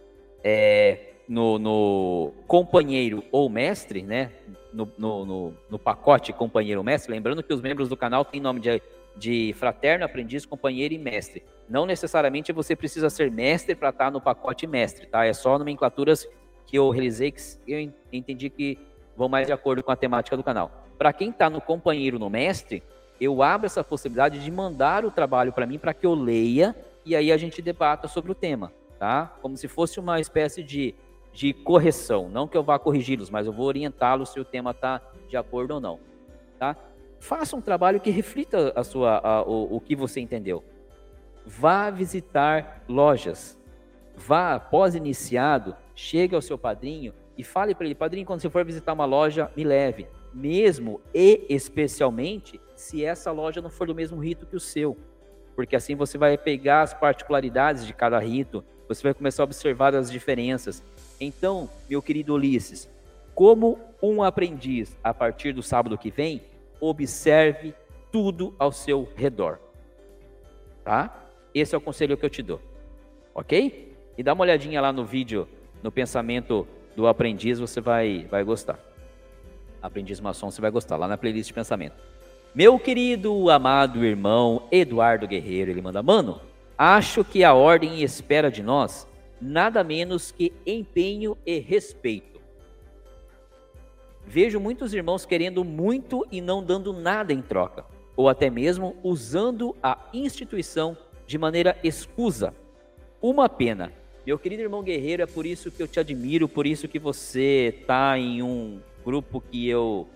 é, no, no companheiro ou mestre, né? No, no, no, no pacote companheiro ou mestre, lembrando que os membros do canal têm nome de, de fraterno, aprendiz, companheiro e mestre. Não necessariamente você precisa ser mestre para estar tá no pacote mestre, tá? É só nomenclaturas que eu realizei que eu entendi que vão mais de acordo com a temática do canal. Para quem está no companheiro no mestre, eu abro essa possibilidade de mandar o trabalho para mim para que eu leia e aí a gente debata sobre o tema, tá? Como se fosse uma espécie de de correção. Não que eu vá corrigi-los, mas eu vou orientá-los se o tema está de acordo ou não. Tá? Faça um trabalho que reflita a sua, a, o, o que você entendeu. Vá visitar lojas. Vá, após iniciado, chegue ao seu padrinho e fale para ele, padrinho, quando você for visitar uma loja, me leve. Mesmo e especialmente se essa loja não for do mesmo rito que o seu. Porque assim você vai pegar as particularidades de cada rito, você vai começar a observar as diferenças. Então, meu querido Ulisses, como um aprendiz, a partir do sábado que vem, observe tudo ao seu redor. Tá? Esse é o conselho que eu te dou. Ok? E dá uma olhadinha lá no vídeo, no pensamento do aprendiz, você vai, vai gostar. Aprendiz maçom, você vai gostar, lá na playlist de pensamento. Meu querido, amado irmão Eduardo Guerreiro, ele manda, mano, acho que a ordem espera de nós nada menos que empenho e respeito. Vejo muitos irmãos querendo muito e não dando nada em troca, ou até mesmo usando a instituição de maneira escusa. Uma pena. Meu querido irmão guerreiro, é por isso que eu te admiro, por isso que você está em um grupo que eu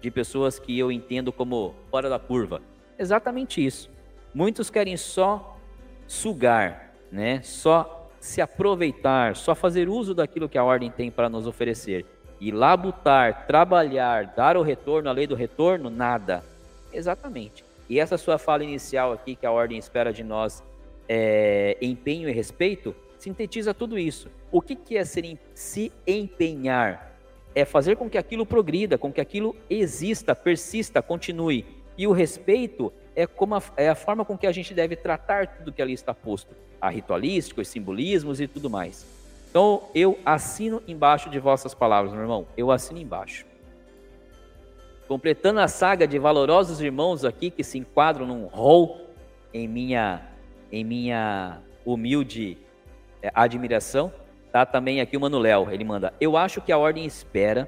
de pessoas que eu entendo como fora da curva. Exatamente isso. Muitos querem só sugar, né? Só se aproveitar, só fazer uso daquilo que a ordem tem para nos oferecer. E labutar, trabalhar, dar o retorno, a lei do retorno, nada. Exatamente. E essa sua fala inicial aqui, que a ordem espera de nós é, empenho e respeito, sintetiza tudo isso. O que, que é ser, se empenhar? É fazer com que aquilo progrida, com que aquilo exista, persista, continue. E o respeito é, como a, é a forma com que a gente deve tratar tudo que ali está posto, a ritualístico, os simbolismos e tudo mais. Então eu assino embaixo de vossas palavras, meu irmão. Eu assino embaixo. completando a saga de valorosos irmãos aqui que se enquadram num rol em minha, em minha humilde é, admiração, tá também aqui o Manuel, ele manda, eu acho que a ordem espera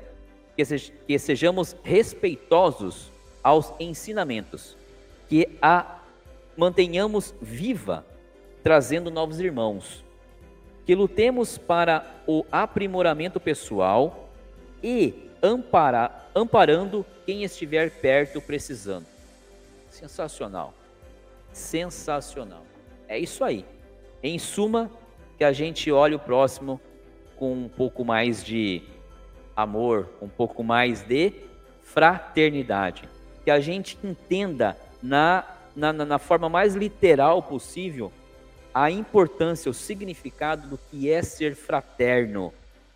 que, se, que sejamos respeitosos aos ensinamentos, que a mantenhamos viva, trazendo novos irmãos, que lutemos para o aprimoramento pessoal e amparar, amparando quem estiver perto precisando. Sensacional. Sensacional. É isso aí. Em suma, que a gente olhe o próximo com um pouco mais de amor, um pouco mais de fraternidade. Que a gente entenda na, na, na forma mais literal possível a importância, o significado do que é ser fraterno,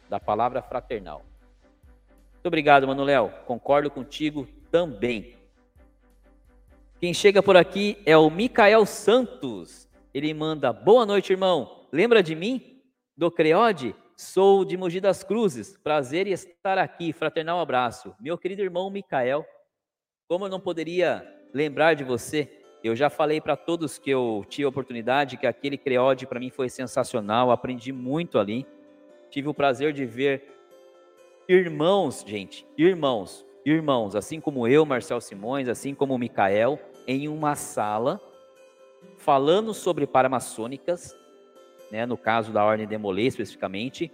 da palavra fraternal. Muito obrigado, Manuel. Concordo contigo também. Quem chega por aqui é o Micael Santos. Ele manda: Boa noite, irmão. Lembra de mim? Do Creode? Sou de Mogi das Cruzes. Prazer em estar aqui. Fraternal abraço. Meu querido irmão Micael, como eu não poderia lembrar de você? Eu já falei para todos que eu tive a oportunidade, que aquele Creode para mim foi sensacional. Aprendi muito ali. Tive o prazer de ver Irmãos, gente, irmãos, irmãos, assim como eu, Marcel Simões, assim como o Micael, em uma sala, falando sobre paramaçônicas, né, no caso da Ordem Demolê especificamente,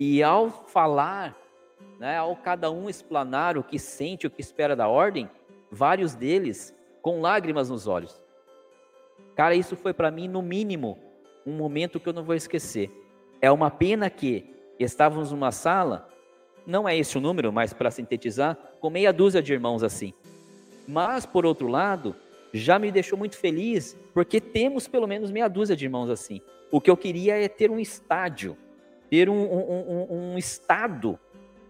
e ao falar, né, ao cada um explanar o que sente, o que espera da Ordem, vários deles com lágrimas nos olhos. Cara, isso foi para mim, no mínimo, um momento que eu não vou esquecer. É uma pena que estávamos numa sala não é esse o número, mas para sintetizar, com meia dúzia de irmãos assim. Mas, por outro lado, já me deixou muito feliz, porque temos pelo menos meia dúzia de irmãos assim. O que eu queria é ter um estádio, ter um, um, um, um estado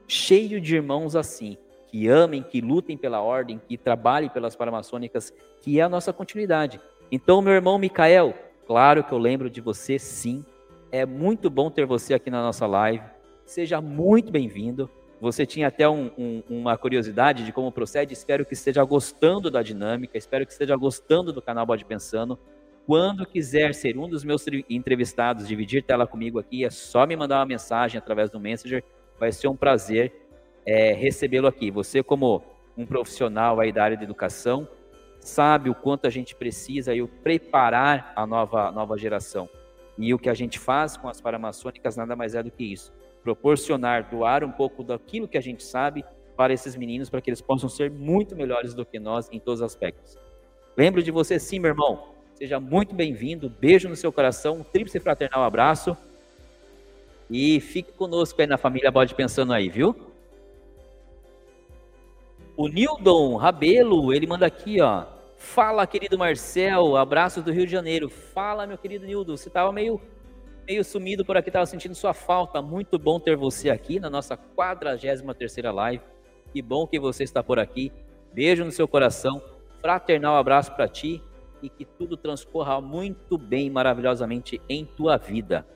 cheio de irmãos assim, que amem, que lutem pela ordem, que trabalhem pelas paramaçônicas, que é a nossa continuidade. Então, meu irmão Micael, claro que eu lembro de você, sim. É muito bom ter você aqui na nossa live seja muito bem-vindo. Você tinha até um, um, uma curiosidade de como procede. Espero que esteja gostando da dinâmica, espero que esteja gostando do canal Bode Pensando. Quando quiser ser um dos meus entrevistados, dividir tela comigo aqui, é só me mandar uma mensagem através do Messenger. Vai ser um prazer é, recebê-lo aqui. Você, como um profissional aí da área de educação, sabe o quanto a gente precisa eu preparar a nova, nova geração. E o que a gente faz com as paramaçônicas nada mais é do que isso proporcionar, doar um pouco daquilo que a gente sabe para esses meninos, para que eles possam ser muito melhores do que nós em todos os aspectos. Lembro de você sim, meu irmão. Seja muito bem-vindo. Beijo no seu coração, um tríplice fraternal abraço. E fique conosco aí na família Bode Pensando aí, viu? O Nildon Rabelo, ele manda aqui, ó. Fala, querido Marcel, abraços do Rio de Janeiro. Fala, meu querido Nildo, você estava meio meio sumido por aqui, estava sentindo sua falta. Muito bom ter você aqui na nossa 43 live. Que bom que você está por aqui. Beijo no seu coração. Fraternal abraço para ti e que tudo transcorra muito bem, maravilhosamente em tua vida.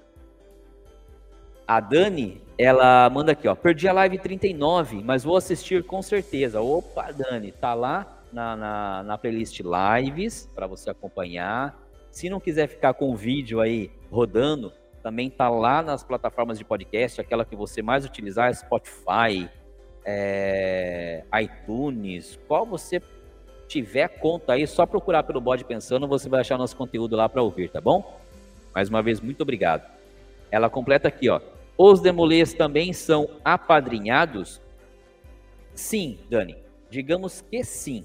A Dani, ela manda aqui, ó. Perdi a live 39, mas vou assistir com certeza. Opa, Dani, tá lá na, na, na playlist lives para você acompanhar. Se não quiser ficar com o vídeo aí rodando, também está lá nas plataformas de podcast, aquela que você mais utilizar Spotify, é, iTunes, qual você tiver conta aí, só procurar pelo Bode Pensando, você vai achar nosso conteúdo lá para ouvir, tá bom? Mais uma vez, muito obrigado. Ela completa aqui, ó. Os demolês também são apadrinhados? Sim, Dani. Digamos que sim.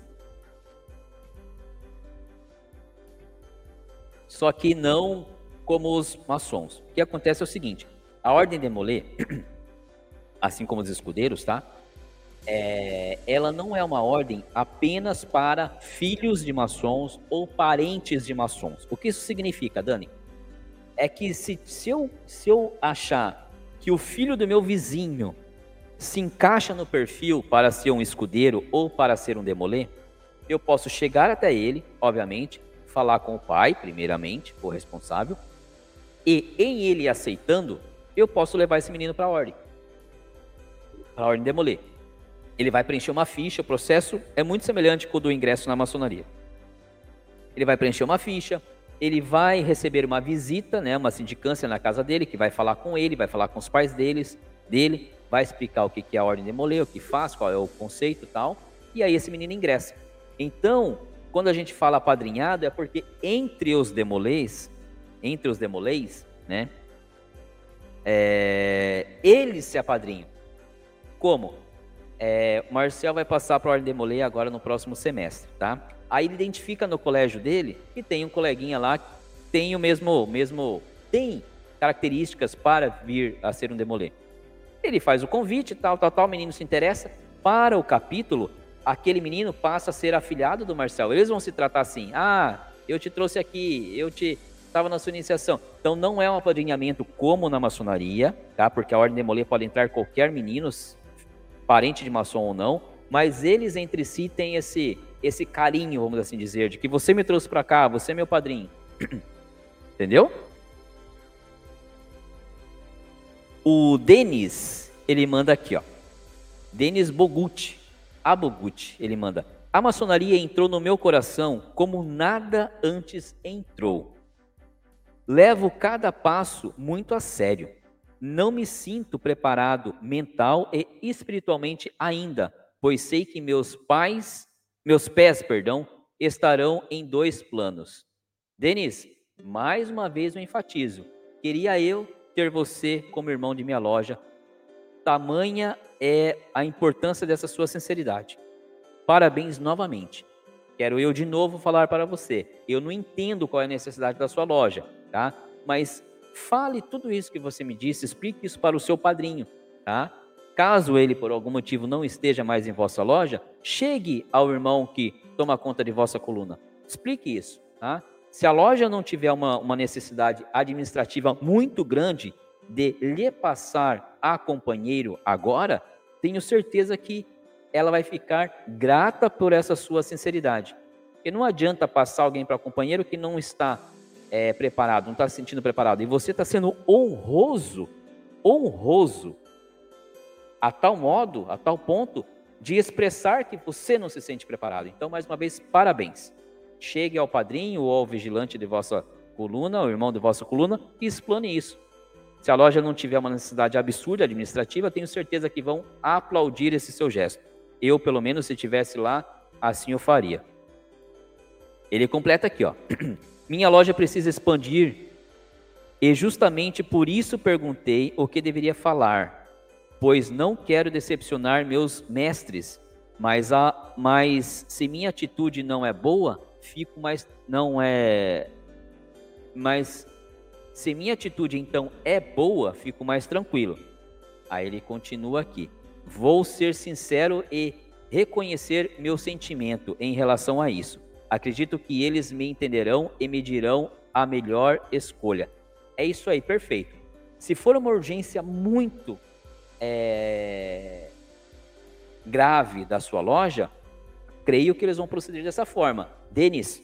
Só que não como os maçons. O que acontece é o seguinte: a ordem de Molay, assim como os escudeiros, tá? É, ela não é uma ordem apenas para filhos de maçons ou parentes de maçons. O que isso significa, Dani? É que se, se, eu, se eu achar que o filho do meu vizinho se encaixa no perfil para ser um escudeiro ou para ser um demolê, eu posso chegar até ele, obviamente, falar com o pai, primeiramente, o responsável, e em ele aceitando, eu posso levar esse menino para a ordem. Para a ordem demoler. Ele vai preencher uma ficha, o processo é muito semelhante com o do ingresso na maçonaria. Ele vai preencher uma ficha, ele vai receber uma visita, né, uma sindicância na casa dele, que vai falar com ele, vai falar com os pais deles, dele, vai explicar o que é a ordem de Molay, o que faz, qual é o conceito e tal, e aí esse menino ingressa. Então, quando a gente fala apadrinhado, é porque entre os demolês, entre os demolês, né, é, eles se apadrinham. Como? É, o Marcel vai passar para a ordem de Molay agora no próximo semestre, tá? Aí ele identifica no colégio dele que tem um coleguinha lá que tem o mesmo, mesmo tem características para vir a ser um demolê. Ele faz o convite, tal, tal, tal, o menino se interessa. Para o capítulo, aquele menino passa a ser afilhado do Marcel. Eles vão se tratar assim: ah, eu te trouxe aqui, eu te estava na sua iniciação. Então não é um apadrinhamento como na maçonaria, tá? Porque a ordem de Molê pode entrar qualquer menino, parente de maçom ou não, mas eles entre si têm esse esse carinho, vamos assim dizer, de que você me trouxe para cá, você é meu padrinho. Entendeu? O Denis, ele manda aqui, ó. Denis Boguti, a Boguti, ele manda. A maçonaria entrou no meu coração como nada antes entrou. Levo cada passo muito a sério. Não me sinto preparado mental e espiritualmente ainda, pois sei que meus pais meus pés, perdão, estarão em dois planos. Denis, mais uma vez eu enfatizo. Queria eu ter você como irmão de minha loja. Tamanha é a importância dessa sua sinceridade. Parabéns novamente. Quero eu de novo falar para você. Eu não entendo qual é a necessidade da sua loja, tá? Mas fale tudo isso que você me disse, explique isso para o seu padrinho, tá? Caso ele, por algum motivo, não esteja mais em vossa loja, chegue ao irmão que toma conta de vossa coluna. Explique isso. Tá? Se a loja não tiver uma, uma necessidade administrativa muito grande de lhe passar a companheiro agora, tenho certeza que ela vai ficar grata por essa sua sinceridade. Porque não adianta passar alguém para companheiro que não está é, preparado, não está se sentindo preparado. E você está sendo honroso, honroso a tal modo, a tal ponto, de expressar que você não se sente preparado. Então, mais uma vez, parabéns. Chegue ao padrinho ou ao vigilante de vossa coluna, o irmão de vossa coluna, e explane isso. Se a loja não tiver uma necessidade absurda administrativa, tenho certeza que vão aplaudir esse seu gesto. Eu, pelo menos, se tivesse lá, assim eu faria. Ele completa aqui, ó. Minha loja precisa expandir e justamente por isso perguntei o que deveria falar pois não quero decepcionar meus mestres, mas, a, mas se minha atitude não é boa, fico mais não é mas se minha atitude então é boa, fico mais tranquilo. Aí ele continua aqui. Vou ser sincero e reconhecer meu sentimento em relação a isso. Acredito que eles me entenderão e me dirão a melhor escolha. É isso aí, perfeito. Se for uma urgência muito é, grave da sua loja, creio que eles vão proceder dessa forma. Denis,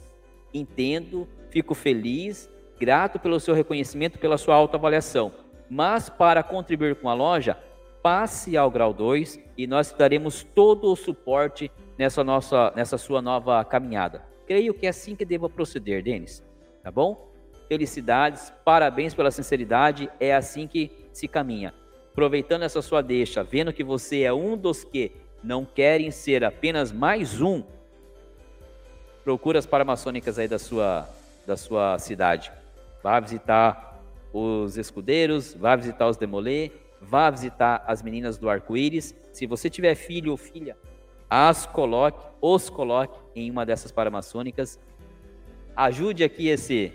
entendo, fico feliz, grato pelo seu reconhecimento, pela sua autoavaliação. Mas para contribuir com a loja, passe ao grau 2 e nós daremos todo o suporte nessa, nossa, nessa sua nova caminhada. Creio que é assim que deva proceder, Denis. Tá bom? Felicidades, parabéns pela sinceridade, é assim que se caminha aproveitando essa sua deixa, vendo que você é um dos que não querem ser apenas mais um, procura as paramaçônicas aí da sua, da sua cidade. Vá visitar os escudeiros, vá visitar os demolê, vá visitar as meninas do arco-íris. Se você tiver filho ou filha, as coloque, os coloque em uma dessas paramaçônicas. Ajude aqui esse,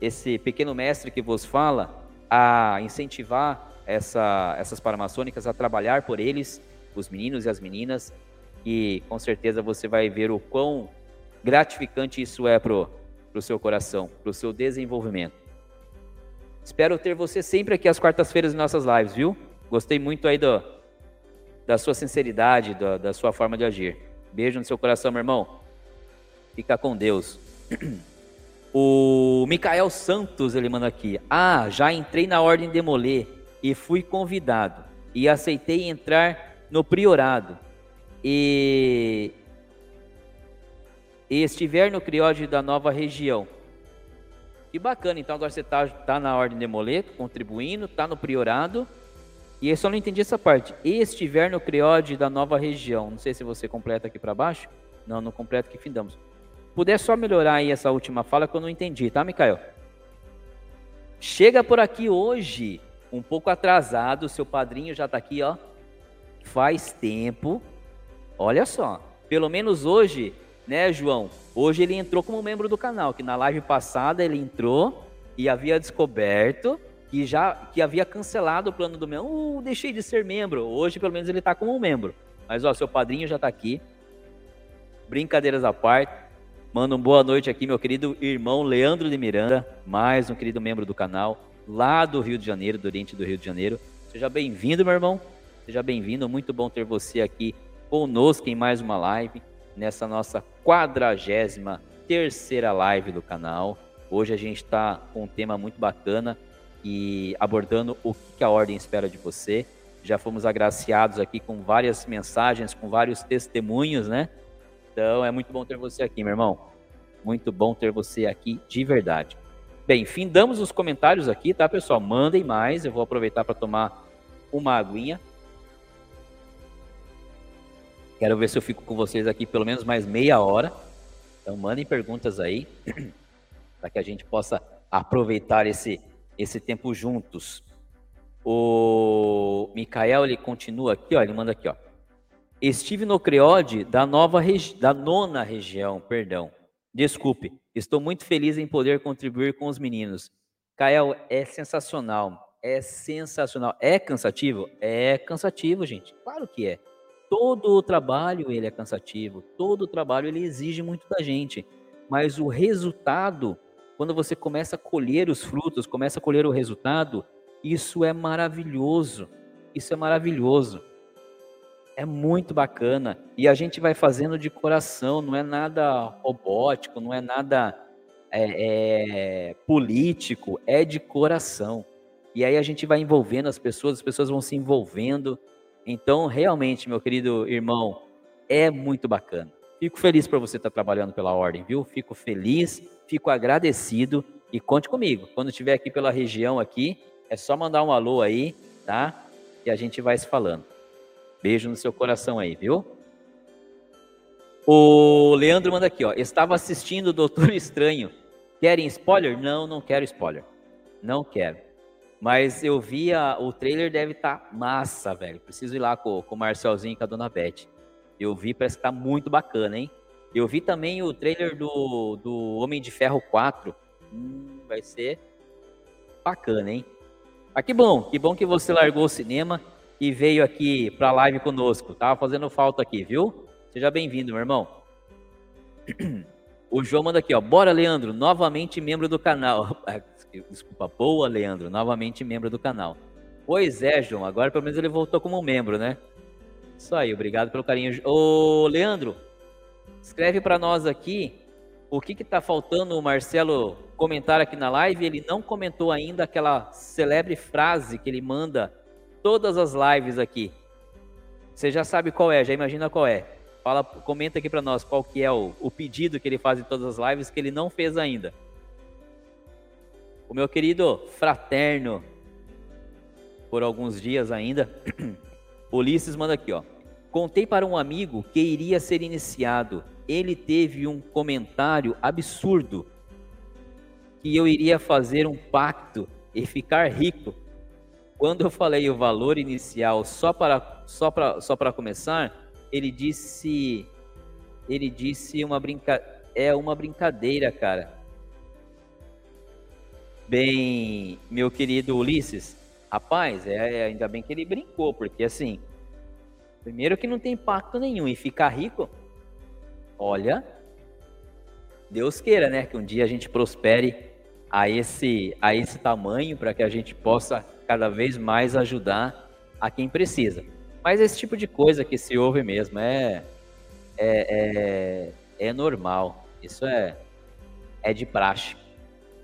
esse pequeno mestre que vos fala a incentivar essa, essas paramaçônicas a trabalhar por eles, os meninos e as meninas, e com certeza você vai ver o quão gratificante isso é pro, pro seu coração, pro seu desenvolvimento. Espero ter você sempre aqui às quartas-feiras em nossas lives, viu? Gostei muito aí do, da sua sinceridade, da, da sua forma de agir. Beijo no seu coração, meu irmão. Fica com Deus. O Micael Santos, ele manda aqui. Ah, já entrei na ordem de Molê e fui convidado e aceitei entrar no priorado. e, e estiver no crióide da nova região. Que bacana, então agora você está tá na ordem de moleto, contribuindo, está no priorado. E eu só não entendi essa parte. E estiver no crióide da nova região. Não sei se você completa aqui para baixo. Não, não completa que findamos. Puder só melhorar aí essa última fala que eu não entendi, tá, Micael? Chega por aqui hoje, um pouco atrasado, seu padrinho já está aqui, ó. Faz tempo. Olha só, pelo menos hoje, né, João? Hoje ele entrou como membro do canal, que na live passada ele entrou e havia descoberto que já que havia cancelado o plano do membro. Uh, deixei de ser membro. Hoje, pelo menos, ele está como membro. Mas, ó, seu padrinho já está aqui. Brincadeiras à parte. Manda uma boa noite aqui, meu querido irmão Leandro de Miranda, mais um querido membro do canal, lá do Rio de Janeiro, do Oriente do Rio de Janeiro. Seja bem-vindo, meu irmão. Seja bem-vindo. Muito bom ter você aqui conosco em mais uma live, nessa nossa quadragésima terceira live do canal. Hoje a gente está com um tema muito bacana e abordando o que a ordem espera de você. Já fomos agraciados aqui com várias mensagens, com vários testemunhos, né? Então é muito bom ter você aqui, meu irmão. Muito bom ter você aqui de verdade. Bem, findamos os comentários aqui, tá, pessoal? Mandem mais. Eu vou aproveitar para tomar uma aguinha. Quero ver se eu fico com vocês aqui pelo menos mais meia hora. Então mandem perguntas aí para que a gente possa aproveitar esse esse tempo juntos. O Mikael ele continua aqui, ó, ele manda aqui, ó. Estive no Creode da nova da nona região, perdão. Desculpe, estou muito feliz em poder contribuir com os meninos. Kael, é sensacional, é sensacional. É cansativo? É cansativo, gente. Claro que é. Todo o trabalho ele é cansativo, todo o trabalho ele exige muito da gente, mas o resultado, quando você começa a colher os frutos, começa a colher o resultado, isso é maravilhoso. Isso é maravilhoso. É muito bacana. E a gente vai fazendo de coração, não é nada robótico, não é nada é, é, político, é de coração. E aí a gente vai envolvendo as pessoas, as pessoas vão se envolvendo. Então, realmente, meu querido irmão, é muito bacana. Fico feliz por você estar trabalhando pela ordem, viu? Fico feliz, fico agradecido e conte comigo. Quando estiver aqui pela região aqui, é só mandar um alô aí, tá? E a gente vai se falando. Beijo no seu coração aí, viu? O Leandro manda aqui, ó. Estava assistindo o Doutor Estranho. Querem spoiler? Não, não quero spoiler. Não quero. Mas eu vi a, o trailer deve estar tá massa, velho. Preciso ir lá com, com o Marcelzinho e com a Dona Beth. Eu vi, parece que tá muito bacana, hein? Eu vi também o trailer do, do Homem de Ferro 4. Hum, vai ser bacana, hein? Ah, que bom, que bom que você largou o cinema e veio aqui para a live conosco. Tava fazendo falta aqui, viu? Seja bem-vindo, meu irmão. O João manda aqui, ó. Bora, Leandro, novamente membro do canal. Ah, desculpa, boa, Leandro, novamente membro do canal. Pois é, João, agora pelo menos ele voltou como membro, né? Isso aí, obrigado pelo carinho. Ô, Leandro, escreve para nós aqui o que que tá faltando o Marcelo comentar aqui na live. Ele não comentou ainda aquela celebre frase que ele manda todas as lives aqui. Você já sabe qual é, já imagina qual é. Fala, comenta aqui para nós qual que é o, o pedido que ele faz em todas as lives que ele não fez ainda. O meu querido fraterno, por alguns dias ainda, Ulisses manda aqui, ó. Contei para um amigo que iria ser iniciado. Ele teve um comentário absurdo que eu iria fazer um pacto e ficar rico quando eu falei o valor inicial só para só para só para começar, ele disse ele disse uma brinca é uma brincadeira, cara. Bem, meu querido Ulisses, rapaz, é, é, ainda bem que ele brincou, porque assim, primeiro que não tem impacto nenhum e ficar rico, olha, Deus queira, né, que um dia a gente prospere a esse a esse tamanho para que a gente possa cada vez mais ajudar a quem precisa. Mas esse tipo de coisa que se ouve mesmo é, é, é, é normal. Isso é, é de praxe.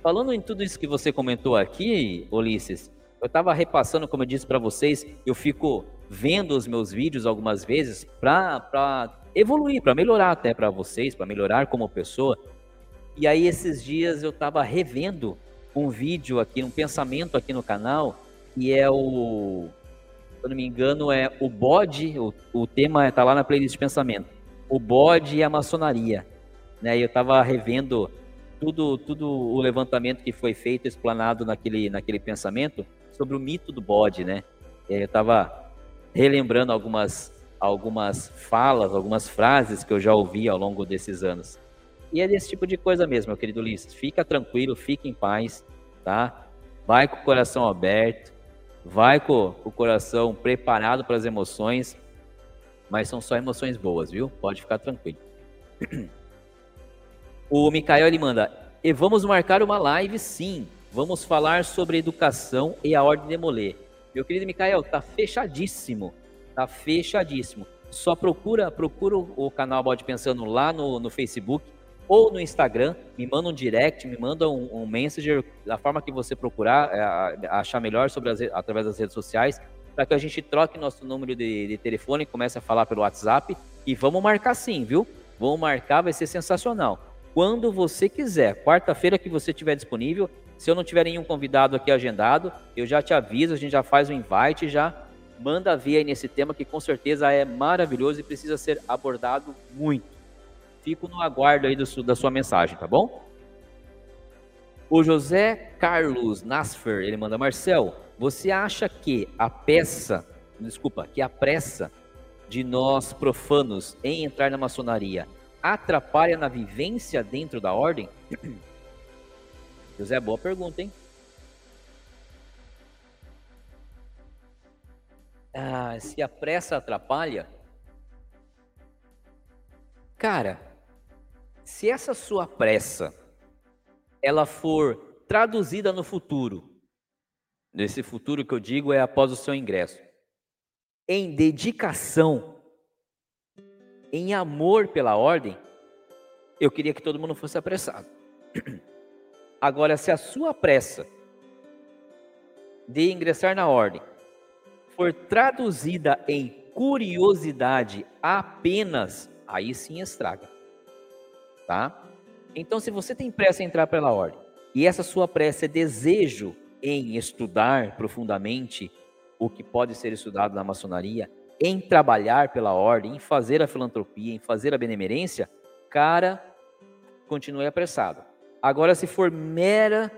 Falando em tudo isso que você comentou aqui, Ulisses, eu estava repassando, como eu disse para vocês, eu fico vendo os meus vídeos algumas vezes para evoluir, para melhorar até para vocês, para melhorar como pessoa. E aí esses dias eu estava revendo um vídeo aqui, um pensamento aqui no canal, e é o, se eu não me engano, é o bode, o, o tema está lá na playlist de pensamento, o bode e a maçonaria. Né? Eu estava revendo tudo, tudo o levantamento que foi feito, explanado naquele, naquele pensamento, sobre o mito do bode, né? Eu estava relembrando algumas, algumas falas, algumas frases que eu já ouvi ao longo desses anos. E é desse tipo de coisa mesmo, meu querido Ulisses. Fica tranquilo, fica em paz, tá? Vai com o coração aberto, vai com, o coração preparado para as emoções, mas são só emoções boas, viu? Pode ficar tranquilo. O Mikael ele manda: e vamos marcar uma live, sim. Vamos falar sobre educação e a ordem de Molê. Meu querido Mikael, tá fechadíssimo. Tá fechadíssimo. Só procura, procura o canal Bode Pensando lá no, no Facebook ou no Instagram, me manda um direct, me manda um, um messenger, da forma que você procurar, é, achar melhor sobre as, através das redes sociais, para que a gente troque nosso número de, de telefone, comece a falar pelo WhatsApp e vamos marcar sim, viu? Vamos marcar, vai ser sensacional. Quando você quiser, quarta-feira que você tiver disponível, se eu não tiver nenhum convidado aqui agendado, eu já te aviso, a gente já faz o invite, já manda ver aí nesse tema que com certeza é maravilhoso e precisa ser abordado muito fico no aguardo aí do, da sua mensagem, tá bom? O José Carlos Nasfer, ele manda, Marcel, você acha que a peça, desculpa, que a pressa de nós profanos em entrar na maçonaria atrapalha na vivência dentro da ordem? José, boa pergunta, hein? Ah, se a pressa atrapalha? Cara, se essa sua pressa ela for traduzida no futuro, nesse futuro que eu digo é após o seu ingresso, em dedicação, em amor pela ordem, eu queria que todo mundo fosse apressado. Agora, se a sua pressa de ingressar na ordem for traduzida em curiosidade apenas, aí sim estraga tá? Então, se você tem pressa em entrar pela ordem e essa sua pressa é desejo em estudar profundamente o que pode ser estudado na maçonaria, em trabalhar pela ordem, em fazer a filantropia, em fazer a benemerência, cara, continue apressado. Agora, se for mera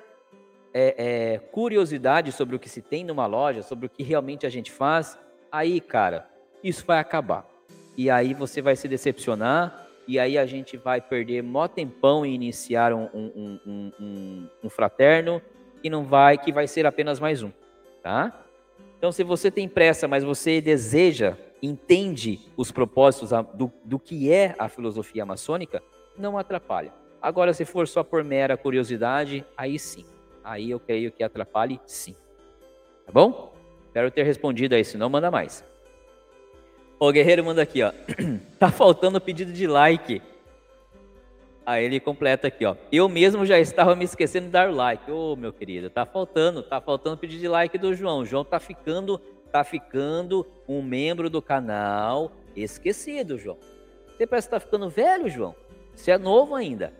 é, é, curiosidade sobre o que se tem numa loja, sobre o que realmente a gente faz, aí, cara, isso vai acabar. E aí você vai se decepcionar e aí a gente vai perder mó tempão em iniciar um, um, um, um, um fraterno que não vai, que vai ser apenas mais um, tá? Então, se você tem pressa, mas você deseja, entende os propósitos do, do que é a filosofia maçônica, não atrapalha. Agora, se for só por mera curiosidade, aí sim. Aí eu creio que atrapalhe sim. Tá bom? Espero ter respondido aí, senão manda mais. O Guerreiro manda aqui, ó. tá faltando pedido de like. Aí ele completa aqui, ó. Eu mesmo já estava me esquecendo de dar like. Ô, oh, meu querido, tá faltando, tá faltando pedido de like do João. O João tá ficando, tá ficando um membro do canal esquecido, João. Você parece que tá ficando velho, João. Você é novo ainda,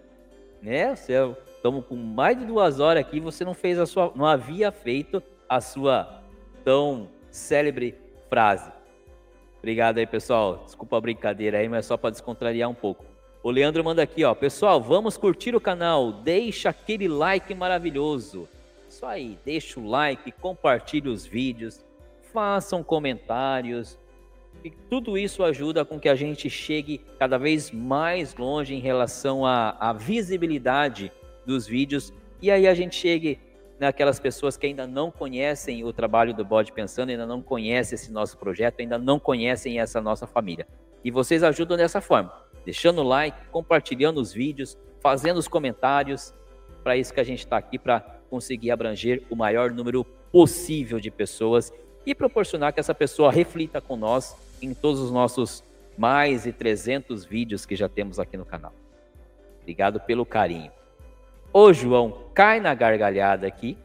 né? Você estamos é, com mais de duas horas aqui. Você não fez a sua, não havia feito a sua tão célebre frase. Obrigado aí, pessoal. Desculpa a brincadeira aí, mas só para descontrariar um pouco. O Leandro manda aqui, ó. Pessoal, vamos curtir o canal. Deixa aquele like maravilhoso. Isso aí, deixa o like, compartilhe os vídeos, façam comentários. E tudo isso ajuda com que a gente chegue cada vez mais longe em relação à, à visibilidade dos vídeos. E aí a gente chegue naquelas pessoas que ainda não conhecem o trabalho do Bode Pensando, ainda não conhecem esse nosso projeto, ainda não conhecem essa nossa família. E vocês ajudam dessa forma, deixando o like, compartilhando os vídeos, fazendo os comentários. Para isso que a gente está aqui, para conseguir abranger o maior número possível de pessoas e proporcionar que essa pessoa reflita com nós em todos os nossos mais de 300 vídeos que já temos aqui no canal. Obrigado pelo carinho. O João cai na gargalhada aqui.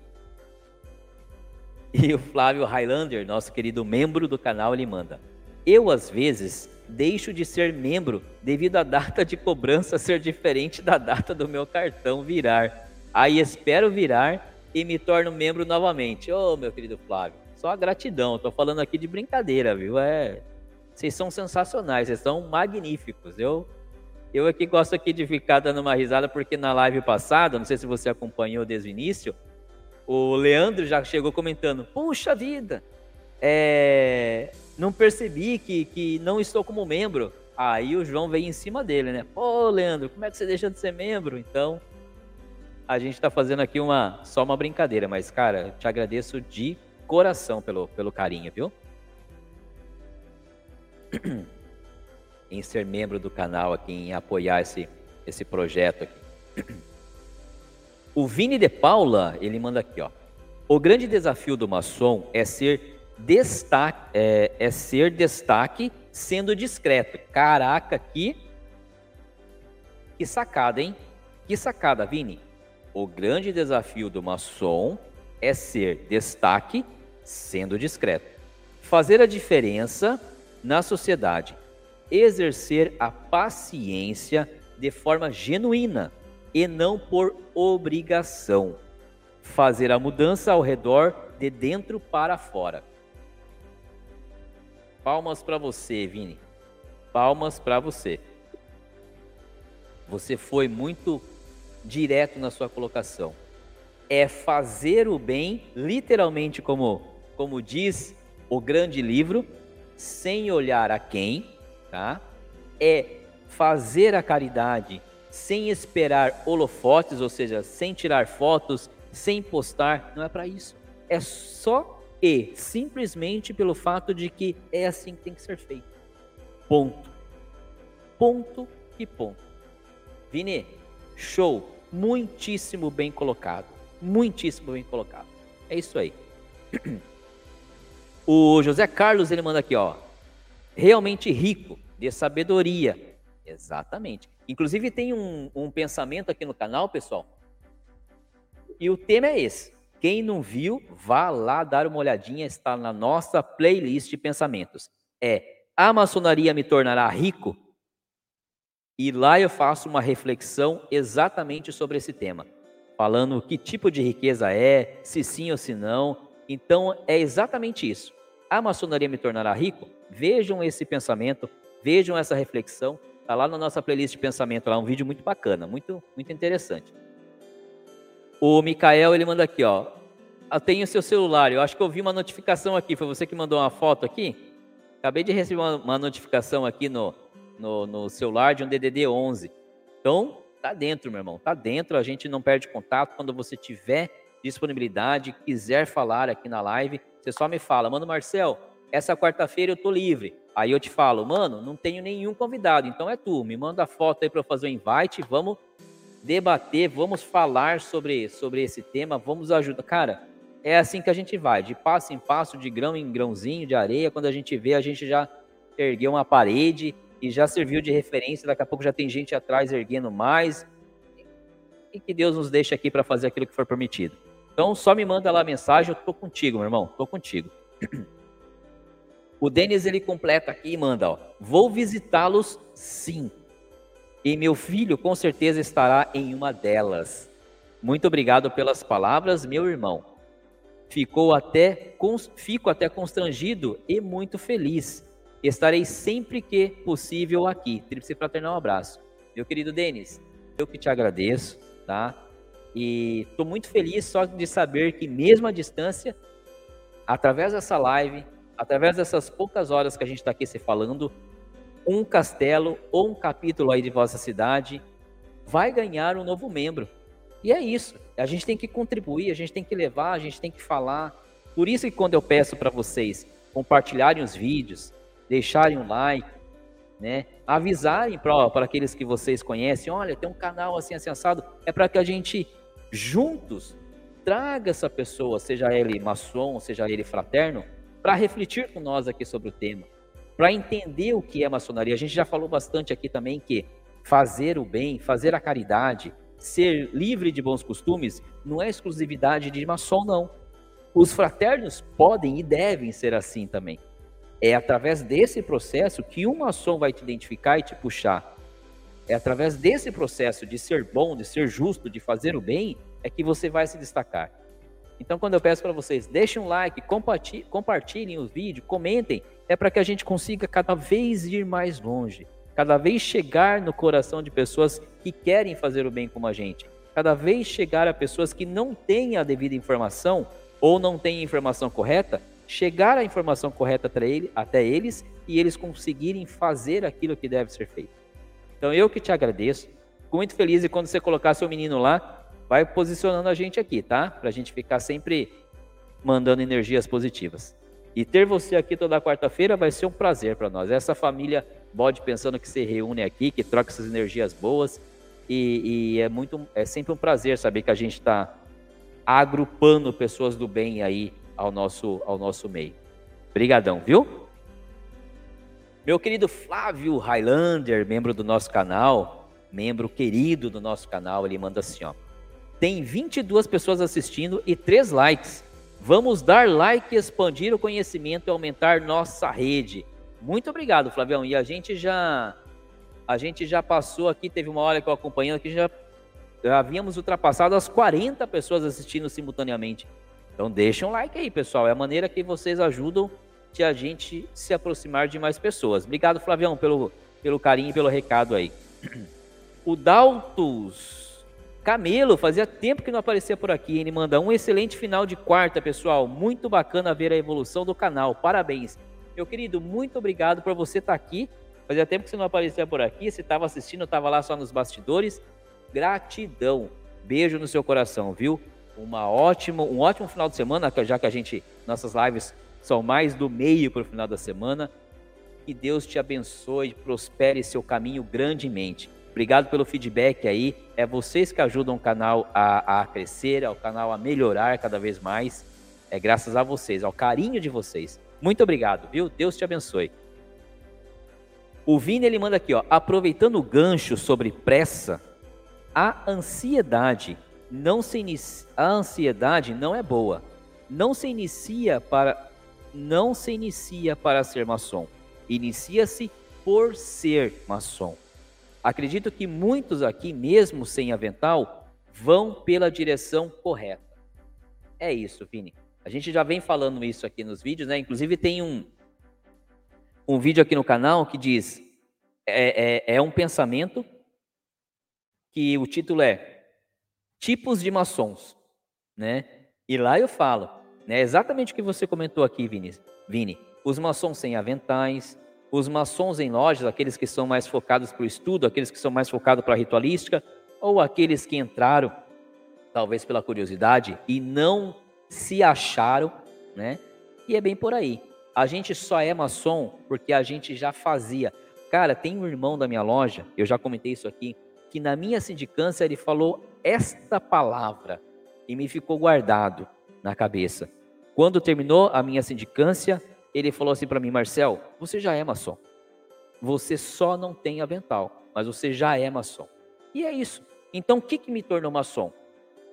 E o Flávio Highlander, nosso querido membro do canal, ele manda: Eu, às vezes, deixo de ser membro devido à data de cobrança ser diferente da data do meu cartão virar. Aí espero virar e me torno membro novamente. Ô, oh, meu querido Flávio, só a gratidão. Tô falando aqui de brincadeira, viu? É, vocês são sensacionais, vocês são magníficos. Eu eu aqui gosto aqui de ficar dando uma risada porque na live passada, não sei se você acompanhou desde o início, o Leandro já chegou comentando: Puxa vida, é, não percebi que, que não estou como membro. Aí o João veio em cima dele, né? Pô, Leandro, como é que você deixa de ser membro? Então, a gente está fazendo aqui uma só uma brincadeira, mas, cara, te agradeço de coração pelo, pelo carinho, viu? em ser membro do canal aqui, em apoiar esse, esse projeto aqui. O Vini de Paula, ele manda aqui, ó. O grande desafio do maçom é ser destaque, é, é ser destaque sendo discreto. Caraca, que que sacada, hein? Que sacada, Vini. O grande desafio do maçom é ser destaque sendo discreto. Fazer a diferença na sociedade exercer a paciência de forma genuína e não por obrigação. Fazer a mudança ao redor de dentro para fora. Palmas para você, Vini. Palmas para você. Você foi muito direto na sua colocação. É fazer o bem, literalmente como como diz o grande livro, sem olhar a quem, tá? É fazer a caridade sem esperar holofotes, ou seja, sem tirar fotos, sem postar, não é para isso. É só e simplesmente pelo fato de que é assim que tem que ser feito. Ponto. Ponto e ponto. Vini, show. Muitíssimo bem colocado. Muitíssimo bem colocado. É isso aí. O José Carlos ele manda aqui, ó. Realmente rico de sabedoria. Exatamente. Inclusive tem um, um pensamento aqui no canal, pessoal. E o tema é esse. Quem não viu, vá lá dar uma olhadinha, está na nossa playlist de pensamentos. É A maçonaria me tornará rico? E lá eu faço uma reflexão exatamente sobre esse tema, falando que tipo de riqueza é, se sim ou se não. Então é exatamente isso. A maçonaria me tornará rico? Vejam esse pensamento, Vejam essa reflexão, tá lá na nossa playlist de pensamento, lá um vídeo muito bacana, muito muito interessante. O Mikael, ele manda aqui, ó. Eu tenho seu celular, eu acho que eu vi uma notificação aqui, foi você que mandou uma foto aqui? Acabei de receber uma, uma notificação aqui no, no, no celular de um DDD 11. Então, tá dentro, meu irmão, tá dentro, a gente não perde contato quando você tiver disponibilidade, quiser falar aqui na live, você só me fala, mano Marcel, essa quarta-feira eu tô livre. Aí eu te falo, mano, não tenho nenhum convidado, então é tu, me manda a foto aí para eu fazer o invite, vamos debater, vamos falar sobre, sobre esse tema, vamos ajudar. Cara, é assim que a gente vai, de passo em passo, de grão em grãozinho de areia, quando a gente vê, a gente já ergueu uma parede e já serviu de referência, daqui a pouco já tem gente atrás erguendo mais. E que Deus nos deixe aqui para fazer aquilo que for permitido. Então só me manda lá a mensagem, eu tô contigo, meu irmão, tô contigo. O Denis ele completa aqui e manda, ó, vou visitá-los sim. E meu filho com certeza estará em uma delas. Muito obrigado pelas palavras, meu irmão. Ficou até fico até constrangido e muito feliz. Estarei sempre que possível aqui. Tríplice fraternal abraço. Meu querido Denis, eu que te agradeço, tá? E estou muito feliz só de saber que mesmo à distância, através dessa live, através dessas poucas horas que a gente está aqui se falando, um castelo ou um capítulo aí de vossa cidade vai ganhar um novo membro. E é isso. A gente tem que contribuir, a gente tem que levar, a gente tem que falar. Por isso que quando eu peço para vocês compartilharem os vídeos, deixarem um like, né, avisarem para aqueles que vocês conhecem, olha, tem um canal assim, assado, é para que a gente juntos traga essa pessoa, seja ele maçom, seja ele fraterno, para refletir com nós aqui sobre o tema, para entender o que é maçonaria. A gente já falou bastante aqui também que fazer o bem, fazer a caridade, ser livre de bons costumes, não é exclusividade de maçom, não. os fraternos podem e devem ser assim também. É através desse processo que uma ação vai te identificar e te puxar. É através desse processo de ser bom, de ser justo, de fazer o bem, é que você vai se destacar. Então, quando eu peço para vocês, deixem um like, compartilhem, o vídeo, comentem, é para que a gente consiga cada vez ir mais longe, cada vez chegar no coração de pessoas que querem fazer o bem como a gente, cada vez chegar a pessoas que não têm a devida informação ou não têm a informação correta, chegar a informação correta até eles e eles conseguirem fazer aquilo que deve ser feito. Então, eu que te agradeço, fico muito feliz e quando você colocar seu menino lá, vai posicionando a gente aqui, tá? Para a gente ficar sempre mandando energias positivas. E ter você aqui toda quarta-feira vai ser um prazer para nós. Essa família bode pensando que se reúne aqui, que troca essas energias boas. E, e é muito, é sempre um prazer saber que a gente está agrupando pessoas do bem aí ao nosso, ao nosso meio. Obrigadão, viu? Meu querido Flávio Highlander, membro do nosso canal, membro querido do nosso canal, ele manda assim, ó. Tem 22 pessoas assistindo e 3 likes. Vamos dar like, expandir o conhecimento e aumentar nossa rede. Muito obrigado, Flavião. E a gente já a gente já passou aqui, teve uma hora que eu acompanhando que já, já havíamos ultrapassado as 40 pessoas assistindo simultaneamente. Então deixa um like aí, pessoal. É a maneira que vocês ajudam de a gente se aproximar de mais pessoas. Obrigado, Flavião, pelo, pelo carinho e pelo recado aí. O Daltus Camelo, fazia tempo que não aparecia por aqui. Ele manda um excelente final de quarta, pessoal. Muito bacana ver a evolução do canal. Parabéns. Meu querido, muito obrigado por você estar aqui. Fazia tempo que você não aparecia por aqui. Se estava assistindo, estava lá só nos bastidores. Gratidão. Beijo no seu coração, viu? Uma ótima, um ótimo final de semana, já que a gente, nossas lives são mais do meio para o final da semana. Que Deus te abençoe, prospere seu caminho grandemente. Obrigado pelo feedback aí. É vocês que ajudam o canal a, a crescer, ao canal a melhorar cada vez mais. É graças a vocês, ao carinho de vocês. Muito obrigado, viu? Deus te abençoe. O Vini ele manda aqui, ó, aproveitando o gancho sobre pressa, a ansiedade não se inicia, a ansiedade não é boa. Não se inicia para não se inicia para ser maçom. Inicia-se por ser maçom. Acredito que muitos aqui, mesmo sem avental, vão pela direção correta. É isso, Vini. A gente já vem falando isso aqui nos vídeos, né? Inclusive tem um, um vídeo aqui no canal que diz é, é, é um pensamento que o título é Tipos de maçons, né? E lá eu falo, né? Exatamente o que você comentou aqui, Vini. Vini. Os maçons sem aventais, os maçons em lojas, aqueles que são mais focados para o estudo, aqueles que são mais focados para a ritualística, ou aqueles que entraram, talvez pela curiosidade, e não se acharam, né? E é bem por aí. A gente só é maçom porque a gente já fazia. Cara, tem um irmão da minha loja, eu já comentei isso aqui, que na minha sindicância ele falou esta palavra e me ficou guardado na cabeça. Quando terminou a minha sindicância, ele falou assim para mim, Marcel, você já é maçom. Você só não tem avental, mas você já é maçom. E é isso. Então, o que, que me tornou maçom?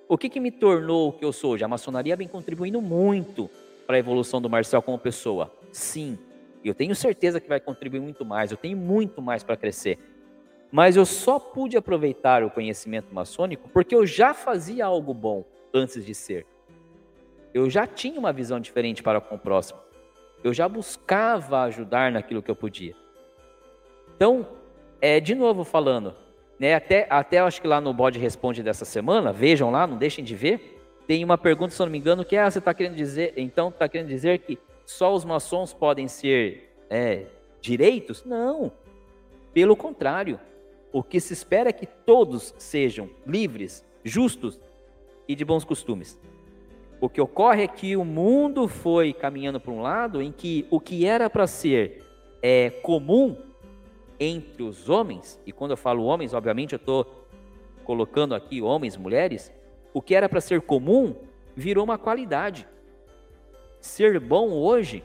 O que, que me tornou o que eu sou hoje? A maçonaria vem contribuindo muito para a evolução do Marcel como pessoa. Sim, eu tenho certeza que vai contribuir muito mais, eu tenho muito mais para crescer. Mas eu só pude aproveitar o conhecimento maçônico porque eu já fazia algo bom antes de ser. Eu já tinha uma visão diferente para com o próximo eu já buscava ajudar naquilo que eu podia. Então, é, de novo falando, né, até, até acho que lá no Bode Responde dessa semana, vejam lá, não deixem de ver, tem uma pergunta, se eu não me engano, que é, ah, você está querendo dizer, então está querendo dizer que só os maçons podem ser é, direitos? Não, pelo contrário, o que se espera é que todos sejam livres, justos e de bons costumes. O que ocorre é que o mundo foi caminhando para um lado em que o que era para ser é, comum entre os homens, e quando eu falo homens, obviamente eu estou colocando aqui homens, mulheres, o que era para ser comum virou uma qualidade. Ser bom hoje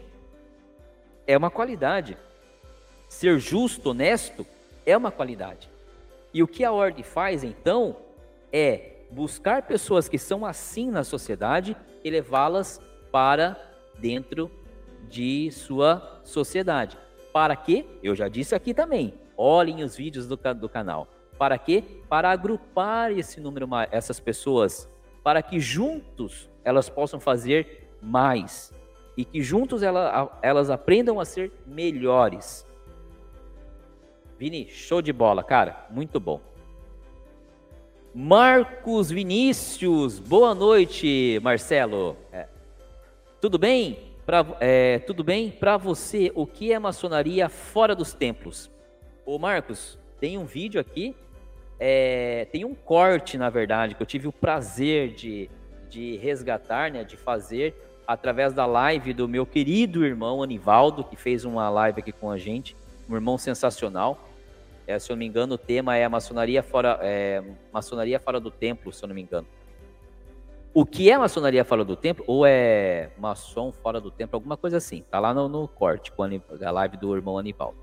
é uma qualidade. Ser justo, honesto, é uma qualidade. E o que a ordem faz então é buscar pessoas que são assim na sociedade e levá-las para dentro de sua sociedade. Para quê? Eu já disse aqui também. Olhem os vídeos do, do canal. Para quê? Para agrupar esse número, essas pessoas, para que juntos elas possam fazer mais e que juntos ela, elas aprendam a ser melhores. Vini, show de bola, cara, muito bom. Marcos Vinícius, boa noite, Marcelo. É. Tudo bem? Pra, é, tudo bem? Para você, o que é maçonaria fora dos templos? Ô Marcos, tem um vídeo aqui, é, tem um corte, na verdade, que eu tive o prazer de, de resgatar, né, de fazer através da live do meu querido irmão Anivaldo, que fez uma live aqui com a gente, um irmão sensacional. É, se eu não me engano, o tema é a maçonaria fora, é, maçonaria fora do templo, se eu não me engano. O que é maçonaria fora do templo? Ou é maçom fora do templo? Alguma coisa assim. Tá lá no, no corte, com a live do irmão Anivaldo.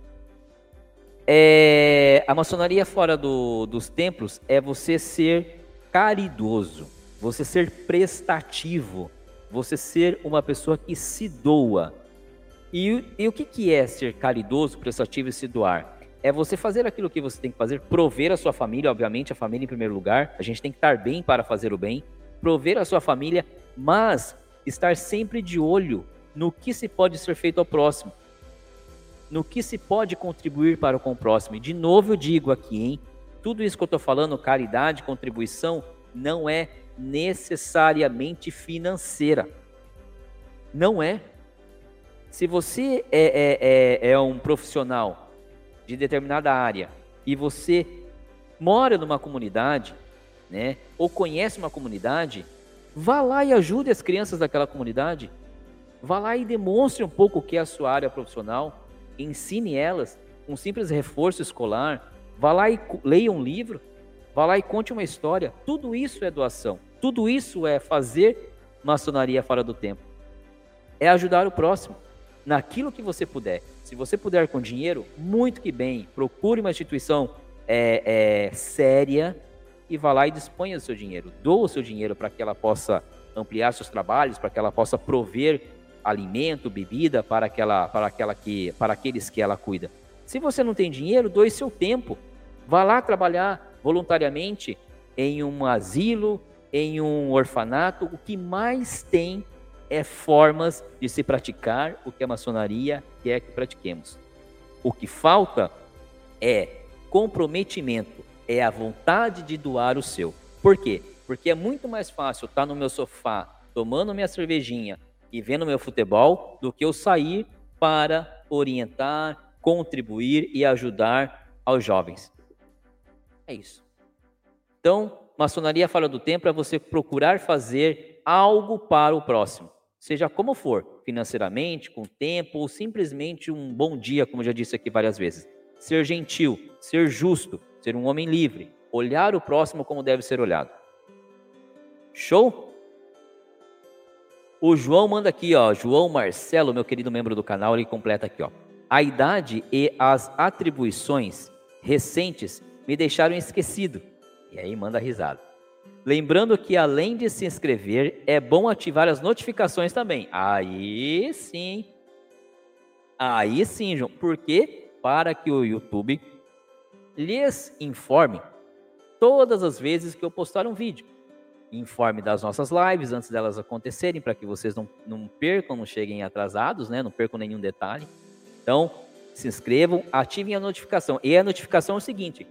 É, a maçonaria fora do, dos templos é você ser caridoso, você ser prestativo, você ser uma pessoa que se doa. E, e o que, que é ser caridoso, prestativo e se doar? É você fazer aquilo que você tem que fazer, prover a sua família, obviamente, a família em primeiro lugar. A gente tem que estar bem para fazer o bem, prover a sua família, mas estar sempre de olho no que se pode ser feito ao próximo, no que se pode contribuir para com o próximo. E de novo eu digo aqui, hein? Tudo isso que eu estou falando, caridade, contribuição, não é necessariamente financeira. Não é. Se você é, é, é, é um profissional de determinada área e você mora numa comunidade, né, ou conhece uma comunidade, vá lá e ajude as crianças daquela comunidade. Vá lá e demonstre um pouco o que é a sua área profissional, ensine elas um simples reforço escolar, vá lá e leia um livro, vá lá e conte uma história. Tudo isso é doação. Tudo isso é fazer maçonaria fora do tempo. É ajudar o próximo naquilo que você puder. Se você puder com dinheiro, muito que bem. Procure uma instituição é, é, séria e vá lá e disponha do seu dinheiro. Doa o seu dinheiro para que ela possa ampliar seus trabalhos, para que ela possa prover alimento, bebida para, aquela, para, aquela que, para aqueles que ela cuida. Se você não tem dinheiro, doe seu tempo. Vá lá trabalhar voluntariamente em um asilo, em um orfanato. O que mais tem é formas de se praticar o que a maçonaria quer que pratiquemos. O que falta é comprometimento, é a vontade de doar o seu. Por quê? Porque é muito mais fácil estar no meu sofá tomando minha cervejinha e vendo meu futebol do que eu sair para orientar, contribuir e ajudar aos jovens. É isso. Então, maçonaria fala do tempo é você procurar fazer algo para o próximo seja como for, financeiramente, com tempo ou simplesmente um bom dia, como já disse aqui várias vezes. Ser gentil, ser justo, ser um homem livre, olhar o próximo como deve ser olhado. Show? O João manda aqui, ó, João Marcelo, meu querido membro do canal, ele completa aqui, ó. A idade e as atribuições recentes me deixaram esquecido. E aí manda risada. Lembrando que além de se inscrever, é bom ativar as notificações também. Aí sim. Aí sim, João. Por quê? Para que o YouTube lhes informe todas as vezes que eu postar um vídeo. Informe das nossas lives antes delas acontecerem, para que vocês não, não percam, não cheguem atrasados, né? não percam nenhum detalhe. Então, se inscrevam, ativem a notificação. E a notificação é o seguinte: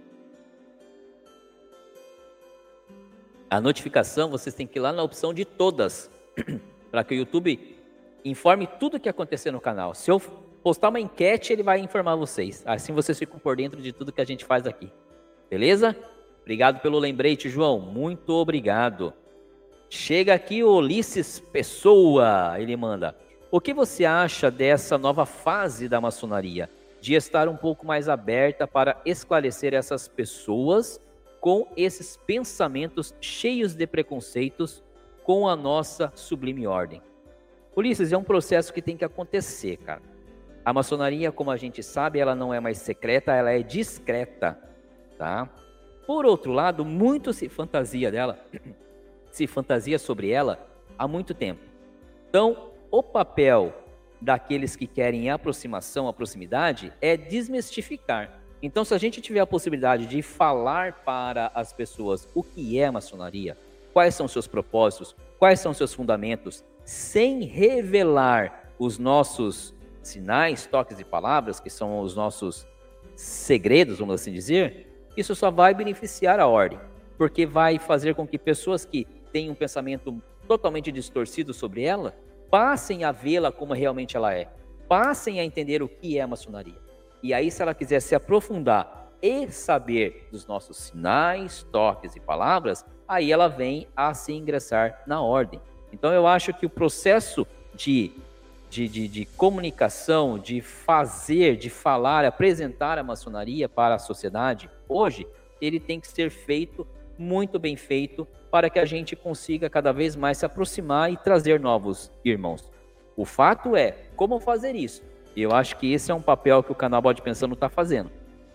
a notificação, vocês têm que ir lá na opção de todas, para que o YouTube informe tudo o que acontecer no canal. Se eu postar uma enquete, ele vai informar vocês. Assim vocês ficam por dentro de tudo que a gente faz aqui. Beleza? Obrigado pelo lembrete, João. Muito obrigado. Chega aqui o Ulisses Pessoa, ele manda. O que você acha dessa nova fase da maçonaria? De estar um pouco mais aberta para esclarecer essas pessoas com esses pensamentos cheios de preconceitos com a nossa sublime ordem. Ulisses, é um processo que tem que acontecer, cara. A maçonaria, como a gente sabe, ela não é mais secreta, ela é discreta, tá? Por outro lado, muito se fantasia dela, se fantasia sobre ela há muito tempo. Então, o papel daqueles que querem aproximação, a proximidade, é desmistificar. Então, se a gente tiver a possibilidade de falar para as pessoas o que é maçonaria, quais são seus propósitos, quais são seus fundamentos, sem revelar os nossos sinais, toques e palavras, que são os nossos segredos, vamos assim dizer, isso só vai beneficiar a ordem, porque vai fazer com que pessoas que têm um pensamento totalmente distorcido sobre ela passem a vê-la como realmente ela é, passem a entender o que é maçonaria. E aí, se ela quiser se aprofundar e saber dos nossos sinais, toques e palavras, aí ela vem a se ingressar na ordem. Então, eu acho que o processo de de, de, de, comunicação, de fazer, de falar, apresentar a maçonaria para a sociedade, hoje, ele tem que ser feito muito bem feito para que a gente consiga cada vez mais se aproximar e trazer novos irmãos. O fato é, como fazer isso? Eu acho que esse é um papel que o canal Bode Pensando está fazendo.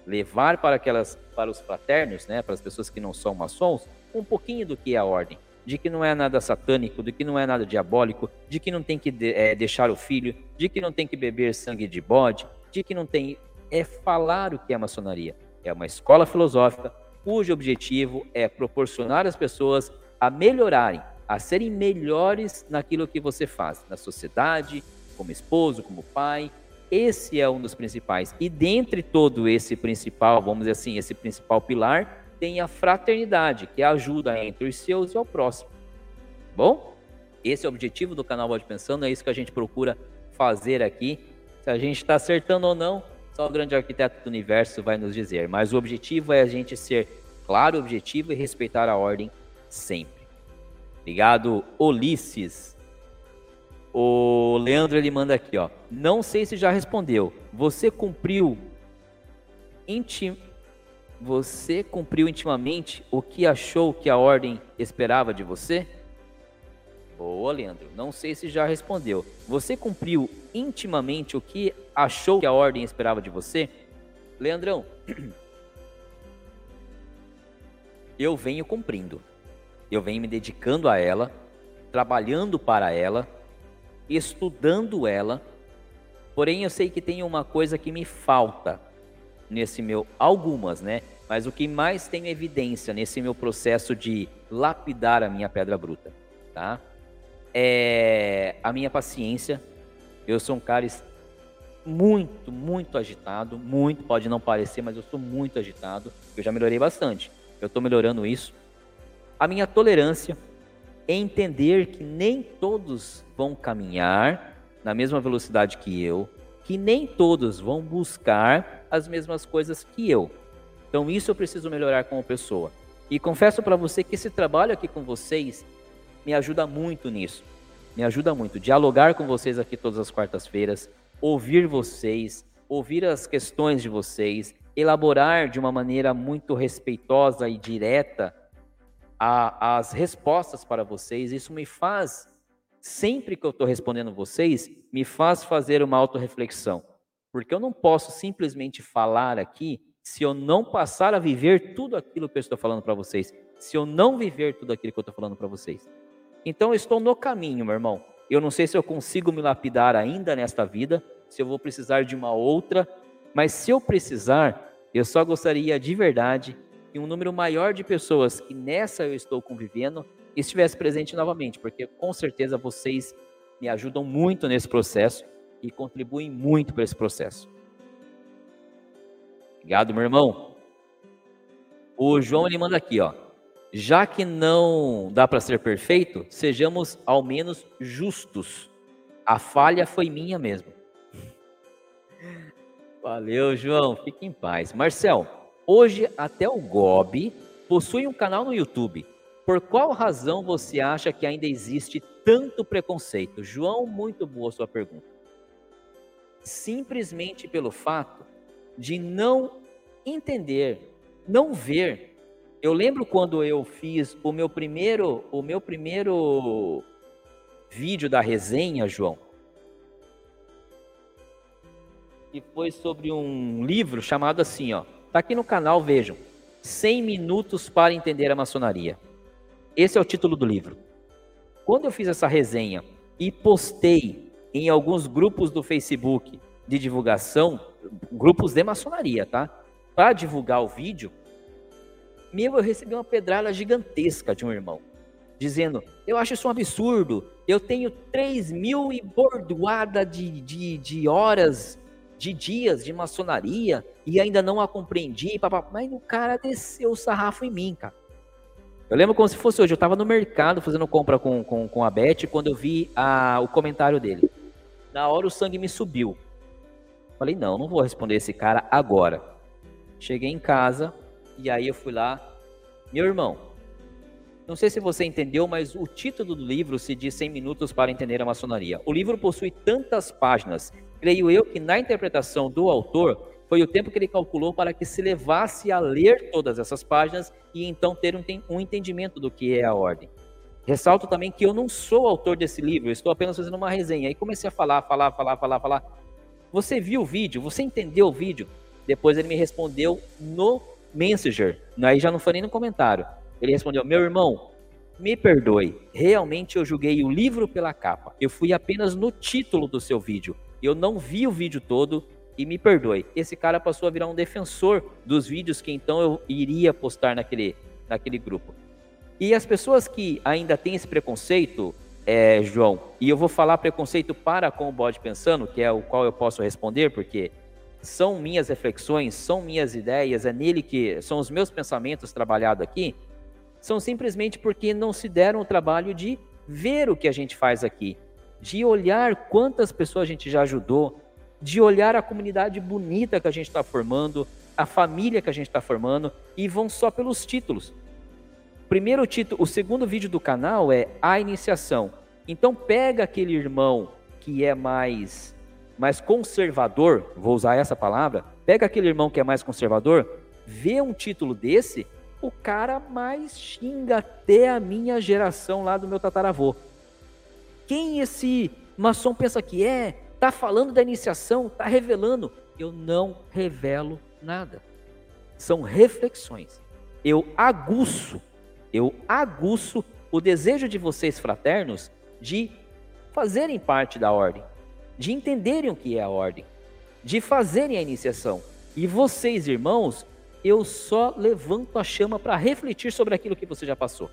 Levar para aquelas, para os fraternos, né, para as pessoas que não são maçons, um pouquinho do que é a ordem de que não é nada satânico, de que não é nada diabólico, de que não tem que é, deixar o filho, de que não tem que beber sangue de bode, de que não tem. É falar o que é maçonaria. É uma escola filosófica cujo objetivo é proporcionar às pessoas a melhorarem, a serem melhores naquilo que você faz, na sociedade, como esposo, como pai. Esse é um dos principais. E dentre todo esse principal, vamos dizer assim, esse principal pilar, tem a fraternidade, que ajuda entre os seus e ao próximo. Bom, esse é o objetivo do canal Bode Pensando, é isso que a gente procura fazer aqui. Se a gente está acertando ou não, só o grande arquiteto do universo vai nos dizer. Mas o objetivo é a gente ser claro, objetivo e respeitar a ordem sempre. Obrigado, Ulisses. O Leandro ele manda aqui, ó. Não sei se já respondeu. Você cumpriu intim você cumpriu intimamente o que achou que a ordem esperava de você? Boa, Leandro. Não sei se já respondeu. Você cumpriu intimamente o que achou que a ordem esperava de você? Leandrão, eu venho cumprindo. Eu venho me dedicando a ela, trabalhando para ela, estudando ela. Porém, eu sei que tem uma coisa que me falta nesse meu algumas, né? Mas o que mais tem evidência nesse meu processo de lapidar a minha pedra bruta, tá? É a minha paciência. Eu sou um cara muito, muito agitado, muito, pode não parecer, mas eu sou muito agitado. Eu já melhorei bastante. Eu estou melhorando isso. A minha tolerância entender que nem todos vão caminhar na mesma velocidade que eu, que nem todos vão buscar as mesmas coisas que eu. Então isso eu preciso melhorar como pessoa. E confesso para você que esse trabalho aqui com vocês me ajuda muito nisso. Me ajuda muito dialogar com vocês aqui todas as quartas-feiras, ouvir vocês, ouvir as questões de vocês, elaborar de uma maneira muito respeitosa e direta a, as respostas para vocês. Isso me faz sempre que eu estou respondendo vocês, me faz fazer uma autorreflexão. Porque eu não posso simplesmente falar aqui se eu não passar a viver tudo aquilo que eu estou falando para vocês. Se eu não viver tudo aquilo que eu estou falando para vocês. Então eu estou no caminho, meu irmão. Eu não sei se eu consigo me lapidar ainda nesta vida, se eu vou precisar de uma outra, mas se eu precisar, eu só gostaria de verdade que um número maior de pessoas que nessa eu estou convivendo estivesse presente novamente, porque com certeza vocês me ajudam muito nesse processo e contribuem muito para esse processo. Obrigado, meu irmão. O João ele manda aqui, ó. Já que não dá para ser perfeito, sejamos ao menos justos. A falha foi minha mesmo. Valeu, João. Fique em paz. Marcel, hoje até o Gobi possui um canal no YouTube por qual razão você acha que ainda existe tanto preconceito? João, muito boa sua pergunta. Simplesmente pelo fato de não entender, não ver. Eu lembro quando eu fiz o meu primeiro, o meu primeiro vídeo da resenha, João. E foi sobre um livro chamado assim, ó. Tá aqui no canal, vejam. 100 minutos para entender a maçonaria. Esse é o título do livro. Quando eu fiz essa resenha e postei em alguns grupos do Facebook de divulgação, grupos de maçonaria, tá? Para divulgar o vídeo, meu, eu recebi uma pedrada gigantesca de um irmão, dizendo: Eu acho isso um absurdo. Eu tenho 3 mil e bordoada de, de, de horas, de dias de maçonaria e ainda não a compreendi. Papá. Mas o cara desceu o sarrafo em mim, cara. Eu lembro como se fosse hoje. Eu estava no mercado fazendo compra com, com, com a Beth quando eu vi a, o comentário dele. Na hora o sangue me subiu. Falei: Não, não vou responder esse cara agora. Cheguei em casa, e aí eu fui lá, meu irmão, não sei se você entendeu, mas o título do livro se diz 100 minutos para entender a maçonaria. O livro possui tantas páginas, creio eu que na interpretação do autor foi o tempo que ele calculou para que se levasse a ler todas essas páginas e então ter um entendimento do que é a ordem. Ressalto também que eu não sou autor desse livro, estou apenas fazendo uma resenha. Aí comecei a falar, falar, falar, falar, falar. Você viu o vídeo? Você entendeu o vídeo? Depois ele me respondeu no Messenger, aí já não foi nem no comentário. Ele respondeu: Meu irmão, me perdoe, realmente eu julguei o livro pela capa. Eu fui apenas no título do seu vídeo. Eu não vi o vídeo todo e me perdoe. Esse cara passou a virar um defensor dos vídeos que então eu iria postar naquele, naquele grupo. E as pessoas que ainda têm esse preconceito, é, João, e eu vou falar preconceito para com o bode pensando, que é o qual eu posso responder, porque são minhas reflexões, são minhas ideias, é nele que são os meus pensamentos trabalhados aqui, são simplesmente porque não se deram o trabalho de ver o que a gente faz aqui, de olhar quantas pessoas a gente já ajudou, de olhar a comunidade bonita que a gente está formando, a família que a gente está formando, e vão só pelos títulos. Primeiro título, o segundo vídeo do canal é a iniciação. Então pega aquele irmão que é mais mais conservador, vou usar essa palavra, pega aquele irmão que é mais conservador, vê um título desse, o cara mais xinga até a minha geração lá do meu tataravô. Quem esse maçom pensa que é? Tá falando da iniciação, tá revelando. Eu não revelo nada. São reflexões. Eu aguço, eu aguço o desejo de vocês fraternos de fazerem parte da ordem de entenderem o que é a ordem, de fazerem a iniciação. E vocês, irmãos, eu só levanto a chama para refletir sobre aquilo que você já passou.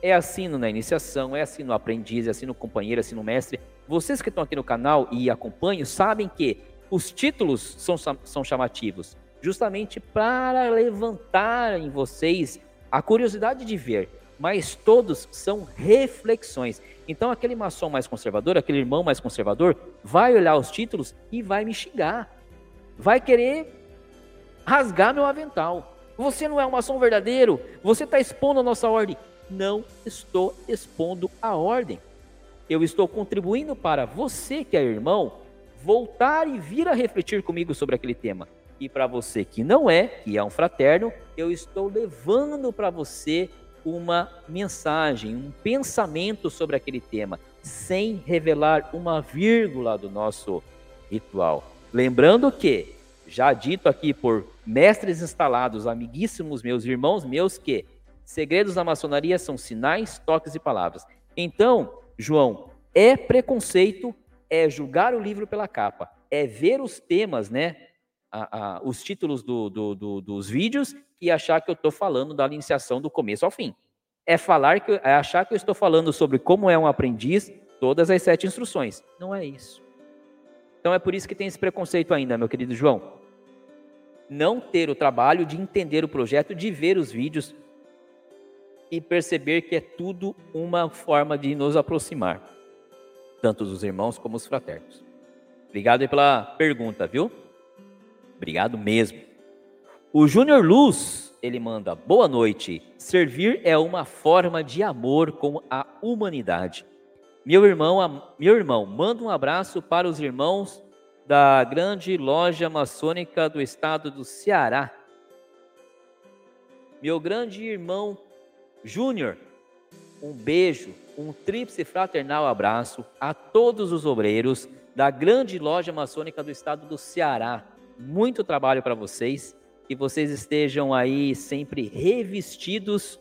É assim na iniciação, é assim no aprendiz, é assim no companheiro, é assim no mestre. Vocês que estão aqui no canal e acompanham sabem que os títulos são, são chamativos, justamente para levantar em vocês a curiosidade de ver, mas todos são reflexões. Então, aquele maçom mais conservador, aquele irmão mais conservador, vai olhar os títulos e vai me xingar. Vai querer rasgar meu avental. Você não é um maçom verdadeiro. Você está expondo a nossa ordem. Não estou expondo a ordem. Eu estou contribuindo para você, que é irmão, voltar e vir a refletir comigo sobre aquele tema. E para você que não é, que é um fraterno, eu estou levando para você uma mensagem, um pensamento sobre aquele tema, sem revelar uma vírgula do nosso ritual. Lembrando que, já dito aqui por mestres instalados, amiguíssimos meus, irmãos meus, que segredos da maçonaria são sinais, toques e palavras. Então, João, é preconceito, é julgar o livro pela capa, é ver os temas, né? A, a, os títulos do, do, do, dos vídeos e achar que eu estou falando da iniciação do começo ao fim. É falar que é achar que eu estou falando sobre como é um aprendiz, todas as sete instruções. Não é isso. Então é por isso que tem esse preconceito ainda, meu querido João. Não ter o trabalho de entender o projeto, de ver os vídeos e perceber que é tudo uma forma de nos aproximar, tanto dos irmãos como os fraternos. Obrigado pela pergunta, viu? Obrigado mesmo. O Júnior Luz, ele manda: Boa noite. Servir é uma forma de amor com a humanidade. Meu irmão, meu irmão, manda um abraço para os irmãos da grande loja maçônica do estado do Ceará. Meu grande irmão Júnior, um beijo, um tríplice fraternal abraço a todos os obreiros da grande loja maçônica do estado do Ceará. Muito trabalho para vocês que vocês estejam aí sempre revestidos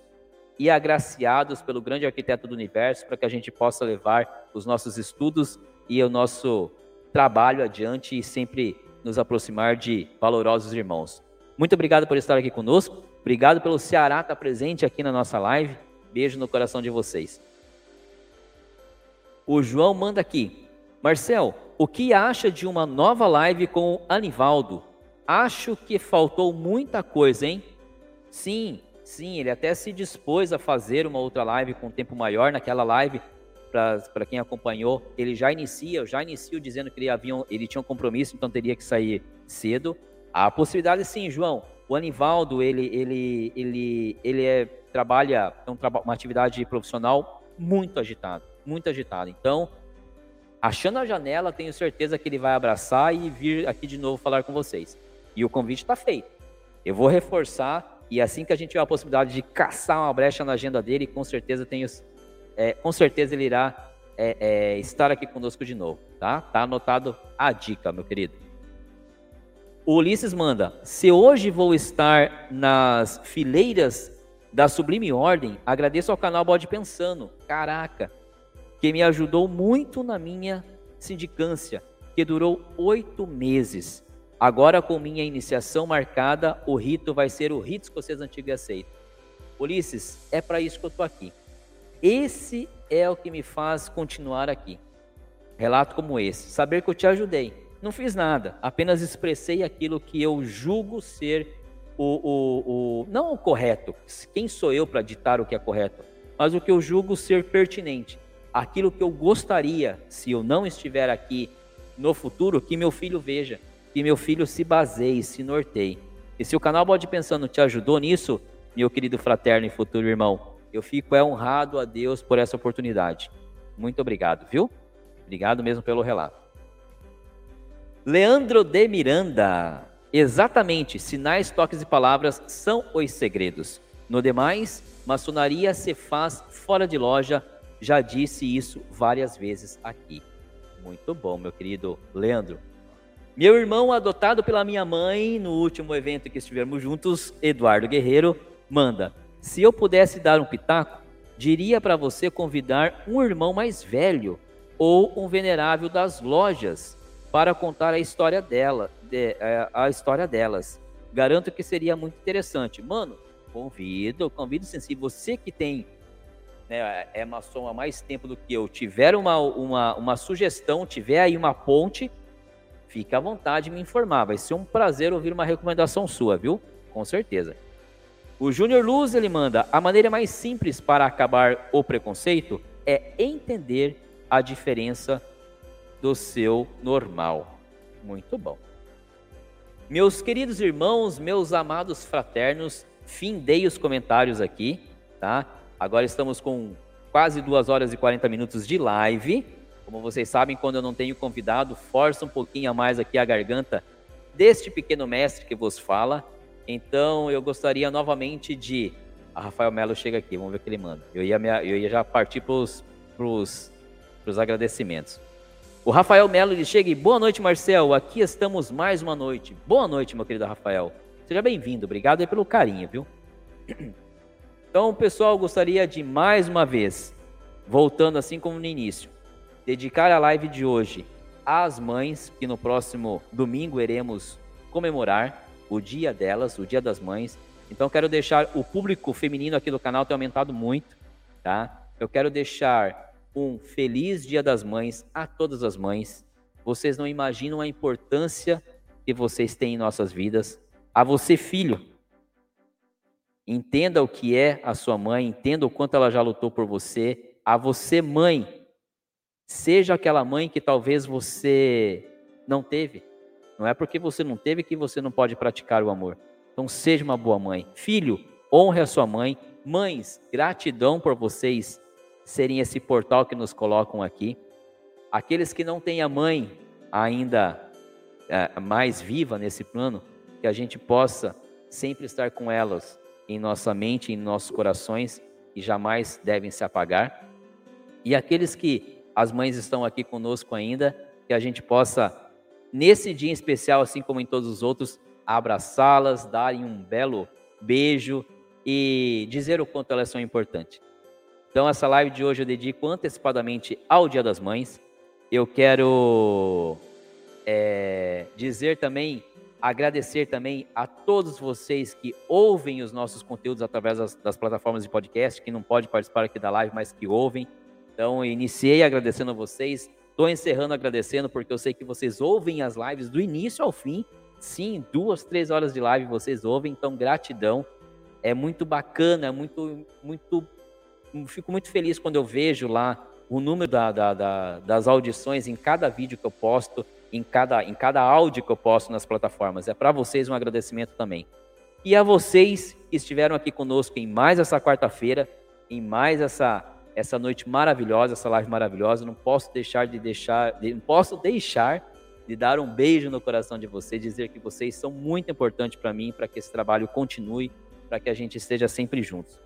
e agraciados pelo grande arquiteto do universo para que a gente possa levar os nossos estudos e o nosso trabalho adiante e sempre nos aproximar de valorosos irmãos. Muito obrigado por estar aqui conosco. Obrigado pelo Ceará estar presente aqui na nossa live. Beijo no coração de vocês. O João manda aqui. Marcel, o que acha de uma nova live com o Anivaldo? Acho que faltou muita coisa, hein? Sim, sim, ele até se dispôs a fazer uma outra live com tempo maior. Naquela live, para quem acompanhou, ele já inicia, já inicio dizendo que ele, havia, ele tinha um compromisso, então teria que sair cedo. A possibilidade, sim, João. O Anivaldo, ele, ele, ele, ele é, trabalha é um, uma atividade profissional muito agitada, muito agitada. Então, achando a janela, tenho certeza que ele vai abraçar e vir aqui de novo falar com vocês. E o convite está feito. Eu vou reforçar e assim que a gente tiver a possibilidade de caçar uma brecha na agenda dele, com certeza tenho, é, com certeza ele irá é, é, estar aqui conosco de novo, tá? Tá anotado a dica, meu querido. O Ulisses manda: se hoje vou estar nas fileiras da Sublime Ordem, agradeço ao canal Bode Pensando. Caraca, que me ajudou muito na minha sindicância, que durou oito meses. Agora, com minha iniciação marcada, o rito vai ser o rito escocês antigo e aceito. Ulisses, é para isso que eu estou aqui. Esse é o que me faz continuar aqui. Relato como esse. Saber que eu te ajudei. Não fiz nada, apenas expressei aquilo que eu julgo ser o, o, o não o correto. Quem sou eu para ditar o que é correto? Mas o que eu julgo ser pertinente aquilo que eu gostaria, se eu não estiver aqui no futuro, que meu filho veja, que meu filho se baseie, se norteie. E se o canal Bode Pensando te ajudou nisso, meu querido fraterno e futuro irmão, eu fico é honrado a Deus por essa oportunidade. Muito obrigado, viu? Obrigado mesmo pelo relato. Leandro de Miranda. Exatamente, sinais, toques e palavras são os segredos. No demais, maçonaria se faz fora de loja já disse isso várias vezes aqui. Muito bom, meu querido Leandro. Meu irmão, adotado pela minha mãe no último evento que estivemos juntos, Eduardo Guerreiro, manda: se eu pudesse dar um pitaco, diria para você convidar um irmão mais velho ou um venerável das lojas para contar a história dela, de, é, a história delas. Garanto que seria muito interessante. Mano, convido, convido sim. Se você que tem né, é maçom há mais tempo do que eu, tiver uma, uma, uma sugestão, tiver aí uma ponte, fique à vontade de me informar. Vai ser um prazer ouvir uma recomendação sua, viu? Com certeza. O Júnior Luz, ele manda, a maneira mais simples para acabar o preconceito é entender a diferença do seu normal. Muito bom. Meus queridos irmãos, meus amados fraternos, findei os comentários aqui, tá? Agora estamos com quase duas horas e 40 minutos de live. Como vocês sabem, quando eu não tenho convidado, força um pouquinho a mais aqui a garganta deste pequeno mestre que vos fala. Então, eu gostaria novamente de. A Rafael Melo chega aqui, vamos ver o que ele manda. Eu ia, eu ia já partir para os agradecimentos. O Rafael Melo ele chega e boa noite, Marcel. Aqui estamos mais uma noite. Boa noite, meu querido Rafael. Seja bem-vindo. Obrigado pelo carinho, viu? Então, pessoal, gostaria de mais uma vez, voltando assim como no início, dedicar a live de hoje às mães, que no próximo domingo iremos comemorar o dia delas, o dia das mães. Então, quero deixar o público feminino aqui do canal tem aumentado muito, tá? Eu quero deixar um feliz Dia das Mães a todas as mães. Vocês não imaginam a importância que vocês têm em nossas vidas. A você, filho, Entenda o que é a sua mãe, entenda o quanto ela já lutou por você. A você, mãe, seja aquela mãe que talvez você não teve. Não é porque você não teve que você não pode praticar o amor. Então, seja uma boa mãe. Filho, honre a sua mãe. Mães, gratidão por vocês serem esse portal que nos colocam aqui. Aqueles que não têm a mãe ainda é, mais viva nesse plano, que a gente possa sempre estar com elas em nossa mente, em nossos corações e jamais devem se apagar. E aqueles que as mães estão aqui conosco ainda, que a gente possa, nesse dia em especial, assim como em todos os outros, abraçá-las, darem um belo beijo e dizer o quanto elas são importantes. Então, essa live de hoje eu dedico antecipadamente ao Dia das Mães. Eu quero é, dizer também, agradecer também a todos vocês que ouvem os nossos conteúdos através das, das plataformas de podcast, que não pode participar aqui da live, mas que ouvem. Então, iniciei agradecendo a vocês. Estou encerrando agradecendo porque eu sei que vocês ouvem as lives do início ao fim. Sim, duas, três horas de live vocês ouvem, então gratidão. É muito bacana, é muito, muito. Fico muito feliz quando eu vejo lá o número da, da, da, das audições em cada vídeo que eu posto, em cada, em cada áudio que eu posto nas plataformas. É para vocês um agradecimento também. E a vocês que estiveram aqui conosco em mais essa quarta-feira, em mais essa, essa noite maravilhosa, essa live maravilhosa. Não posso deixar de deixar, não posso deixar de dar um beijo no coração de vocês, dizer que vocês são muito importantes para mim, para que esse trabalho continue, para que a gente esteja sempre juntos.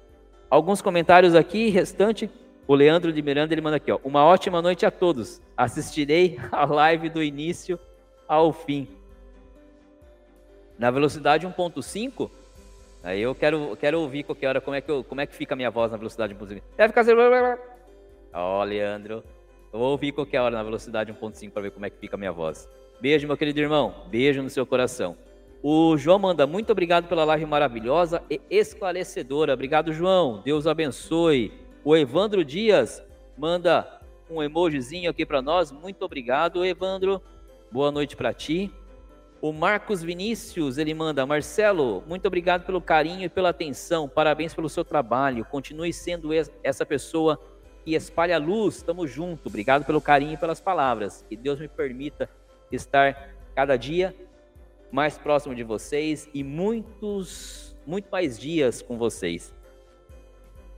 Alguns comentários aqui, restante, o Leandro de Miranda, ele manda aqui, ó, uma ótima noite a todos. Assistirei a live do início ao fim. Na velocidade 1.5, aí eu quero, quero ouvir qualquer hora como é, que eu, como é que fica a minha voz na velocidade 1.5. Deve ficar assim... Ó, Leandro, eu vou ouvir qualquer hora na velocidade 1.5 para ver como é que fica a minha voz. Beijo, meu querido irmão. Beijo no seu coração. O João manda muito obrigado pela live maravilhosa e esclarecedora. Obrigado, João. Deus abençoe. O Evandro Dias manda um emojizinho aqui para nós. Muito obrigado, Evandro. Boa noite para ti. O Marcos Vinícius, ele manda, Marcelo, muito obrigado pelo carinho e pela atenção. Parabéns pelo seu trabalho. Continue sendo essa pessoa que espalha luz. Estamos juntos. Obrigado pelo carinho e pelas palavras. Que Deus me permita estar cada dia mais próximo de vocês e muitos, muito mais dias com vocês.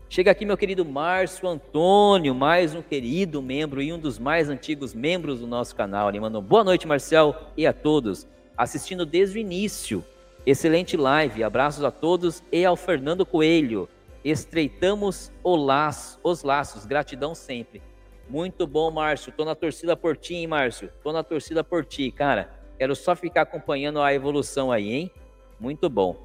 Chega aqui meu querido Márcio Antônio, mais um querido membro e um dos mais antigos membros do nosso canal. Ele mandou boa noite, Marcel, e a todos, assistindo desde o início. Excelente live, abraços a todos e ao Fernando Coelho estreitamos laço, os laços, gratidão sempre. Muito bom, Márcio. Tô na torcida por ti, hein, Márcio? Tô na torcida por ti, cara. Quero só ficar acompanhando a evolução aí, hein? Muito bom.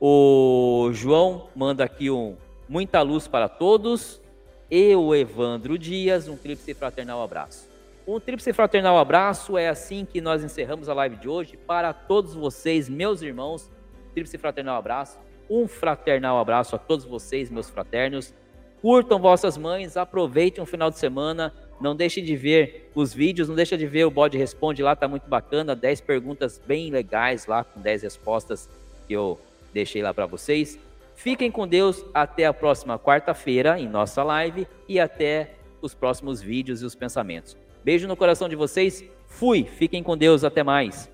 O João manda aqui um muita luz para todos. E o Evandro Dias, um tríplice fraternal abraço. Um tríplice fraternal abraço é assim que nós encerramos a live de hoje. Para todos vocês, meus irmãos, tríplice fraternal abraço um fraternal abraço a todos vocês, meus fraternos. Curtam vossas mães, aproveitem o final de semana. Não deixem de ver os vídeos, não deixem de ver o Bode Responde lá, tá muito bacana. 10 perguntas bem legais lá, com 10 respostas que eu deixei lá para vocês. Fiquem com Deus até a próxima quarta-feira em nossa live e até os próximos vídeos e os pensamentos. Beijo no coração de vocês. Fui. Fiquem com Deus. Até mais.